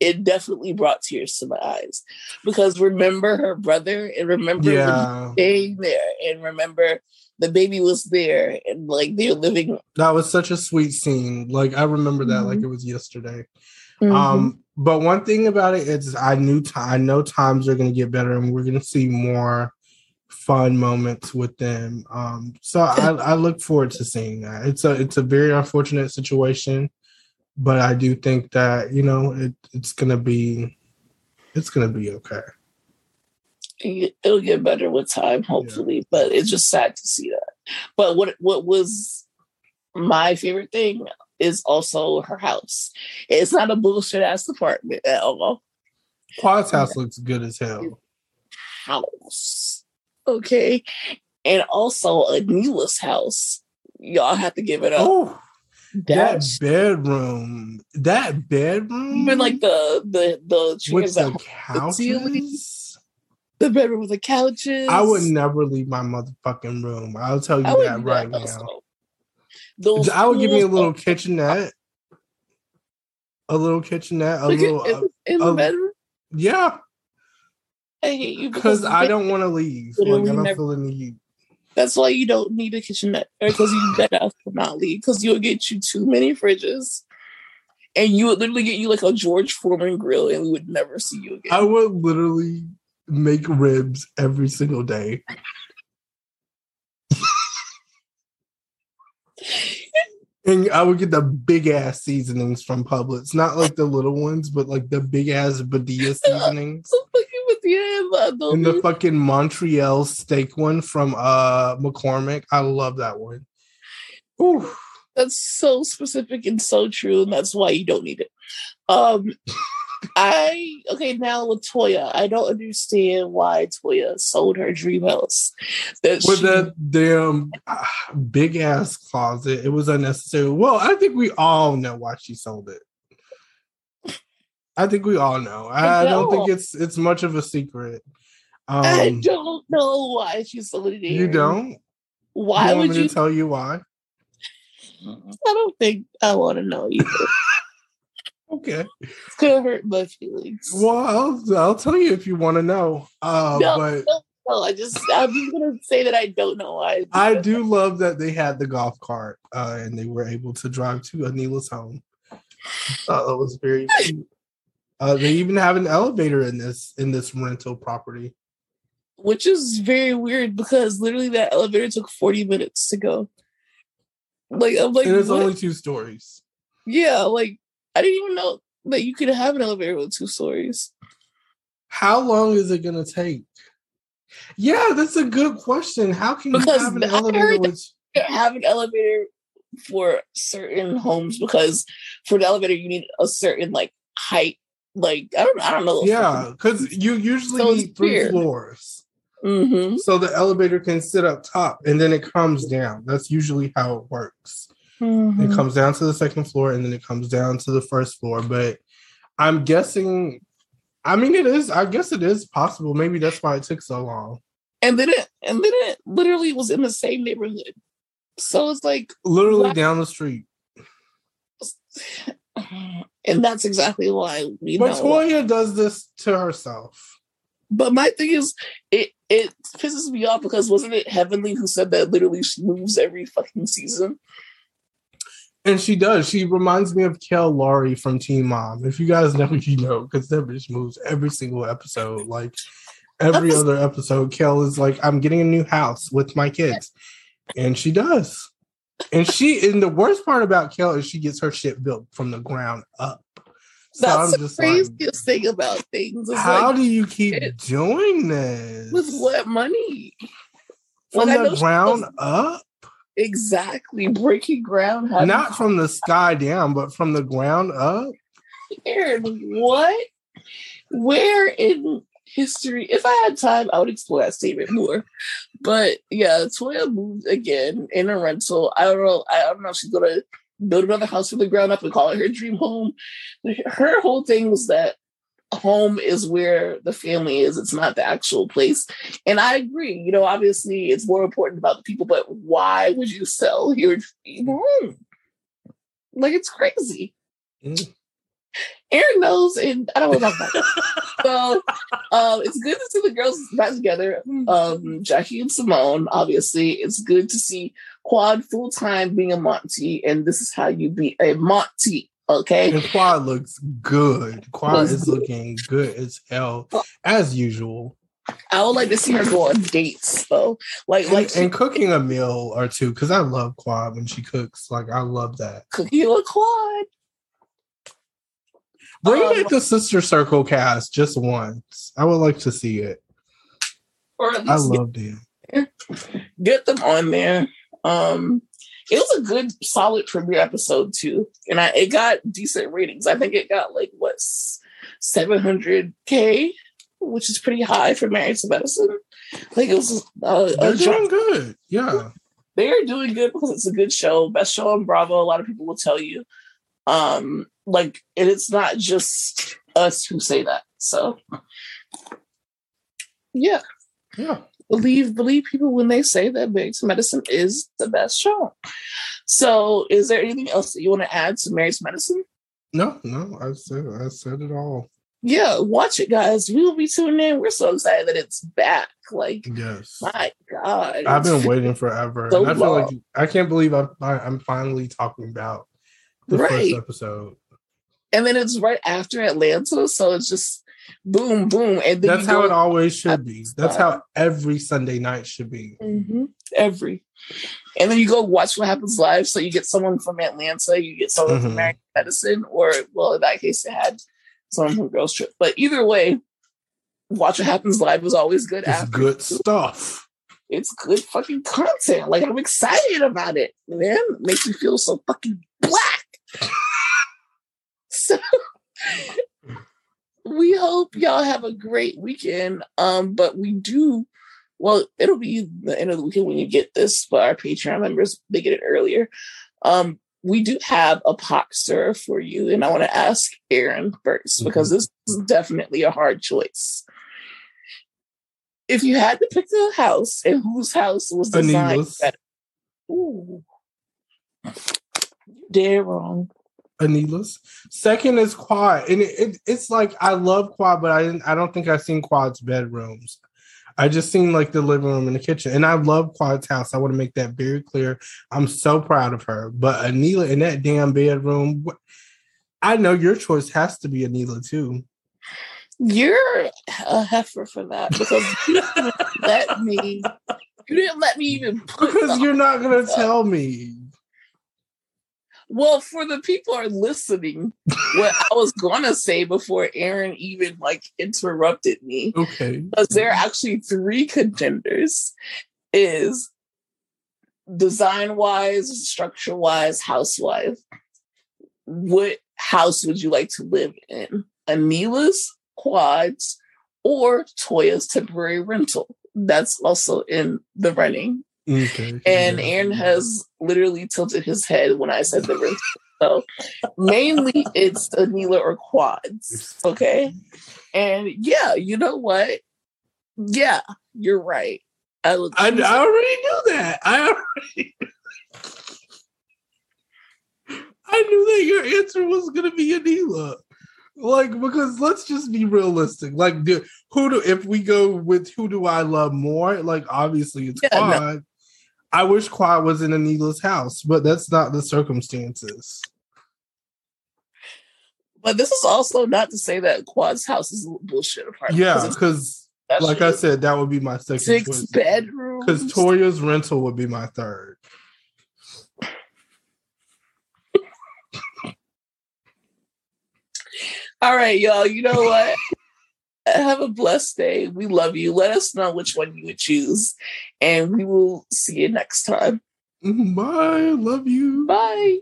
it definitely brought tears to my eyes because remember her brother and remember Yeah. staying there and remember the baby was there and like they were living. That was such a sweet scene. Like I remember that like Mhm. it was yesterday. Mhm. Um, but one thing about it is I knew ti- I know times are gonna get better and we're gonna see more fun moments with them. Um, so I, I look forward to seeing that. It's a it's a very unfortunate situation, but I do think that you know it, it's gonna be it's gonna be okay. It'll get better with time, hopefully. Yeah. But it's just sad to see that. But what what was my favorite thing is also her house. It's not a bullshit ass apartment at all. Quad's house looks good as hell. House. Okay. And also Anila's house. Y'all have to give it up. Oh, that bedroom. That bedroom. Even like the the the with the couches. The, the bedroom with the couches. I would never leave my motherfucking room. I'll tell you that right that now. Those I would give me a little kitchenette. A little kitchenette. A little uh, in, in the bedroom. Yeah. I hate you because I don't want to leave. Like, I don't never, feel the need. That's why you don't need a kitchenette because you better not leave because you'll get you too many fridges. And you would literally get you like a George Foreman grill and we would never see you again. I would literally make ribs every single day. And I would get the big ass seasonings from Publix, not like the little ones, but like the big ass Badia oh, seasonings. And the fucking Montreal steak one from uh McCormick. I love that one. Ooh. That's so specific and so true, and that's why you don't need it. Um I okay now with Toya, I don't understand why Toya sold her dream house. That with she, that damn uh, big ass closet, it was unnecessary. Well, I think we all know why she sold it. I think we all know. I, I don't. think it's it's much of a secret. Um, I don't know why she's sold it. You don't? Why you would you tell you why? I don't think I want to know either. Okay. It's gonna hurt my feelings. Well, I'll, I'll tell you if you want to know. Uh, no, but no, no, I just I'm just gonna say that I don't know why. I do love that they had the golf cart uh, and they were able to drive to Anila's home. Uh, that was very cute. Uh, they even have an elevator in this in this rental property, which is very weird because literally that elevator took forty minutes to go. Like I'm like, and it's what? only two stories. Yeah, like I didn't even know that you could have an elevator with two stories. How long is it gonna take? Yeah, that's a good question. How can because you have an elevator with have an elevator for certain homes because for the elevator you need a certain like height. Like I don't I don't know. Yeah, because you usually so need three weird. floors. Mm-hmm. So the elevator can sit up top and then it comes down. That's usually how it works. Mm-hmm. It comes down to the second floor and then it comes down to the first floor. But I'm guessing, I mean, it is, I guess it is possible. Maybe that's why it took so long. And then it, and then it literally was in the same neighborhood. So it's like literally why? down the street. And that's exactly why we but know. Toya does this to herself. But my thing is, it it pisses me off because wasn't it Heavenly who said that literally she moves every fucking season? And she does. She reminds me of Kail Lowry from Teen Mom. If you guys know, you know, because that bitch moves every single episode. Like every other episode, Kail is like, I'm getting a new house with my kids. And she does. And she, and the worst part about Kail is she gets her shit built from the ground up. So That's I'm the craziest like, thing about things. how like, do you keep doing this? With what money? From like, the ground up? Exactly. Breaking ground. Not from the sky down, but from the ground up. Aaron, what? Where in history? If I had time, I would explore that statement more. But yeah, Toya moved again in a rental. I don't know. I don't know if she's gonna build another house from the ground up and call it her dream home. Her whole thing was that home is where the family is it's not the actual place and i agree you know obviously it's more important about the people but why would you sell your dream home like it's crazy mm. Aaron knows, and I don't want to talk about it. so um, it's good to see the girls back together. Um, Jackie and Simone, obviously. It's good to see Quad full time being a Monty, and this is how you be a Monty. Okay. And Quad looks good. Quad is looking good as hell, as usual. I would like to see her go on dates though. Like like and, and cooking a meal or two because I love Quad when she cooks. Like I love that. cooking a quad. Bring Um, back the Sister Circle cast just once. I would like to see it. Or at I least love them. get, get them on there. Um it was a good solid premiere episode too. And I it got decent ratings. I think it got like what 700k, which is pretty high for Married to Medicine. Like it was uh, They're a doing good. Yeah. they are doing good because it's a good show. Best show on Bravo. A lot of people will tell you. Um, like and it's not just us who say that. So yeah, Yeah. believe believe people when they say that to Medicine is the best show. So is there anything else that you want to add to Mary's Medicine? No, no, I said I said it all. Yeah, watch it, guys. We will be tuning in. We're so excited that it's back. Like, Yes. my God. I've been waiting forever. So I feel like. I can't believe I, I'm finally talking about the Right. first episode. And then it's right after Atlanta, so it's just boom, boom, and then That's how it always should be. That's how every Sunday night should be. Mhm. every, and then you go watch what happens live. So you get someone from Atlanta, you get someone from Mhm. American Medicine, or well, in that case, they had someone from Girls Trip. But either way, watch what happens live was always good. It's after good stuff. it's good fucking content. Like I'm excited about it, man. It makes me feel so fucking black. so we hope y'all have a great weekend. Um, but we do well, it'll be the end of the weekend when you get this, but our Patreon members they get it earlier. Um, we do have a stir for you, and I want to ask Aaron 1st because this is definitely a hard choice. If you had to pick a house, and whose house was designed Anila's. better? Ooh, dead wrong. Anila's. Second is Quad, and it, it, it's like I love Quad, but I didn't. I don't think I've seen Quad's bedrooms. I just seen like the living room and the kitchen, and I love Quad's house. I want to make that very clear. I'm so proud of her. But Anila in that damn bedroom, I know your choice has to be Anila too. You're a heifer for that because you didn't let me. You didn't let me even put Because you're not gonna tell me. Well, for the people who are listening, what I was gonna say before Aaron even like interrupted me, Okay. because there are actually three contenders, is design wise, structure wise, house wise. What house would you like to live in? Anila's quads or Toya's temporary rental? That's also in the running. Okay. And. Aaron has literally tilted his head when I said the rental. So mainly it's Anila or quads. Okay. And yeah, you know what? Yeah, you're right. I I, I already knew that. I already. I knew that your answer was gonna be Anila. Like because let's just be realistic. Like do, who do if we go with who do I love more? Like obviously it's Yeah, no. I wish Quad was in Anila's house, but that's not the circumstances. but this is also not to say that Quad's house is a bullshit apartment. Yeah, because like I said, that would be my second six choice. bedrooms. Because Toya's rental would be my third. All right, y'all. You know what? Have a blessed day. We love you. Let us know which one you would choose, and we will see you next time. Mm-hmm. Bye. Love you. Bye.